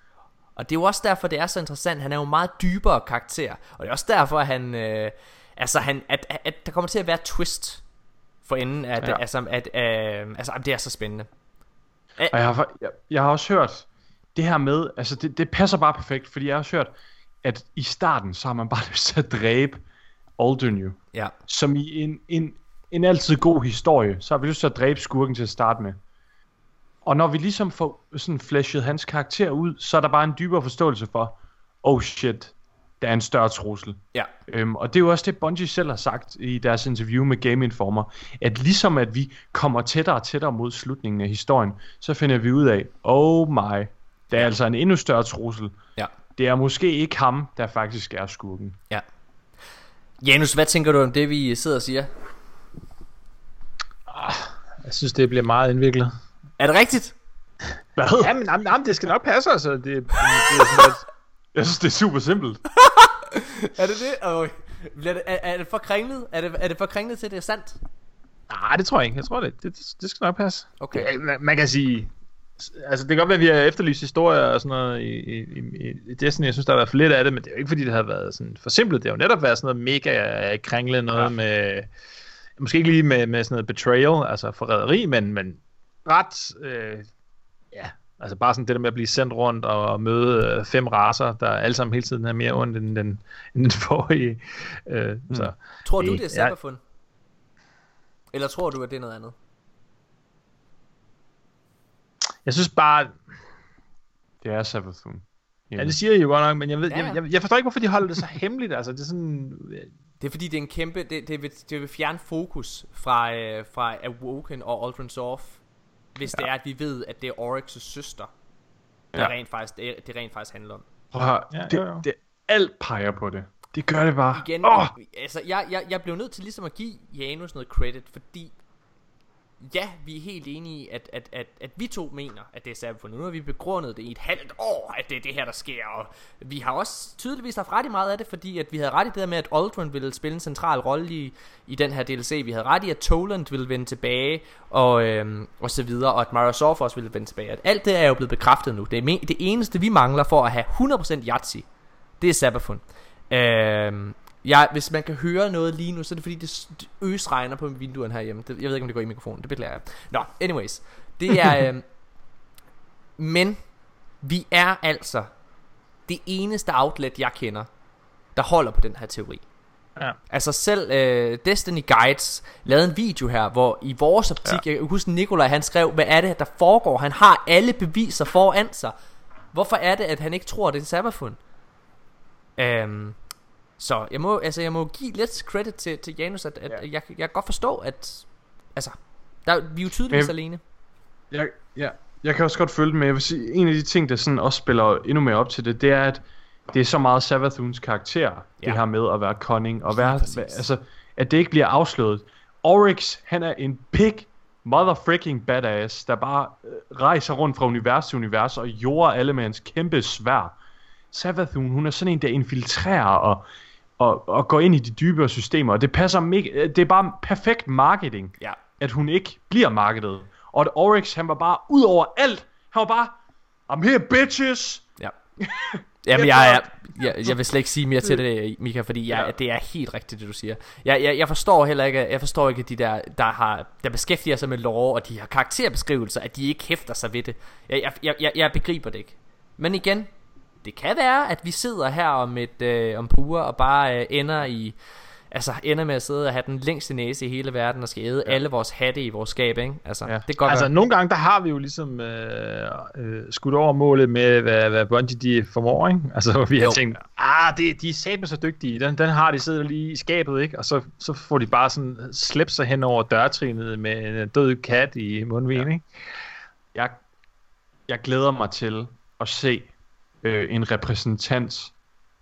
S1: Og det er jo også derfor, det er så interessant. Han er jo en meget dybere karakter. Og det er også derfor, at han... Øh, altså, han, at, at, at der kommer til at være twist for enden. At, ja. Altså, at, øh, altså, det er så spændende.
S2: Og jeg har, jeg, jeg har også hørt det her med, altså det, det passer bare perfekt, fordi jeg har også hørt, at i starten, så har man bare lyst til at dræbe Aldrin jo.
S1: Ja.
S2: Som i en, en, en altid god historie, så har vi lyst til at dræbe skurken til at starte med. Og når vi ligesom får sådan flashet hans karakter ud, så er der bare en dybere forståelse for, oh shit, der er en større trussel.
S1: Ja.
S2: Øhm, og det er jo også det, Bungie selv har sagt i deres interview med Game Informer, at ligesom at vi kommer tættere og tættere mod slutningen af historien, så finder vi ud af, oh my, der er altså en endnu større trussel.
S1: Ja.
S2: Det er måske ikke ham, der faktisk er skurken.
S1: Ja. Janus, hvad tænker du om det, vi sidder og siger?
S3: Jeg synes, det bliver meget indviklet.
S1: Er det rigtigt?
S2: Hvad?
S3: Jamen, jamen, jamen det skal nok passe, altså. Det, det, det er sådan lidt...
S2: Jeg synes, det er super simpelt.
S1: Er det det? Oh. Bliver det er, er det for kringlet? Er det, er det for kringlet til, at det er sandt?
S3: Nej, det tror jeg ikke. Jeg tror, det, det, det skal nok passe.
S1: Okay.
S3: Ja, man, man kan sige... Altså, det kan godt være, at vi har efterlyst historier og sådan noget i, i, i, i Destiny. Jeg synes, der har været for lidt af det, men det er jo ikke, fordi det har været sådan for simpelt. Det har jo netop været sådan noget mega kringlet noget ja. med... Måske ikke lige med, med sådan noget betrayal, altså forræderi, men, men ret... Øh, ja, altså bare sådan det der med at blive sendt rundt og møde øh, fem raser, der alle sammen hele tiden er mere ondt end den, end den forrige. Øh, mm. så,
S1: Tror du,
S3: det-
S1: det er
S3: ja.
S1: Sabafun? Eller tror du, at det er noget andet?
S3: Jeg synes bare,
S2: Det er Savathun.
S3: Ja, det siger I jo godt nok, men jeg, ved,
S1: Ja,
S3: jeg, jeg, jeg forstår ikke, hvorfor de holder det så hemmeligt. Altså, det er sådan...
S1: Det er fordi, det er en kæmpe... Det, det, vil, det vil fjerne fokus fra, øh, fra Awoken og Aldrin Sorf. Hvis ja. det er, at vi ved, at det er Oryx' søster. Det,
S2: Ja.
S1: rent faktisk, det, det rent faktisk handler om.
S2: Prøv at høre,
S3: Ja,
S2: det,
S3: jo, jo.
S2: det, alt peger på det. Det gør det bare.
S1: Igen,
S2: Åh!
S1: oh! altså, jeg, jeg, jeg blev nødt til ligesom at give Janus noget credit, fordi ja, vi er helt enige i, at, at, at, at vi to mener, at det er Sabafun. Nu har vi begrundet det i et halvt år, at det er det her, der sker. Og vi har også tydeligvis haft ret i meget af det, fordi at vi havde ret i det der med, at Aldrin ville spille en central rolle i, i den her DLC. Vi havde ret i, at Toland ville vende tilbage, og, øhm, og så videre, og at Mario Sof også ville vende tilbage. At alt det er jo blevet bekræftet nu. Det, er me- det eneste, vi mangler for at have 100% Yahtzee, det er Sabafun. Øhm, jeg, hvis man kan høre noget lige nu, så er det fordi, det s- det øsregner på vinduerne herhjemme. Det, jeg ved ikke, om det går i mikrofonen. Det beklager jeg. Nå, anyways. Det er... øhm, men vi er altså det eneste outlet, jeg kender, der holder på den her teori.
S3: Ja.
S1: Altså selv øh, Destiny Guides lavede en video her, hvor i vores optik, ja. jeg kan huske Nikolaj, han skrev, hvad er det, der foregår? Han har alle beviser foran sig. Hvorfor er det, at han ikke tror, det er en Sabafun? Øhm, så jeg må, altså, jeg må give lidt credit til, til Janus, at, at
S2: Ja.
S1: jeg, jeg kan godt forstå, at altså, der, vi er jo tydeligvis
S2: Men-
S1: alene.
S2: Jeg, ja, jeg kan også godt følge det, men jeg vil sige, en af de ting, der sådan også spiller endnu mere op til det, det er, at det er så meget Savathuns karakter, ja.
S1: Ja.
S2: det her med at være cunning, og være,
S1: præcis.
S2: altså, at det ikke bliver afsløret. Oryx, han er en big motherfucking badass, der bare øh, rejser rundt fra univers til univers, og jorder alle med hans kæmpe svær. Savathun, hun er sådan en, der infiltrerer og, og, og går ind i de dybere systemer, og det passer mega, det er bare perfekt marketing
S1: Ja.
S2: at hun ikke bliver markedet. Og at Oryx, han var bare ud over alt. Han var bare, I'm here bitches.
S1: Ja. Jamen, jeg, jeg, jeg, jeg vil slet ikke sige mere til det, Mika, fordi jeg,
S2: Ja.
S1: det er helt rigtigt, det du siger. Jeg, jeg, jeg forstår heller ikke, jeg forstår ikke de der, der, har, der beskæftiger sig med lore, og de har karakterbeskrivelser, at de ikke hæfter sig ved det. Jeg, jeg, jeg, jeg begriber det ikke. Men igen, det kan være, at vi sidder her om et øh, om puger og bare øh, ender i altså ender med at sidde og have den længste næse i hele verden og skal æde ja. alle vores hatte i vores skab, ikke? Altså,
S2: Ja.
S1: det godt
S3: Altså,
S1: være.
S3: nogle gange, der har vi jo ligesom øh, øh, skudt over målet med, hvad, hvad Bungie de formår, ikke? Altså, hvor vi har
S1: Jo.
S3: tænkt, ah, det, de er satme så dygtige, den, den har de siddet lige i skabet, ikke? Og så, så får de bare sådan slæbt sig hen over dørtrinet med en død kat i mundvigen, ja. ikke?
S2: Jeg, jeg glæder mig til at se øh, en repræsentant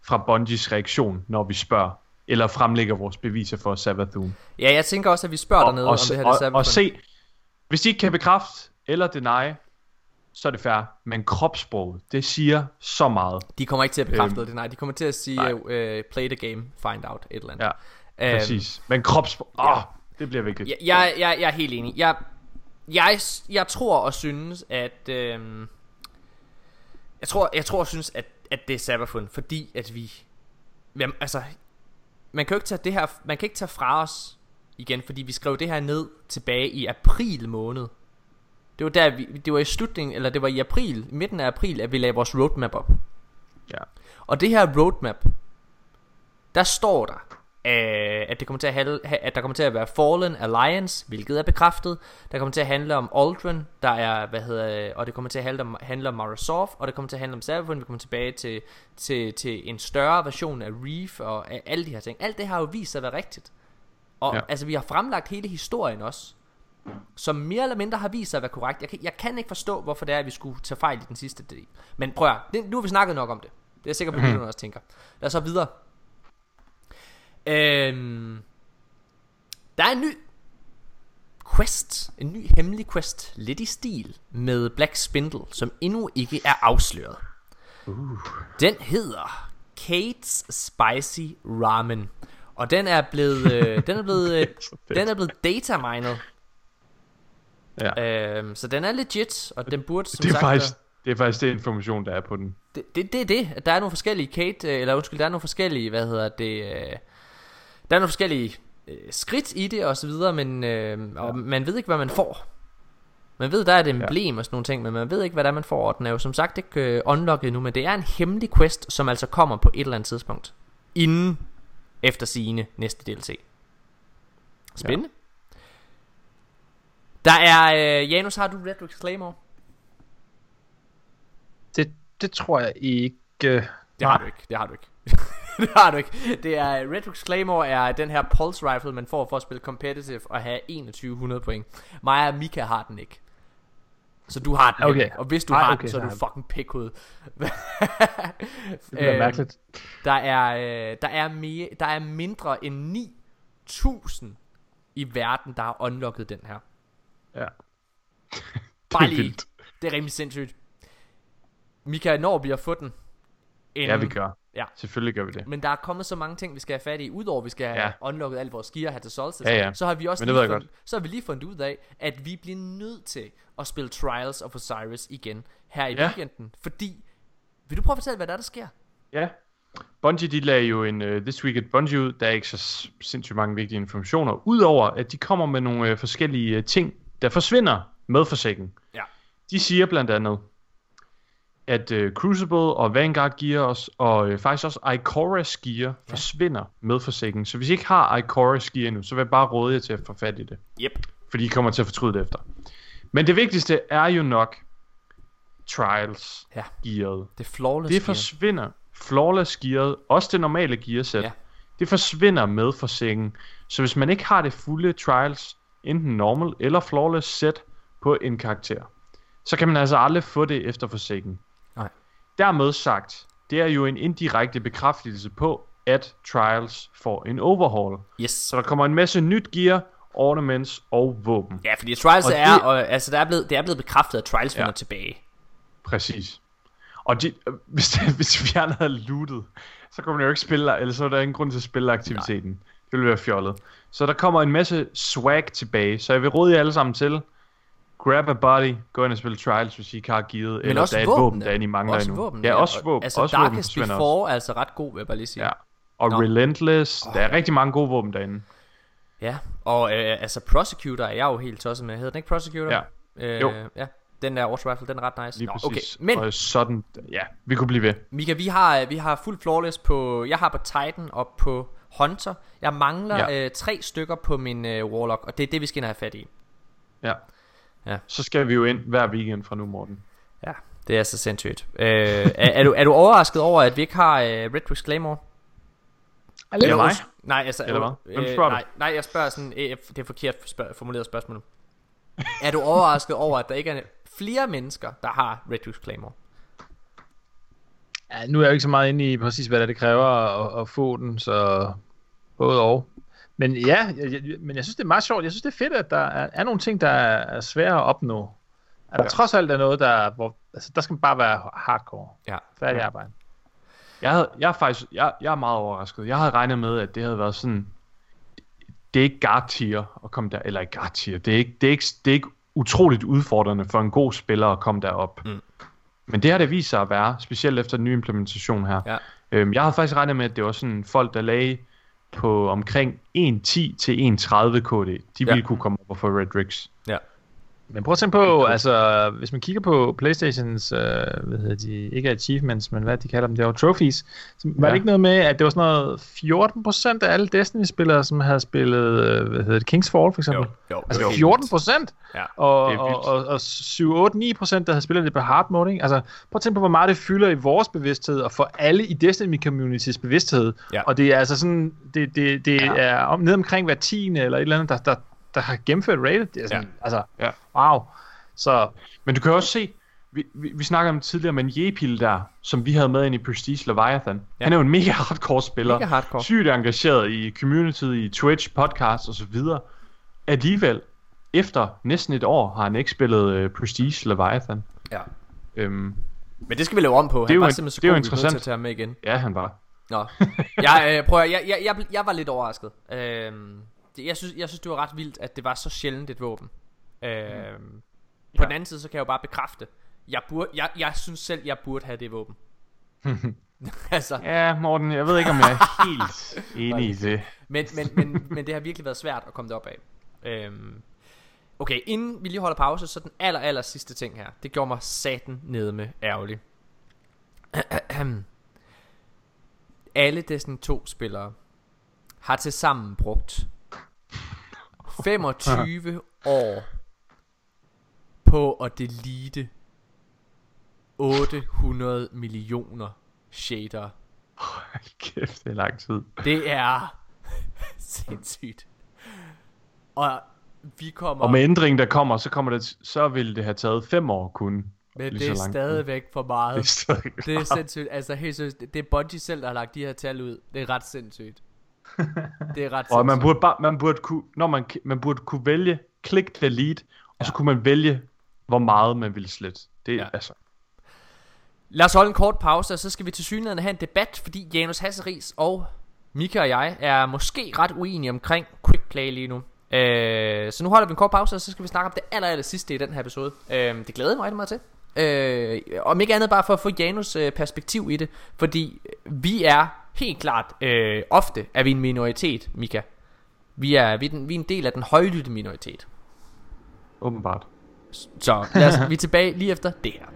S2: fra Bungies reaktion, når vi spørger, eller fremlægger vores beviser for Savathun.
S1: Ja, jeg tænker også, at vi spørger dernede,
S2: og,
S1: om det her det er
S2: og, og se, hvis de ikke kan bekræfte eller deny, så er det fair. Men kropssproget, det siger så meget.
S1: De kommer ikke til at bekræfte
S2: Øhm,
S1: det, nej. De kommer til at sige,
S2: nej.
S1: uh, play the game, find out, et eller andet.
S2: Ja,
S1: Øhm,
S2: præcis. Men kropssprog, åh, det bliver vigtigt.
S1: Jeg, jeg, jeg, jeg er helt enig. Jeg, jeg, jeg tror og synes, at... Øhm, jeg tror, jeg tror og synes, at, at det er Sabafund, fordi at vi... Jamen, altså, man kan jo ikke tage det her... Man kan ikke tage fra os igen, fordi vi skrev det her ned tilbage i april måned. Det var der, vi, det var i slutningen, eller det var i april, midten af april, at vi lagde vores roadmap op.
S2: Ja.
S1: Og det her roadmap, der står der, øh, at det kommer til at handle, ha- at der kommer til at være Fallen Alliance, hvilket er bekræftet. Der kommer til at handle om Aldrin, der er, hvad hedder, og det kommer til at handle om, handle om Marasov, og det kommer til at handle om Savon. Vi kommer tilbage til, til, til en større version af Reef og af alle de her ting. Alt det har jo vist sig at være rigtigt. Og
S2: Ja.
S1: altså, vi har fremlagt hele historien også som mere eller mindre har vist sig at være korrekt. Jeg kan, jeg kan ikke forstå, hvorfor det er, at vi skulle tage fejl i den sidste del. Men prøv at, det, nu har vi snakket nok om det. Det er jeg sikker på, at mm. også tænker. Lad os så videre. Øhm, der er en ny quest, en ny hemmelig quest, lidt i stil med Black Spindle, som endnu ikke er afsløret. Uh. Den hedder Kate's Spicy Ramen. Og den er blevet, øh, den er blevet, øh, den er blevet datamined.
S2: Ja.
S1: Øhm, så den er legit, og den burde som
S2: Det er,
S1: sagt
S2: faktisk,
S1: være-
S2: det er faktisk det information, der er på den.
S1: det, det, det er det. at Der er nogle forskellige Kate, øh, eller undskyld, der er nogle forskellige, hvad hedder det, øh, der er nogle forskellige øh, skridt i det og så videre, men øh, og man ved ikke, hvad man får. Man ved, der er et emblem og sådan nogle ting, men man ved ikke, hvad der er, man får, og den er jo som sagt ikke øh, unlocket nu, men det er en hemmelig quest, som altså kommer på et eller andet tidspunkt. Inden efter sine næste DLC. Spændende. Der er, øh, Janus, har du Red Rick Claymore?
S3: Det, det tror jeg ikke.
S1: Det har du ikke, det har du ikke. det har du ikke. Det er, Red Rooks Claymore er den her pulse rifle, man får for at spille competitive og have 2100 point. Mig og Mika har den ikke. Så du har den
S3: Okay.
S1: ikke. Og hvis du
S3: Ej,
S1: har
S3: okay,
S1: den, så er du fucking pikhoved.
S3: Det bliver
S1: Øhm,
S3: mærkeligt.
S1: Der er, øh, der, er mere, der er mindre end 9000 i verden, der har unlocket den her.
S2: Ja.
S1: Bare lige. Det er rimelig sindssygt. Mika, når vi har fået den. En,
S2: Ja, vi gør.
S1: Ja.
S2: Selvfølgelig gør vi det.
S1: Men der er kommet så mange ting, vi skal have fat i. Udover at vi skal have
S2: Ja.
S1: unlocket alle vores gear her til Solstice,
S2: Ja, ja.
S1: så har vi også
S2: Men
S1: lige fundet, så har vi lige fundet ud af, at vi bliver nødt til at spille Trials of Osiris igen her i
S2: Ja.
S1: weekenden. Fordi, vil du prøve at fortælle, hvad der, er, der sker?
S2: Ja. Bungie, de lagde jo en uh, This Week at Bungie ud. Der er ikke så sindssygt mange vigtige informationer. Udover, at de kommer med nogle uh, forskellige uh, ting, der forsvinder med forsikring.
S1: Ja.
S2: De siger blandt andet, at uh, Crucible og Vanguard Gear også, og uh, faktisk også Icoris Gear forsvinder med forsikring. Så hvis I ikke har Icoris Gear nu, så vil jeg bare råde jer til at få fat i det.
S1: Yep.
S2: Fordi I kommer til at fortryde det efter. Men det vigtigste er jo nok Trials
S1: Ja.
S2: gearet.
S1: Det flawless
S2: Det
S1: gear.
S2: forsvinder. Flawless gearet, også det normale gearsæt,
S1: Ja.
S2: ja. det forsvinder med forsikring. Så hvis man ikke har det fulde trials, enten normal eller flawless set på en karakter, så kan man altså aldrig få det efter Forsaken. Dermed sagt, det er jo en indirekte bekræftelse på, at Trials får en overhaul.
S1: Yes.
S2: Så der kommer en masse nyt gear, ornaments og våben.
S1: Ja, fordi Trials
S2: Og
S1: er,
S2: det-
S1: og, altså der er blevet, det er blevet bekræftet, at Trials
S2: Ja.
S1: vender tilbage.
S2: Præcis. Og de, øh, hvis, det, hvis vi andre havde lootet, så kunne man jo ikke spille, eller så er der ingen grund til at spille aktiviteten. Nej. Det ville være fjollet. Så der kommer en masse swag tilbage, så jeg vil råde jer alle sammen til, grab a body, gå ind og spille Trials, hvis I ikke har givet, eller
S1: også
S2: der er et våben, der I mangler
S1: også
S2: endnu.
S1: Våben,
S2: ja, også våben.
S1: Altså
S2: også våben
S1: Darkest
S2: forsvinder
S1: Before er altså ret god, vil jeg bare lige sige.
S2: Ja. Og
S1: Nå.
S2: Relentless, der er rigtig mange gode våben derinde.
S1: Ja, og øh, altså Prosecutor er jeg jo helt tosset med. Hedder den ikke Prosecutor?
S2: Ja.
S1: Øh,
S2: Jo.
S1: Ja, den der Auto Rifle, den er ret nice.
S2: Lige
S1: Nå,
S2: præcis.
S1: okay, men
S2: Og sådan, ja, vi kunne blive ved.
S1: Mika, vi har, vi har fuld flawless på, jeg har på Titan og på Hunter. Jeg mangler
S2: Ja.
S1: øh, tre stykker på min øh, Warlock, og det er det, vi skal have fat i.
S2: Ja.
S1: Ja.
S2: Så skal vi jo ind hver weekend fra nu, Morten.
S1: Ja, det er så sindssygt. Øh, er, er, du, er du overrasket over, at vi ikke har øh, Red Wings Claymore?
S2: Eller mig?
S1: Nej, altså,
S2: Eller hvad? Hvem
S1: øh,
S2: spørger du?
S1: nej, nej, jeg spørger sådan, øh, det er forkert spørg, formuleret spørgsmål. er du overrasket over, at der ikke er flere mennesker, der har Red Wings Claymore?
S3: Ja, nu er jeg jo ikke så meget inde i præcis, hvad det, er, det kræver at, at få den, så både og. Men ja, jeg, jeg, men jeg synes, det er meget sjovt. Jeg synes, det er fedt, at der er, er nogle ting, der er, svære at opnå. At der
S2: Ja.
S3: trods alt er noget, der, hvor, altså, der skal man bare være hardcore.
S1: Ja.
S3: Færdig
S2: Ja.
S3: arbejde.
S2: Jeg, havde, jeg er faktisk jeg, jeg er meget overrasket. Jeg havde regnet med, at det havde været sådan... Det er ikke guard tier at komme der, eller ikke guard tier. Det er ikke, det er ikke, det er ikke utroligt udfordrende for en god spiller at komme derop.
S1: Mm.
S2: Men det har det vist sig at være, specielt efter den nye implementation her.
S1: Ja.
S2: Øhm, jeg havde faktisk regnet med, at det var sådan folk, der lagde på omkring 1.10 til 1.30 KD. De
S1: Ja.
S2: ville kunne komme op og få Red Rigs.
S1: Ja.
S3: Men prøv at tænke på, altså, hvis man kigger på Playstations, øh, hvad hedder de, ikke achievements, men hvad de kalder dem, det var trophies, så var ja. Det ikke noget med, at det var sådan noget 14% af alle Destiny-spillere, som havde spillet, øh, hvad hedder det, King's Fall for eksempel?
S1: jo,
S3: Altså
S2: jo.
S3: 14 procent?
S1: Ja.
S3: Og, og, og, og 7, 8, 9 procent, der havde spillet det på hard mode, ikke? Altså, prøv at tænke på, hvor meget det fylder i vores bevidsthed, og for alle i Destiny Communities bevidsthed.
S1: Ja.
S3: Og det er altså sådan, det, det, det
S2: ja.
S3: er om, ned omkring hver tiende, eller et eller andet, der, der, der har gennemført rated. Det er sådan, ja. altså,
S2: Ja.
S3: wow. Så,
S2: Men du kan også se, vi, vi, vi snakker om tidligere, men Jepil der, som vi havde med ind i Prestige Leviathan, ja. han er jo en mega hardcore spiller.
S1: Mega hardcore.
S2: Sygt engageret i communityet, i Twitch, podcast osv. Alligevel, efter næsten et år, har han ikke spillet uh, Prestige Leviathan.
S1: Ja.
S2: Øhm,
S1: Men det skal vi lave om på.
S2: Det er
S1: Han var
S2: en-
S1: simpelthen så
S2: det
S1: god, er nødt til
S2: interessant.
S1: at tage ham med igen.
S2: ja, han var.
S1: Nå. jeg, øh, prøv at, jeg, jeg, jeg, jeg var lidt overrasket. Øhm, det, jeg, synes, jeg synes, det var ret vildt, at det var så sjældent et våben. Øhm, på den anden side, så kan jeg jo bare bekræfte. Jeg, burde, jeg, jeg synes selv, jeg burde have det våben. altså,
S2: Ja, Morten, jeg ved ikke, om jeg er helt enig i det.
S1: men, men, men, men det har virkelig været svært at komme derop af. Øhm, okay, inden vi lige holder pause, så den aller, aller sidste ting her. Det gjorde mig saten nede med ærgerlig. Alle Destiny 2 spillere har til sammen brugt 25 år på at delete 800 millioner shader.
S2: Kæft, det er lang tid.
S1: Det er sindssygt. Og vi kommer...
S2: Og med ændringen, der kommer, så, kommer det, så vil det have taget fem år kun.
S1: men det er
S2: tid.
S1: stadigvæk for meget.
S2: Det er
S1: Det er sindssygt. Altså helt seriøst, det- det er Bungie selv, der har lagt de her tal ud. Det er ret sindssygt. Det er ret
S2: Og man burde, bare, man burde kunne, når man, man burde kunne vælge, klik delete, og så kunne man vælge, hvor meget man ville slette. Det er
S1: Ja.
S2: ja. altså,
S1: Lad os holde en kort pause, og så skal vi til synligheden have en debat, fordi Janus Hasseris og Mika og jeg er måske ret uenige omkring quick play lige nu. Øh, så nu holder vi en kort pause, og så skal vi snakke om det aller, aller sidste i den her episode. Øh, det glæder jeg mig rigtig meget til. Øh, om ikke andet bare for at få Janus øh, perspektiv i det, fordi vi er helt klart, øh, ofte er vi en minoritet, Mika. Vi er, vi, er den, vi er en del af den højlytte minoritet.
S2: åbenbart.
S1: Så lad os, vi er tilbage lige efter det her.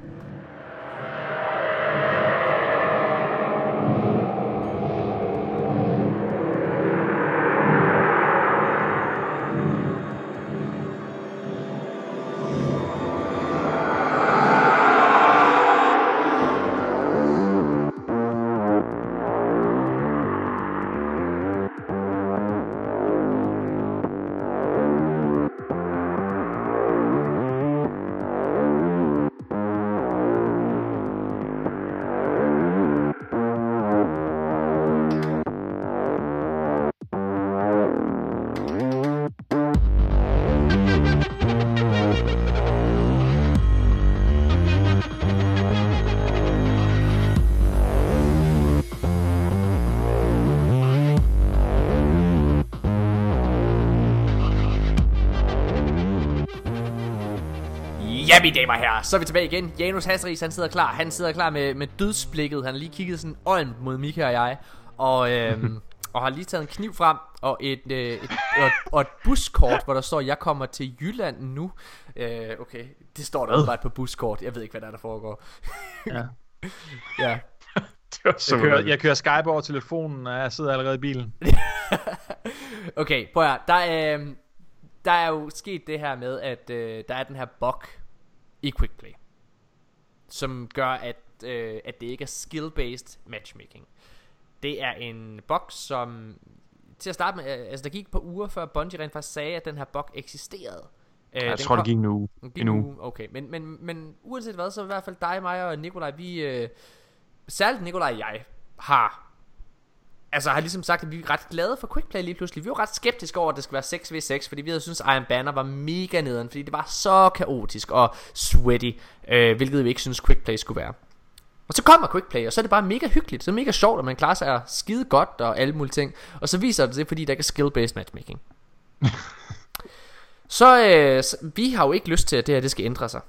S1: Mine damer og herrer, så er vi tilbage igen. Janus Hasseris, han sidder klar. Han sidder klar med, med dødsblikket. Han har lige kigget sådan øjent mod Mika og jeg. Og, øhm, og har lige taget en kniv frem og et, øh, et, og, et- og et buskort, hvor der står, jeg kommer til Jylland nu. Øh, okay, det står der åbenbart på buskort. Jeg ved ikke, hvad der, er, der foregår.
S3: Ja.
S1: ja.
S2: Det var så
S3: Jeg kører, jeg kører Skype over telefonen, og jeg sidder allerede i bilen.
S1: Okay, prøv at høre. der, er, øhm, der er jo sket det her med, at øh, der er den her bug i Quickplay, som gør, at, øh, at det ikke er skill-based matchmaking. Det er en bug, som til at starte med, øh, altså der gik par uger før Bungie rent faktisk sagde, at den her bug eksisterede. Øh,
S2: Jeg tror, det
S1: kom-
S2: gik en uge.
S1: gik
S2: En
S1: en
S2: uge.
S1: uge. Okay, men, men, men uanset hvad, så i hvert fald dig, mig og Nikolaj, vi, øh, særligt Nikolaj og jeg, har Altså har ligesom sagt, at vi er ret glade for Quickplay lige pludselig. Vi var ret skeptiske over, at det skulle være 6v6, fordi vi havde synes Iron Banner var mega nederen, fordi det var så kaotisk og sweaty, øh, hvilket vi ikke synes Quickplay skulle være. Og så kommer Quickplay, og så er det bare mega hyggeligt, så er det mega sjovt, og man klarer sig skide godt og alle mulige ting. Og så viser det sig, fordi der ikke er skill-based matchmaking. så, øh, så vi har jo ikke lyst til, at det her det skal ændre sig.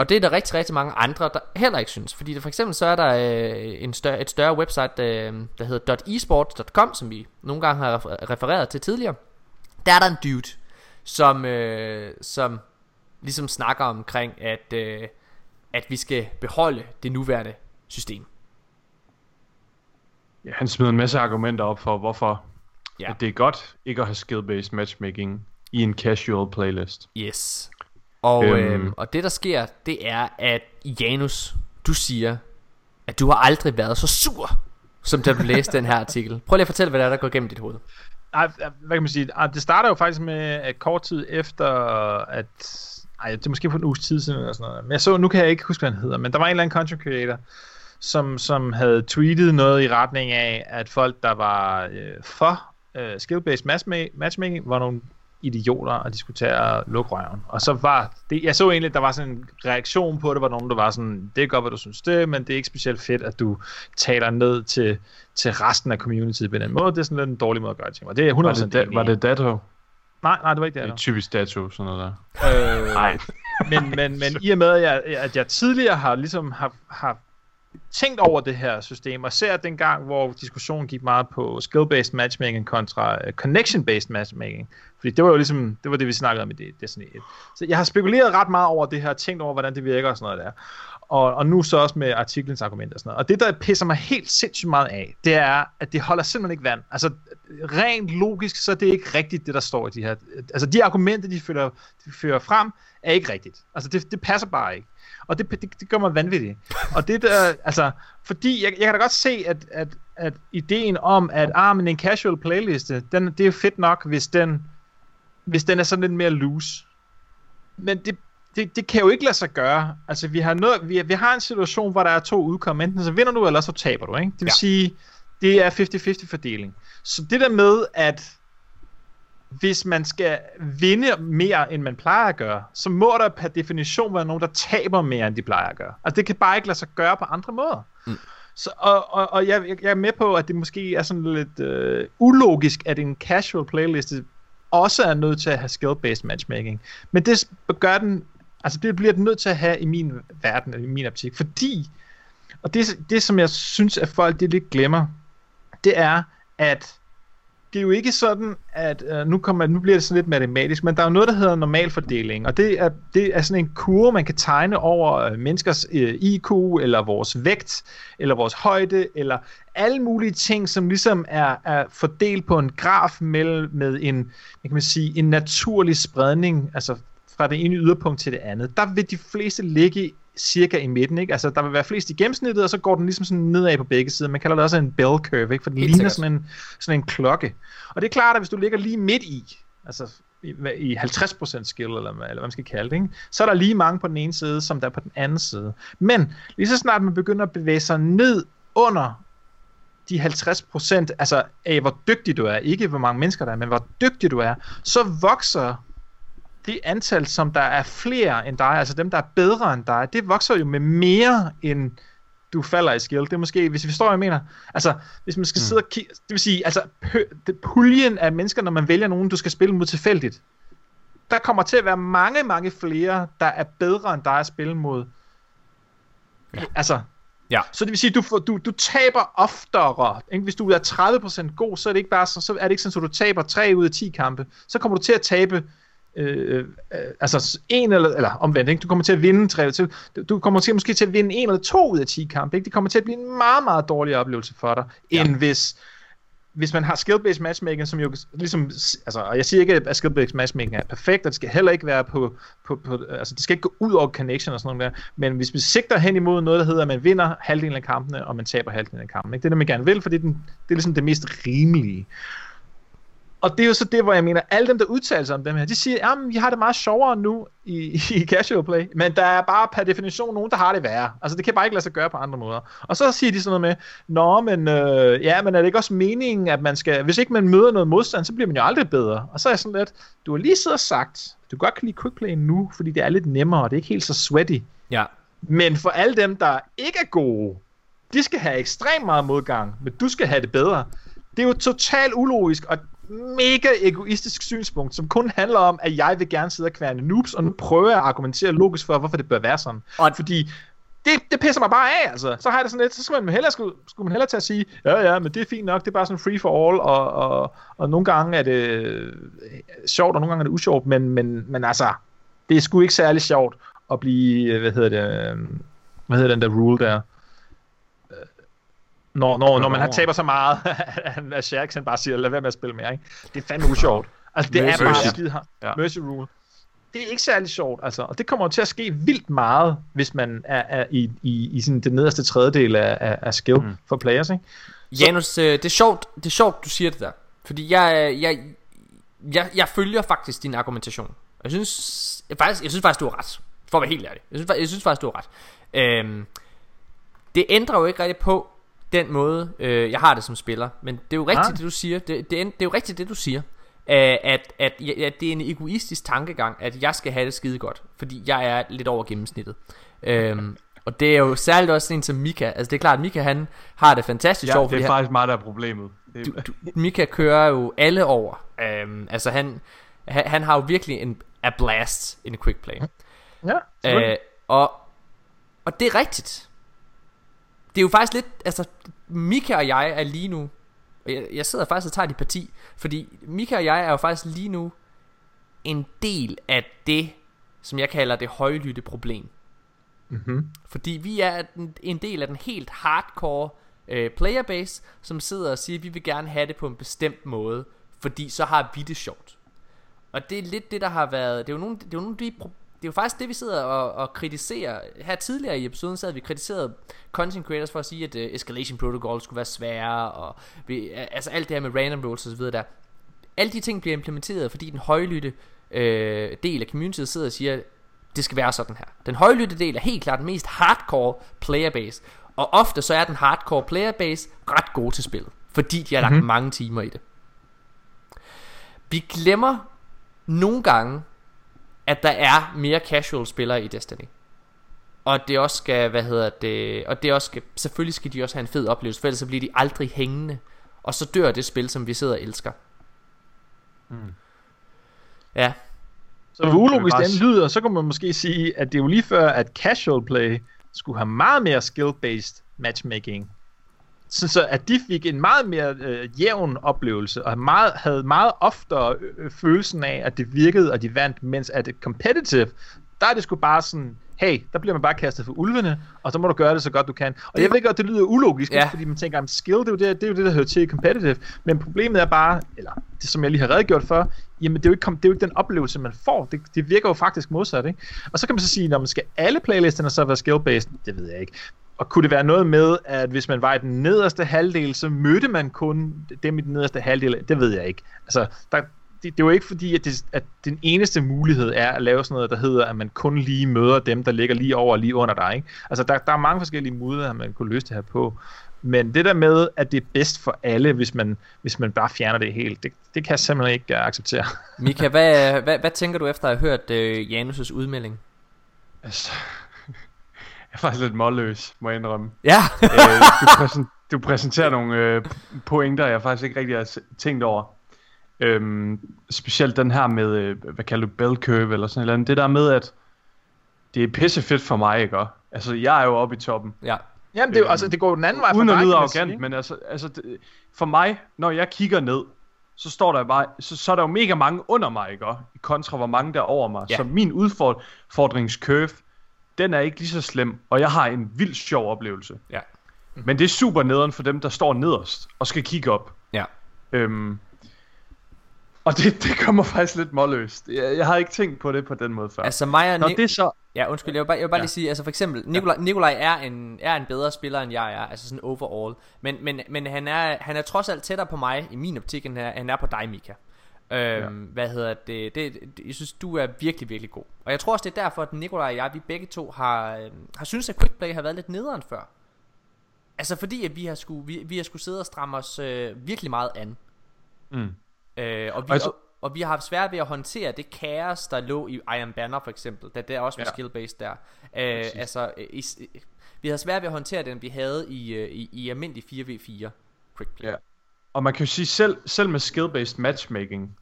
S1: Og det er der rigtig, rigtig mange andre, der heller ikke synes. Fordi der, for eksempel så er der øh, en større, et større website, øh, der hedder .esports.com, som vi nogle gange har refer- refereret til tidligere. Der er der en dude, som, øh, som ligesom snakker omkring, at, øh, at vi skal beholde det nuværende system.
S2: Ja, han smider en masse argumenter op for, hvorfor
S1: ja.
S2: at det er godt ikke at have skill-based matchmaking i en casual playlist.
S1: Yes. Og, øhm.
S2: Øhm.
S1: øh, og det der sker, det er, at Janus, du siger, at du har aldrig været så sur, som da du læste den her artikel. Prøv lige at fortælle, hvad der er, der går igennem dit hoved.
S3: Ej, hvad kan man sige? Ej, det starter jo faktisk med, at kort tid efter, at... Ej, det er måske for en uges tid siden eller sådan noget. Men jeg så, nu kan jeg ikke huske, hvad han hedder, men der var en eller anden content creator, som, som havde tweetet noget i retning af, at folk, der var øh, for øh, skill-based matchma- matchmaking, var nogle idioter, og og lukke røven. Og så var det, jeg så egentlig, at der var sådan en reaktion på det, hvor nogen, der var sådan, det er godt, hvad du synes det, men det er ikke specielt fedt, at du taler ned til, til resten af communityet på den måde. Det er sådan lidt en dårlig måde at gøre ting. Og det er 100%
S2: Var det, da, var det Dato?
S3: Nej, nej, det var ikke
S2: Det
S3: det.
S2: er typisk Dato, sådan noget der.
S3: Øh,
S2: Nej.
S3: men, men, men i og med, at jeg, at jeg tidligere har ligesom har, har tænkt over det her system, og ser dengang, hvor diskussionen gik meget på skill-based matchmaking kontra uh, connection-based matchmaking, fordi det var jo ligesom, det var det, vi snakkede om i det- Destiny 1. Så jeg har spekuleret ret meget over det her, tænkt over, hvordan det virker og sådan noget der. Og, og nu så også med artiklens argumenter og sådan noget. Og det, der pisser mig helt sindssygt meget af, det er, at det holder simpelthen ikke vand. Altså, rent logisk, så er det ikke rigtigt, det der står i de her... Altså, de argumenter, de fører, de fører frem, er ikke rigtigt. Altså, det, det passer bare ikke. Og det, det, det gør mig vanvittig. Og det der, altså, fordi jeg, jeg kan da godt se, at, at, at ideen om, at ah, men en casual playliste, den, det er fedt nok, hvis den, hvis den er sådan lidt mere loose. Men det, det, det kan jo ikke lade sig gøre. Altså, vi har, noget, vi, vi har en situation, hvor der er to udkom. Enten så vinder du, eller så taber du. Ikke? Det vil ja. Sige, det er 50-50 fordeling. Så det der med, at hvis man skal vinde mere, end man plejer at gøre, så må der per definition være nogen, der taber mere, end de plejer at gøre. Altså, det kan bare ikke lade sig gøre på andre måder. Mm. Så, og og, og jeg, jeg jeg er med på, at det måske er sådan lidt øh, ulogisk, at en casual playliste også er nødt til at have skill-based matchmaking. Men det gør den, altså det bliver den nødt til at have i min verden, i min optik, fordi, og det, det som jeg synes, at folk det lidt glemmer, det er, at det er jo ikke sådan, at øh, nu, kommer, nu bliver det sådan lidt matematisk, men der er jo noget, der hedder normalfordeling, og det er, det er sådan en kurve, man kan tegne over øh, menneskers øh, IQ, eller vores vægt, eller vores højde, eller alle mulige ting, som ligesom er, er fordelt på en graf med, med en, hvad kan man sige, en naturlig spredning, altså fra det ene yderpunkt til det andet. Der vil de fleste ligge cirka i midten, ikke? Altså, der vil være flest i gennemsnittet, og så går den ligesom sådan nedad på begge sider. Man kalder det også en bell curve, ikke? For den
S1: Helt
S3: ligner
S1: sikkert.
S3: sådan en, sådan en klokke. Og det er klart, at hvis du ligger lige midt i, altså i, hvad- i 50% skill, eller, hvad- eller hvad man skal kalde det, ikke? så er der lige mange på den ene side, som der er på den anden side. Men lige så snart man begynder at bevæge sig ned under de 50%, altså af hvor dygtig du er, ikke hvor mange mennesker der er, men hvor dygtig du er, så vokser det antal, som der er flere end dig, altså dem, der er bedre end dig, det vokser jo med mere end du falder i skill. Det er måske, hvis vi forstår, hvad jeg mener. Altså, hvis man skal mm. sidde og kigge, det vil sige, altså, puljen af mennesker, når man vælger nogen, du skal spille mod tilfældigt, der kommer til at være mange, mange flere, der er bedre end dig at spille mod. Ja. Altså,
S1: Ja.
S3: så det vil sige, du, får, du, du taber oftere. Ikke? Hvis du er 30% god, så er det ikke bare så, så er det ikke sådan, at du taber 3 ud af 10 kampe. Så kommer du til at tabe øh, øh, altså en eller, eller omvendt, ikke? du kommer til at vinde tre, du kommer til måske til at vinde en eller to ud af 10 kampe, ikke? det kommer til at blive en meget, meget dårligere oplevelse for dig, ja. end hvis hvis man har skill-based matchmaking, som jo ligesom, altså, og jeg siger ikke, at skill-based matchmaking er perfekt, og det skal heller ikke være på, på, på, altså det skal ikke gå ud over connection og sådan noget der, men hvis vi sigter hen imod noget, der hedder, at man vinder halvdelen af kampene, og man taber halvdelen af kampene, ikke? det er det, man gerne vil, fordi den, det er ligesom det mest rimelige. Og det er jo så det, hvor jeg mener, alle dem, der udtaler sig om dem her, de siger, at vi har det meget sjovere nu i, i casual play, men der er bare per definition nogen, der har det værre. Altså det kan bare ikke lade sig gøre på andre måder. Og så siger de sådan noget med, Nå, men, øh, ja, men er det ikke også meningen, at man skal, hvis ikke man møder noget modstand, så bliver man jo aldrig bedre. Og så er jeg sådan lidt, du har lige siddet og sagt, du kan godt kan lide quickplay nu, fordi det er lidt nemmere, og det er ikke helt så sweaty.
S1: Ja.
S3: Men for alle dem, der ikke er gode, de skal have ekstremt meget modgang, men du skal have det bedre. Det er jo totalt ulogisk og mega egoistisk synspunkt, som kun handler om, at jeg vil gerne sidde og kværne noobs, og nu prøver jeg at argumentere logisk for, hvorfor det bør være sådan.
S1: Og-
S3: Fordi det, det pisser mig bare af, altså. Så har jeg det sådan lidt, så skal man hellere, skulle, skulle man hellere til at sige, ja ja, men det er fint nok, det er bare sådan free for all, og, og, og nogle gange er det øh, sjovt, og nogle gange er det usjovt, men, men, men altså, det er sgu ikke særlig sjovt at blive, øh, hvad hedder det, øh, hvad hedder den der rule der? Øh, Når, når, når man har taber så meget, at Sheriksen bare siger, lad være med at spille mere, ikke? Det er fandme usjovt. Altså, det
S1: Mercy
S3: er bare skide her.
S2: Ja.
S3: Mercy rule. Det er ikke særlig sjovt, altså. Og det kommer til at ske vildt meget, hvis man er, er i, i, i sådan den nederste tredjedel af, af, af skill mm. for players, ikke?
S1: Janus, øh, det er sjovt, det er sjovt, du siger det der. Fordi jeg, jeg, jeg, jeg følger faktisk din argumentation. Jeg synes, jeg, faktisk, jeg synes faktisk, du har ret. For at være helt ærlig. Jeg synes, jeg synes faktisk, du har ret. Øhm, det ændrer jo ikke rigtig på den måde, øh, jeg har det som spiller. Men det er jo rigtigt,
S3: Ah.
S1: det du siger. Det, det, er, det er jo rigtigt, det du siger. Øh, at, at, at det er en egoistisk tankegang, at jeg skal have det skide godt. Fordi jeg er lidt over gennemsnittet. Øhm, og det er jo særligt også en som Mika. Altså det er klart, at Mika han har det fantastisk
S2: Ja,
S1: sjovt.
S2: det er
S1: han-
S2: faktisk mig, der er problemet. Det
S1: du, du, Mika kører jo alle over. Um, altså han, han, han har jo virkelig en a blast in a quick play.
S3: Ja,
S1: Uh, og, og det er rigtigt. Det er jo faktisk lidt, altså Mika og jeg er lige nu, jeg, jeg sidder faktisk og tager dit parti, fordi Mika og jeg er jo faktisk lige nu en del af det, som jeg kalder det højlytte problem.
S3: Mm-hmm.
S1: Fordi vi er en, del af den helt hardcore øh, playerbase, som sidder og siger, at vi vil gerne have det på en bestemt måde, fordi så har vi det sjovt. Og det er lidt det, der har været... Det er jo nogle, det er jo nogle af de det er jo faktisk det, vi sidder og, og kritiserer. Her tidligere i episoden sad vi kritiseret content creators for at sige, at uh, Escalation Protocol skulle være svære, og vi, altså alt det her med random så videre der. Alle de ting bliver implementeret, fordi den højlytte øh, del af communityet sidder og siger, det skal være sådan her. Den højlytte del er helt klart den mest hardcore playerbase, og ofte så er den hardcore playerbase ret god til spillet, fordi de har lagt mm-hmm. mange timer i det. Vi glemmer nogle gange, at der er mere casual spillere i Destiny. Og det også skal, hvad hedder det, og det også skal, selvfølgelig skal de også have en fed oplevelse, for ellers så bliver de aldrig hængende. Og så dør det spil, som vi sidder og elsker. Mm. Ja,
S3: Så ulogisk
S2: bare
S3: den lyder, så kan man måske sige, at det er jo lige før, at casual play skulle have meget mere skill-based matchmaking. Så, så at de fik en meget mere øh, jævn oplevelse, og meget, havde meget oftere øh, følelsen af, at det virkede, og de vandt, mens at det competitive, der er det sgu bare sådan, hey, der bliver man bare kastet for ulvene, og så må du gøre det så godt du kan. Og jeg ved godt, det lyder ulogisk,
S1: Ja.
S3: fordi man tænker, at skill, det er, jo det, det er jo det, der hører til i competitive, men problemet er bare, eller det som jeg lige har redegjort for, jamen det er jo ikke, det er jo ikke den oplevelse, man får. Det, det virker jo faktisk modsat, ikke? Og så kan man så sige, når man skal alle playlisterne så være skill-based, det ved jeg ikke. Og kunne det være noget med, at hvis man var i den nederste halvdel, så mødte man kun dem i den nederste halvdel? Det ved jeg ikke. Altså, der, det, det er jo ikke fordi, at, det, at den eneste mulighed er at lave sådan noget, der hedder, at man kun lige møder dem, der ligger lige over og lige under dig. Ikke? Altså, der, der er mange forskellige måder, man kunne løse det her på. Men det der med, at det er bedst for alle, hvis man, hvis man bare fjerner det helt, det, det kan jeg simpelthen ikke uh, acceptere.
S1: Mika, hvad, hvad, hvad tænker du efter at have hørt øh, Janus' udmelding?
S2: altså, jeg er faktisk lidt målløs, må jeg indrømme.
S1: Ja,
S2: øh, du, præsen, du præsenterer nogle øh, pointer, jeg faktisk ikke rigtig har tænkt over. Øhm, specielt den her med, øh, hvad kalder du, bell curve eller sådan noget. Det der med, at det er pissefedt for mig, ikke? også? Altså, jeg er jo oppe i toppen.
S1: Ja.
S3: Jamen, det, er jo- altså, det går den anden vej for
S2: Uden at
S3: dig,
S2: lyde
S3: man sige,
S2: arrogant, men altså, altså det, for mig, når jeg kigger ned, så står der bare, så, så er der jo mega mange under mig, ikke? Kontra hvor mange der er over mig.
S1: Ja.
S2: Så min udfordringscurve, den er ikke lige så slem, og jeg har en vild sjov oplevelse.
S1: Ja.
S2: Men det er super nederen for dem, der står nederst og skal kigge op.
S1: Ja.
S2: Øhm, og det, det kommer faktisk lidt målløst. Jeg, jeg har ikke tænkt på det på den måde før.
S1: Altså mig og
S2: Når
S1: Ni-
S2: det så...
S1: Ja, undskyld, jeg vil bare, jeg vil bare
S2: Ja.
S1: lige sige, altså for eksempel, Nikolaj, Nikolaj er, en, er en bedre spiller, end jeg er, altså sådan overall. Men, men, men han, er, han er trods alt tættere på mig, i min optik, end han er, han er på dig, Mika. Øhm, ja. Hvad hedder det, det, det? Jeg synes, du er virkelig, virkelig god. Og jeg tror også, det er derfor, at Nikolaj og jeg, vi begge to har, øh, har synes at Quickplay har været lidt nederen før. Altså fordi, at vi har skulle, vi, vi har skulle sidde og stramme os øh, virkelig meget an.
S2: Mm.
S1: Øh, og, vi,
S2: Og
S1: og, vi har haft svært ved at håndtere det kaos, der lå i Iron Banner for eksempel, da det også var
S2: Ja.
S1: skill-based der. Øh, altså, øh, i, i- vi havde svært ved at håndtere den, vi havde i, øh, i, i almindelig 4v4 quick play.
S2: Ja. Og man kan jo sige, selv, selv med skill-based matchmaking,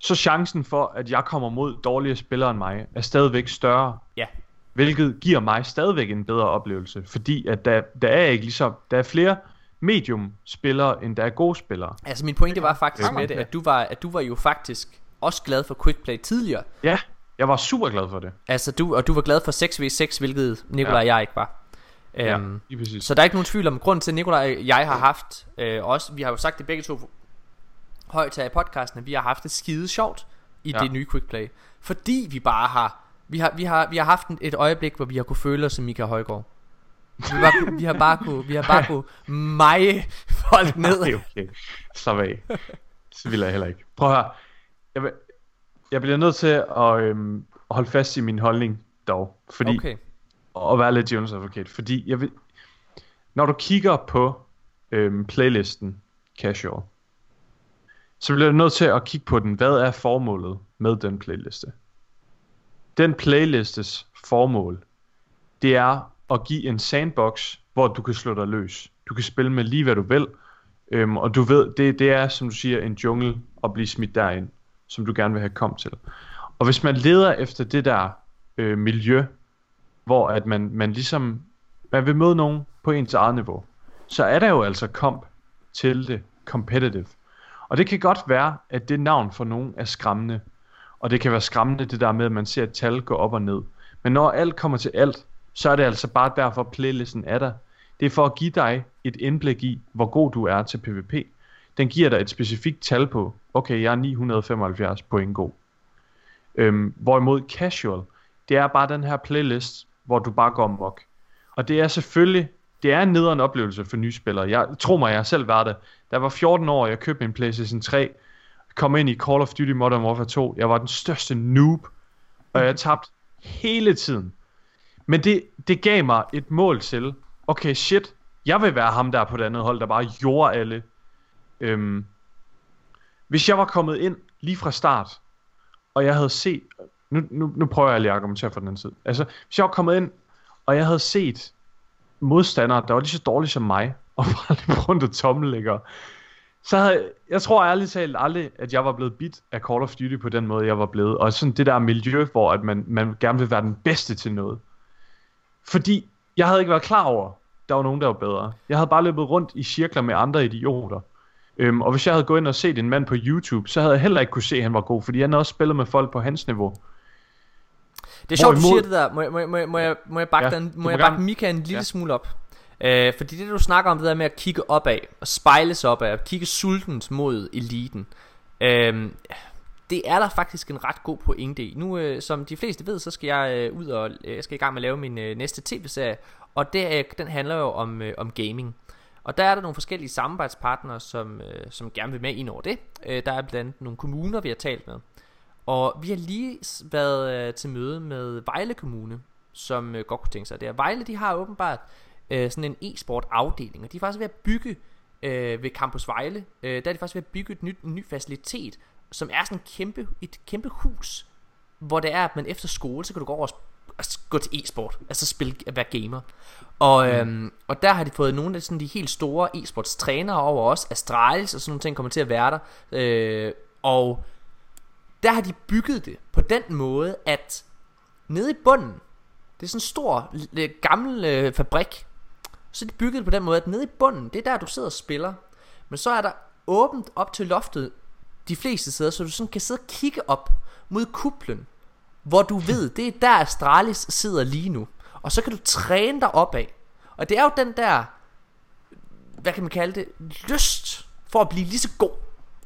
S2: så chancen for, at jeg kommer mod dårligere spillere end mig, er stadigvæk større.
S1: Ja.
S2: Hvilket giver mig stadigvæk en bedre oplevelse. Fordi at der, der er ikke ligesom, der er flere medium spillere, end der er gode spillere.
S1: Altså min pointe var faktisk med det, at du var, at du var jo faktisk også glad for quick play tidligere.
S2: Ja, jeg var super glad for det.
S1: Altså du, og du var glad for 6v6, hvilket Nikolaj
S2: Ja.
S1: og jeg ikke var.
S2: Ja,
S1: Øhm,
S2: lige præcis.
S1: Så der er ikke nogen tvivl om grunden til, at Nikolaj og jeg har haft øh, også, vi har jo sagt det begge to højt her i podcasten, at vi har haft det skide sjovt i
S2: Ja.
S1: det nye quick play. Fordi vi bare har, vi har, vi har, vi har haft et øjeblik, hvor vi har kunne føle os som Michael Højgaard. Vi, kunne- vi har bare kunne, vi har bare kunne meje folk ned.
S2: Okay, okay. Slap af. Så vil jeg heller ikke. Prøv høre. Jeg, jeg bliver nødt til at øhm, holde fast i min holdning dog. Fordi,
S1: Okay
S2: og være lidt Jonas advocate. Fordi jeg vil, når du kigger på øhm, playlisten casual, så bliver du nødt til at kigge på den. Hvad er formålet med den playliste? Den playlistes formål, det er at give en sandbox, hvor du kan slå dig løs. Du kan spille med lige hvad du vil, øhm, og du ved, det, det er som du siger en jungle at blive smidt derind, som du gerne vil have kom til. Og hvis man leder efter det der øh, miljø, hvor at man, man ligesom man vil møde nogen på ens eget niveau, så er der jo altså komp til det competitive. Og det kan godt være, at det navn for nogen er skræmmende. Og det kan være skræmmende det der med, at man ser et tal gå op og ned. Men når alt kommer til alt, så er det altså bare derfor, playlisten er der. Det er for at give dig et indblik i, hvor god du er til PvP. Den giver dig et specifikt tal på, okay, jeg er 975 point god. Øhm, hvorimod casual, det er bare den her playlist, hvor du bare går amok. Og det er selvfølgelig, det er en nederen oplevelse for nye spillere. Jeg tror mig, jeg har selv været det. Da jeg var 14 år, jeg købte min PlayStation 3, kom ind i Call of Duty Modern Warfare 2. Jeg var den største noob, og jeg tabte hele tiden. Men det, det gav mig et mål til, okay shit, jeg vil være ham der på det andet hold, der bare gjorde alle. Øhm, hvis jeg var kommet ind lige fra start, og jeg havde set, nu, nu, nu prøver jeg lige at argumentere for den anden side. Altså, hvis jeg var kommet ind, og jeg havde set modstandere, der var lige så dårlige som mig, og bare lidt rundt og tommellægger, så havde, jeg tror ærligt talt aldrig, at jeg var blevet bit af Call of Duty på den måde, jeg var blevet. Og sådan det der miljø, hvor at man, man gerne vil være den bedste til noget. Fordi jeg havde ikke været klar over, der var nogen, der var bedre. Jeg havde bare løbet rundt i cirkler med andre idioter. Øhm, og hvis jeg havde gået ind og set en mand på YouTube, så havde jeg heller ikke kunne se, at han var god, fordi han havde også spillet med folk på hans niveau.
S1: Det er sjovt, du
S2: Hvorimod-
S1: siger det der. Må, jeg- må, må, må, jeg, må jeg bakke
S2: Ja,
S1: den,
S2: du
S1: må jeg bakke Mika en lille
S2: Ja.
S1: smule op? Øh, fordi det du snakker om, det der med at kigge opad, og spejle sig opad, og kigge sultent mod eliten, øh, det er der faktisk en ret god pointe i. Nu, øh, som de fleste ved, så skal jeg øh, ud og øh, jeg skal i gang med at lave min øh, næste tv-serie, og det, er, den handler jo om, øh, om gaming. Og der er der nogle forskellige samarbejdspartnere, som, øh, som gerne vil med ind over det. Øh, der er blandt andet nogle kommuner, vi har talt med. Og vi har lige været øh, til møde med Vejle Kommune, som øh, godt kunne tænke sig det. Vejle, de har åbenbart øh, sådan en e-sport afdeling, og de er faktisk ved at bygge øh, ved Campus Vejle, øh, der er de faktisk ved at bygge et nyt, en ny facilitet, som er sådan kæmpe, et kæmpe hus, hvor det er, at man efter skole, så kan du gå over og gå til e-sport, altså spille, at være gamer. Og, øhm, og der har de fået nogle af sådan de helt store e-sports trænere over os, Astralis og sådan nogle ting kommer til at være der. Øh, Og der har de bygget det på den måde, at nede i bunden, det er sådan en stor, øh, gammel øh, fabrik, så er de bygget det på den måde, at nede i bunden, det er der, du sidder og spiller. Men så er der åbent op til loftet de fleste steder, så du sådan kan sidde og kigge op mod kuplen, hvor du ved, det er der Astralis sidder lige nu. Og så kan du træne dig opad. Og det er jo den der, hvad kan man kalde det, lyst for at blive lige så god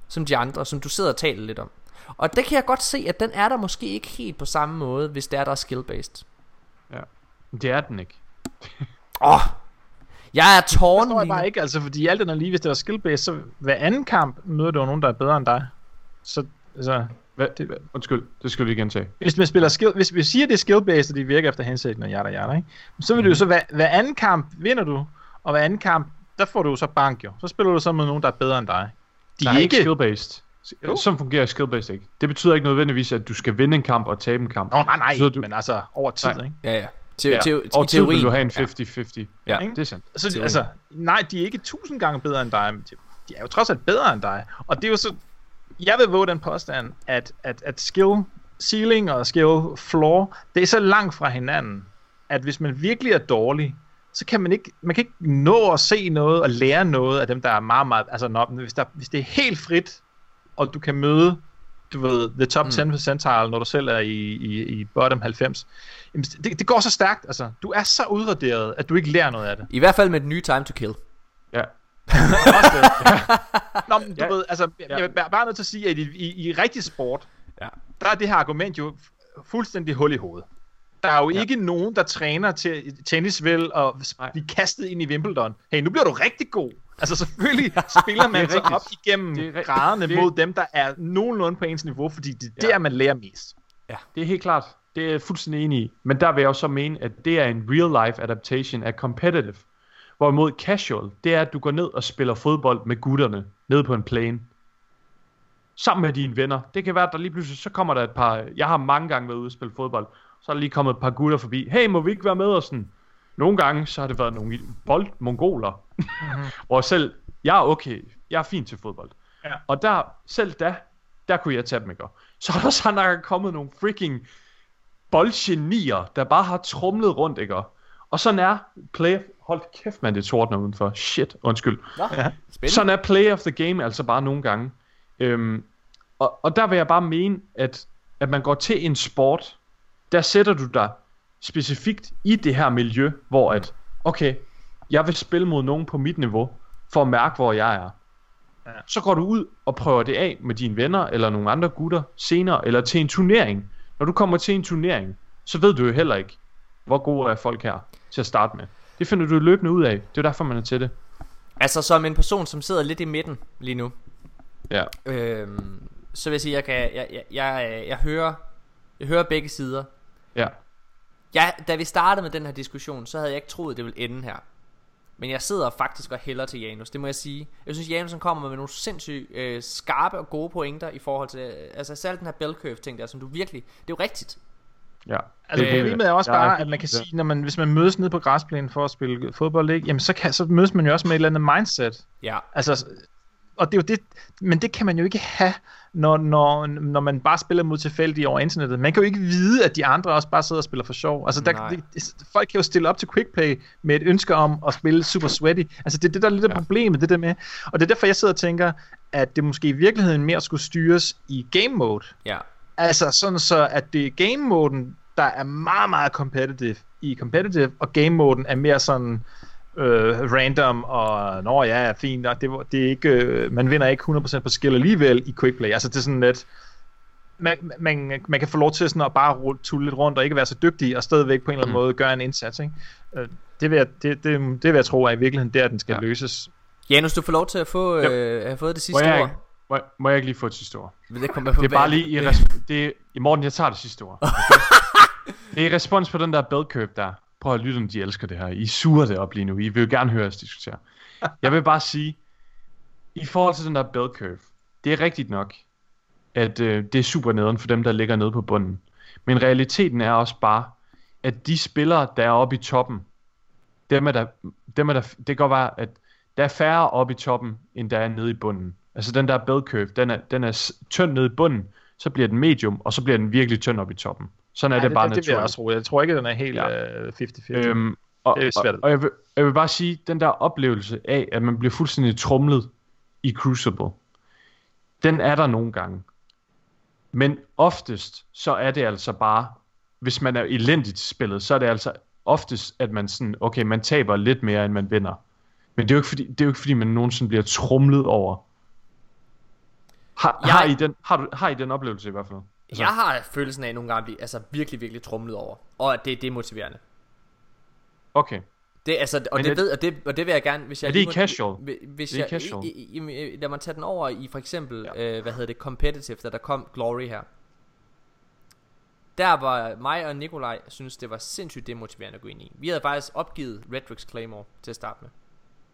S1: som de andre, som du sidder og taler lidt om. Og det kan jeg godt se, at den er der måske ikke helt på samme måde, hvis det er, der er skill-based.
S2: Ja. Det er den ikke.
S1: Åh, oh, jeg er
S3: Det forstår
S1: tårn
S3: jeg bare ikke, altså, fordi alt andet lige, hvis det var skill-based, så hver anden kamp møder du nogen, der er bedre end dig. Så, altså,
S2: Hvad? Det, undskyld, det skal du lige gentage.
S3: hvis man spiller skill, hvis vi siger, det er skill-based, og de virker efter hensigten og yada yada, ikke? så vil det jo så, hver, hver anden kamp vinder du, og hver anden kamp, der får du jo så bank jo. Så spiller du så med nogen, der er bedre end dig. De
S2: Der
S3: er
S2: er
S3: ikke...
S2: ikke skill-based.
S3: Jo.
S2: Sådan fungerer skill-based ikke. Det betyder ikke nødvendigvis, at du skal vinde en kamp og tabe en kamp.
S3: Nå, nej, nej,
S2: du-
S3: men altså over tid,
S2: Nej.
S3: ikke?
S1: Ja, ja. Te-
S2: Ja.
S1: te-
S2: Over tid vil
S1: teorien.
S2: du have en
S1: Ja.
S2: 50-50.
S1: Ja.
S3: Ikke?
S2: Det er sandt.
S3: Så altså, nej, de er ikke tusind gange bedre end dig, men de, de er jo trods alt bedre end dig. Og det er jo så, jeg vil våge den påstand, at, at, at skill ceiling og skill floor, det er så langt fra hinanden, at hvis man virkelig er dårlig, så kan man ikke, man kan ikke nå at se noget og lære noget af dem, der er meget, meget, altså når, hvis, der, hvis det er helt frit, og du kan møde, du ved, the top 10 percentile, når du selv er i, i, i bottom 90, jamen, det, det går så stærkt, altså. Du er så udraderet, at du ikke lærer noget af det.
S1: I hvert fald med den nye Time to Kill.
S2: Ja.
S3: Nå, men du
S2: Ja.
S3: ved, altså, jeg,
S2: Ja.
S3: jeg er bare nødt til at sige, at i, i, i rigtig sport,
S1: Ja.
S3: der er det her argument jo fu- fuldstændig hul i hovedet. Der er jo ja. ikke nogen, der træner til tennis vel og blive kastet ind i Wimbledon. Hey, nu bliver du rigtig god. Altså selvfølgelig spiller man
S2: rigtigt.
S3: op igennem
S2: Det er
S3: graderne
S2: det-
S3: mod dem, der er nogenlunde på ens niveau, fordi det er
S2: Ja.
S3: der, man lærer mest.
S2: Det er helt klart. Det er jeg fuldstændig enig i. Men der vil jeg jo så mene, at det er en real life adaptation af competitive. Hvorimod casual, det er, at du går ned og spiller fodbold med gutterne nede på en plane. Sammen med dine venner. Det kan være, at der lige pludselig, så kommer der et par... Jeg har mange gange været ude og spille fodbold. Så er der lige kommet et par gutter forbi. Hey, må vi ikke være med? Og sådan. Nogle gange, så har det været nogle boldmongoler. Hvor selv, jeg er okay. Jeg er fint til fodbold.
S3: Ja.
S2: Og der, selv da, der kunne jeg tage dem, ikke? Så er der så der er kommet nogle freaking boldgenier, der bare har trumlet rundt, ikke? Og sådan er play... Hold kæft, man, det tordner udenfor. Shit, undskyld.
S1: Nå,
S3: Ja.
S1: spændende.
S2: Sådan er play of the game altså bare nogle gange. Øhm, og, og der vil jeg bare mene, at, at man går til en sport, der sætter du dig specifikt i det her miljø, hvor at, okay, jeg vil spille mod nogen på mit niveau, for at mærke, hvor jeg er.
S3: Ja.
S2: Så går du ud og prøver det af med dine venner, eller nogle andre gutter senere, eller til en turnering. Når du kommer til en turnering, så ved du jo heller ikke, hvor gode er folk her til at starte med. Det finder du løbende ud af. Det er derfor, man er til det.
S1: Altså som en person, som sidder lidt i midten lige nu.
S2: Ja.
S1: Øhm, så vil jeg sige, jeg kan, jeg, jeg, jeg, jeg hører, jeg hører begge sider.
S2: Ja.
S1: Jeg, da vi startede med den her diskussion, så havde jeg ikke troet, det ville ende her. Men jeg sidder faktisk og hælder til Janus, det må jeg sige. Jeg synes, Janus kommer med nogle sindssygt øh, skarpe og gode pointer i forhold til, øh, altså særligt den her bell curve ting der, som du virkelig, det er jo rigtigt.
S2: Ja.
S3: Altså
S2: Det-
S3: problemet er også
S2: er
S3: bare, at man kan
S2: enig.
S3: sige, når man, hvis man mødes nede på græsplænen for at spille fodbold, ikke, jamen så, kan, så mødes man jo også med et eller andet mindset.
S1: Ja,
S3: Altså, og det er jo det, men det kan man jo ikke have, når, når, når man bare spiller mod tilfældige over internettet. Man kan jo ikke vide, at de andre også bare sidder og spiller for sjov. Altså, der,
S1: Nej.
S3: det, folk kan jo stille op til quickplay med et ønske om at spille super sweaty. Altså, det er det, der er lidt af
S2: Ja.
S3: problemet, det der med. Og det er derfor, jeg sidder og tænker, at det måske i virkeligheden mere skulle styres i game mode.
S1: ja.
S3: Altså sådan så, at det er game-moden, der er meget, meget competitive i competitive, og game-moden er mere sådan øh, random, og nå ja, fint, og det, det er ikke, øh, man vinder ikke 100% på skill alligevel i quick play. Altså det er sådan lidt, man, man, man kan få lov til sådan at bare rulle- tulle lidt rundt og ikke være så dygtig, og stadigvæk på en eller anden
S2: Mm.
S3: måde gøre en indsats. Ikke? Øh, det, vil jeg, det, det, det vil jeg tro er i virkeligheden der, den skal
S2: Ja.
S3: ja. løses.
S1: Janus, du får lov til at få,
S2: Ja.
S1: øh, have fået det
S2: Må
S1: sidste
S2: jeg,
S1: ord.
S2: må, må jeg ikke lige få et sidste ord?
S1: Vil det komme på
S2: Det er bare lige i, res- det er, i morgen, jeg tager det sidste ord. Okay? det er i respons på den der bell curve der. Prøv at lytte, om de elsker det her. I suger det op lige nu. I vil jo gerne høre os diskutere. Jeg vil bare sige, i forhold til den der bell curve, det er rigtigt nok, at øh, det er super nederen for dem, der ligger nede på bunden. Men realiteten er også bare, at de spillere, der er oppe i toppen, dem er der, dem er der, det kan godt være, at der er færre oppe i toppen, end der er nede i bunden. Altså den der bell curve, den er, den er tynd nede i bunden, så bliver den medium, og så bliver den virkelig tynd op i toppen. Sådan er
S3: Ja,
S2: det, bare
S3: det, det vil jeg
S2: naturligt.
S3: også tro. Jeg tror ikke, den er helt
S2: Ja.
S3: ja. 50-50.
S2: Øhm, og,
S3: Det er svært.
S2: og, og jeg, vil, jeg vil bare sige, den der oplevelse af, at man bliver fuldstændig trumlet i Crucible, den er der nogle gange. Men oftest, så er det altså bare, hvis man er elendigt spillet, så er det altså oftest, at man sådan, okay, man taber lidt mere, end man vinder. Men det er jo ikke fordi, det er jo ikke, fordi man nogensinde bliver trumlet over. Har,
S1: Jeg-
S2: har, I den, har, du, har I den oplevelse i hvert fald?
S1: Jeg har følelsen af nogle gange at blive altså, virkelig, virkelig trumlet over. Og at det er demotiverende.
S2: Okay.
S1: Det, altså, og,
S2: Men
S1: det ved, og, det, og det vil jeg gerne, hvis jeg
S2: Er det
S1: lige
S2: casual?
S1: hvi- Hvis
S2: Det er
S1: jeg,
S2: casual.
S1: I, i, i, lad mig tage den over i for eksempel, ja. øh, hvad hedder det, competitive, da der kom Glory her. Der var mig og Nikolaj synes det var sindssygt demotiverende at gå ind i. Vi havde faktisk opgivet Redrix Claymore til at starte med.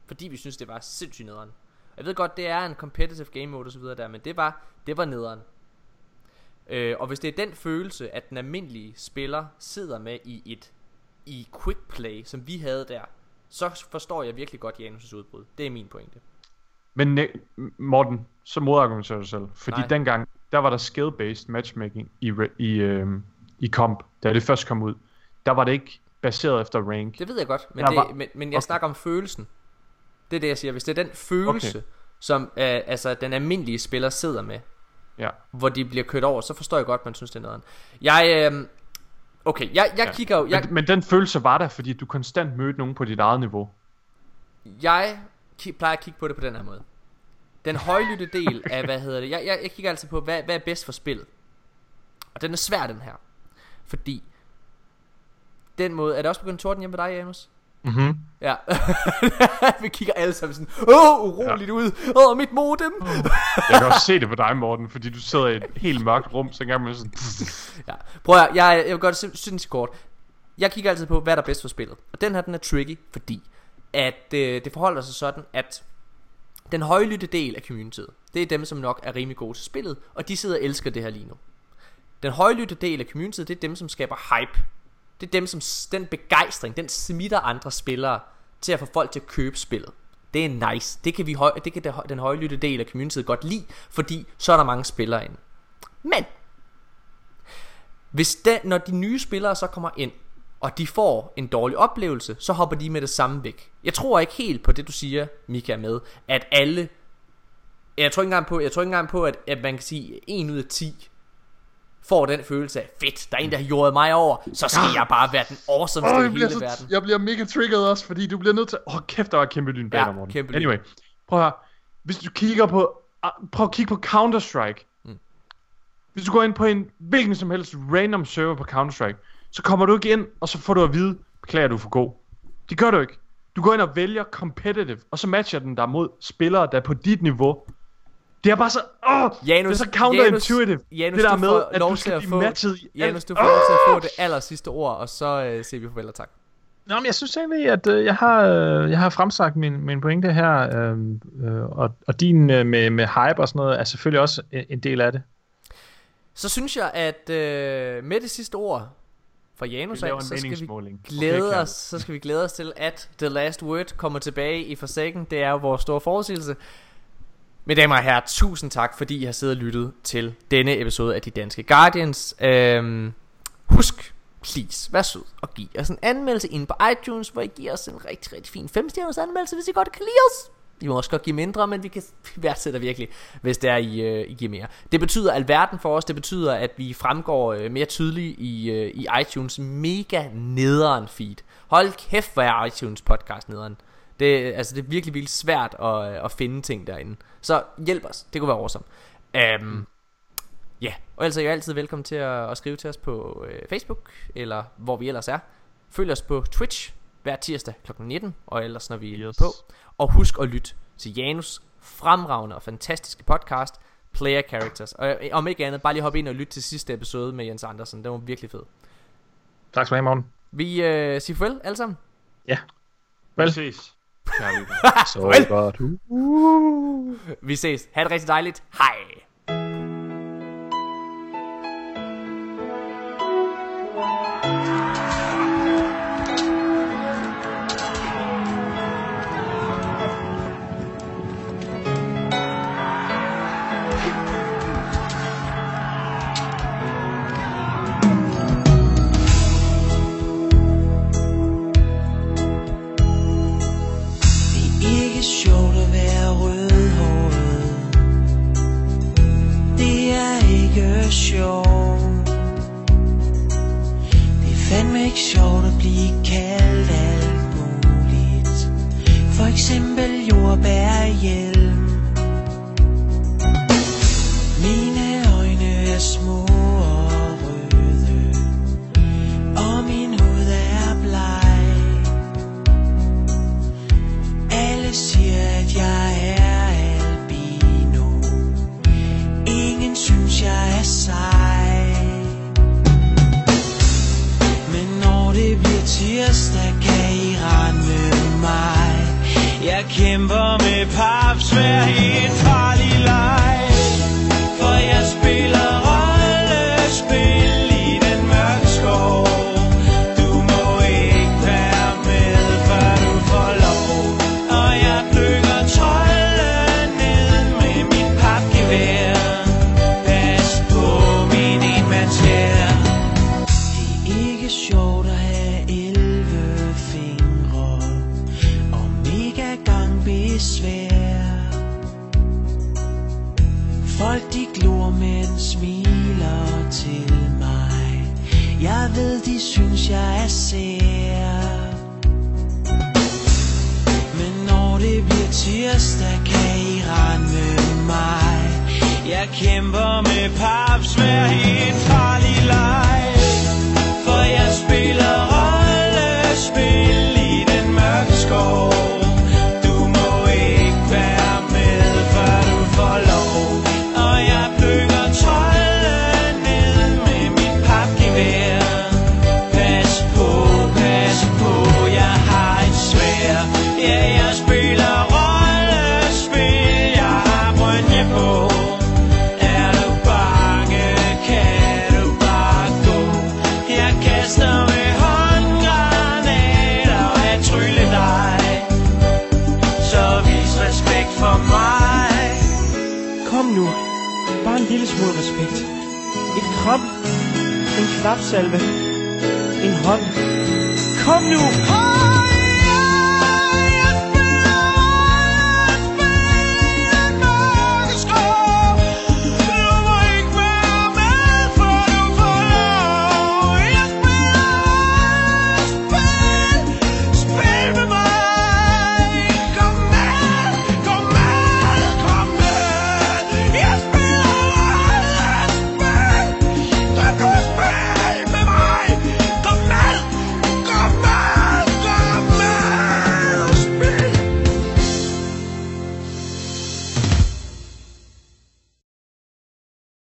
S1: Fordi vi synes det var sindssygt nederen. Jeg ved godt, det er en competitive game mode og så videre der, men det var, det var nederen. Øh, og hvis det er den følelse, at den almindelige spiller sidder med i et i quick play, som vi havde der, så forstår jeg virkelig godt Janus' udbrud. Det er min pointe.
S2: Men Morten, så modargumenterer du selv. Fordi
S1: Nej.
S2: Dengang, der var der skill-based matchmaking i, i, øhm, i comp, da det først kom ud. Der var det ikke baseret efter rank.
S1: Det ved jeg godt, men,
S2: Der
S1: det,
S2: var-
S1: men, men jeg
S2: Okay.
S1: snakker om følelsen. Det er det, jeg siger. Hvis det er den følelse, okay. som øh, altså, den almindelige spiller sidder med,
S2: Ja.
S1: hvor de bliver kørt over, så forstår jeg godt, man synes, det er nederen. Jeg, øh, okay, jeg, jeg
S2: Ja.
S1: kigger jo, jeg,
S2: Men, men den følelse var der, fordi du konstant mødte nogen på dit eget niveau.
S1: jeg plejer at kigge på det på den her måde. Den højlytte del af, hvad hedder det, jeg, jeg, jeg kigger altid på, hvad, hvad er bedst for spillet. Og den er svær, den her. Fordi, den måde, er det også begyndt torden hjemme med dig, Janus?
S3: Mm-hmm.
S1: Ja. vi kigger alle sammen sådan, åh, uroligt ja. ud, åh, mit modem.
S2: Jeg kan også se det på dig, Morten, fordi du sidder i et helt mørkt rum, så engang man sådan...
S1: Ja. Prøv at, jeg, jeg vil godt sim- sindssygt kort. Jeg kigger altid på, hvad der er bedst for spillet. Og den her, den er tricky, fordi at øh, det forholder sig sådan, at den højlytte del af communityet, det er dem, som nok er rimelig gode til spillet, og de sidder og elsker det her lige nu. Den højlytte del af communityet, det er dem, som skaber hype. Det er dem, som den begejstring, den smitter andre spillere til at få folk til at købe spillet. Det er nice. Det kan, vi høj, det kan den højlytte del af communityet godt lide, fordi så er der mange spillere inde. Men hvis den, når de nye spillere så kommer ind, og de får en dårlig oplevelse, så hopper de med det samme væk. Jeg tror ikke helt på det, du siger, Mika, med, at alle... Jeg tror ikke engang på, jeg tror ikke engang på at, at man kan sige, at 1 ud af 10 får den følelse af, fedt, der er en, der har jordet mig over, så skal jeg bare være den awesomeste
S2: Åh,
S1: i hele
S2: så,
S1: verden.
S2: jeg bliver mega triggered også, fordi du bliver nødt til... Åh, oh, kæft, der var kæmpe lyn bag
S1: Ja,
S2: dig, Morten.
S1: kæmpe.
S2: Anyway, prøv høre. Hvis du kigger på... ah, Prøv at kigge på Counter-Strike.
S1: Mm.
S2: Hvis du går ind på en hvilken som helst random server på Counter-Strike, så kommer du ikke ind, og så får du at vide, beklager du er for god. Det gør du ikke. Du går ind og vælger competitive, og så matcher den der mod spillere, der er på dit niveau. Det er bare så... Åh,
S1: Janus,
S2: det er så counterintuitive.
S1: Janus,
S2: det der med, at
S1: lov
S2: du
S1: til
S2: skal
S1: at
S2: blive
S1: få,
S2: matchet i
S1: Janus, du får lov til at få det aller sidste ord, og så øh, siger vi farvel og tak.
S3: Nå, men jeg synes egentlig, at øh, jeg, har, øh, jeg har fremsagt min, min pointe her, øh, øh, og, og din øh, med, med hype og sådan noget er selvfølgelig også en, en del af det.
S1: Så synes jeg, at øh, med det sidste ord fra Janus, af, så skal vi glæde
S2: Okay,
S1: os, så skal vi glæde os til, at The Last Word kommer tilbage i Forsaken. Det er jo vores store forudsigelse. Mine damer og herrer, tusind tak, fordi I har siddet og lyttet til denne episode af De Danske Guardians. Øhm, husk, please, vær sød og giv os en anmeldelse inde på iTunes, hvor I giver os en rigtig, rigtig fin 5 stjerners anmeldelse, hvis I godt kan lide os. I må også godt give mindre, men vi kan værdsætter virkelig, hvis det er, I, øh, I giver mere. Det betyder alverden for os. Det betyder, at vi fremgår øh, mere tydeligt i, øh, i iTunes mega nederen feed. Hold kæft, hvor er iTunes podcast nederen. Det, altså, det er virkelig, virkelig svært at, øh, at finde ting derinde. Så hjælp os. Det kunne være awesome. Um, Ja, og ellers er I jo altid velkommen til at, at skrive til os på øh, Facebook, eller hvor vi ellers er. Følg os på Twitch hver tirsdag kl. 19, og ellers når vi er
S2: Yes.
S1: på. Og husk at lytte til Janus fremragende og fantastiske podcast, Player Characters. Og øh, om ikke andet, bare lige hoppe ind og lytte til sidste episode med Jens Andersen. Den var virkelig fed.
S3: Tak skal du have, Morten.
S1: Vi øh, siger farvel alle sammen.
S2: Vi ses. Kærlighed.
S3: Så godt.
S1: Vi ses. Ha' det rigtig dejligt. Hej.
S5: sjov Det er fandme ikke sjovt at blive kaldt alt muligt. For eksempel jordbærhjælp jeg kæmper med papsværheden håndsalve. En
S4: hånd. Kom nu!
S5: Kom!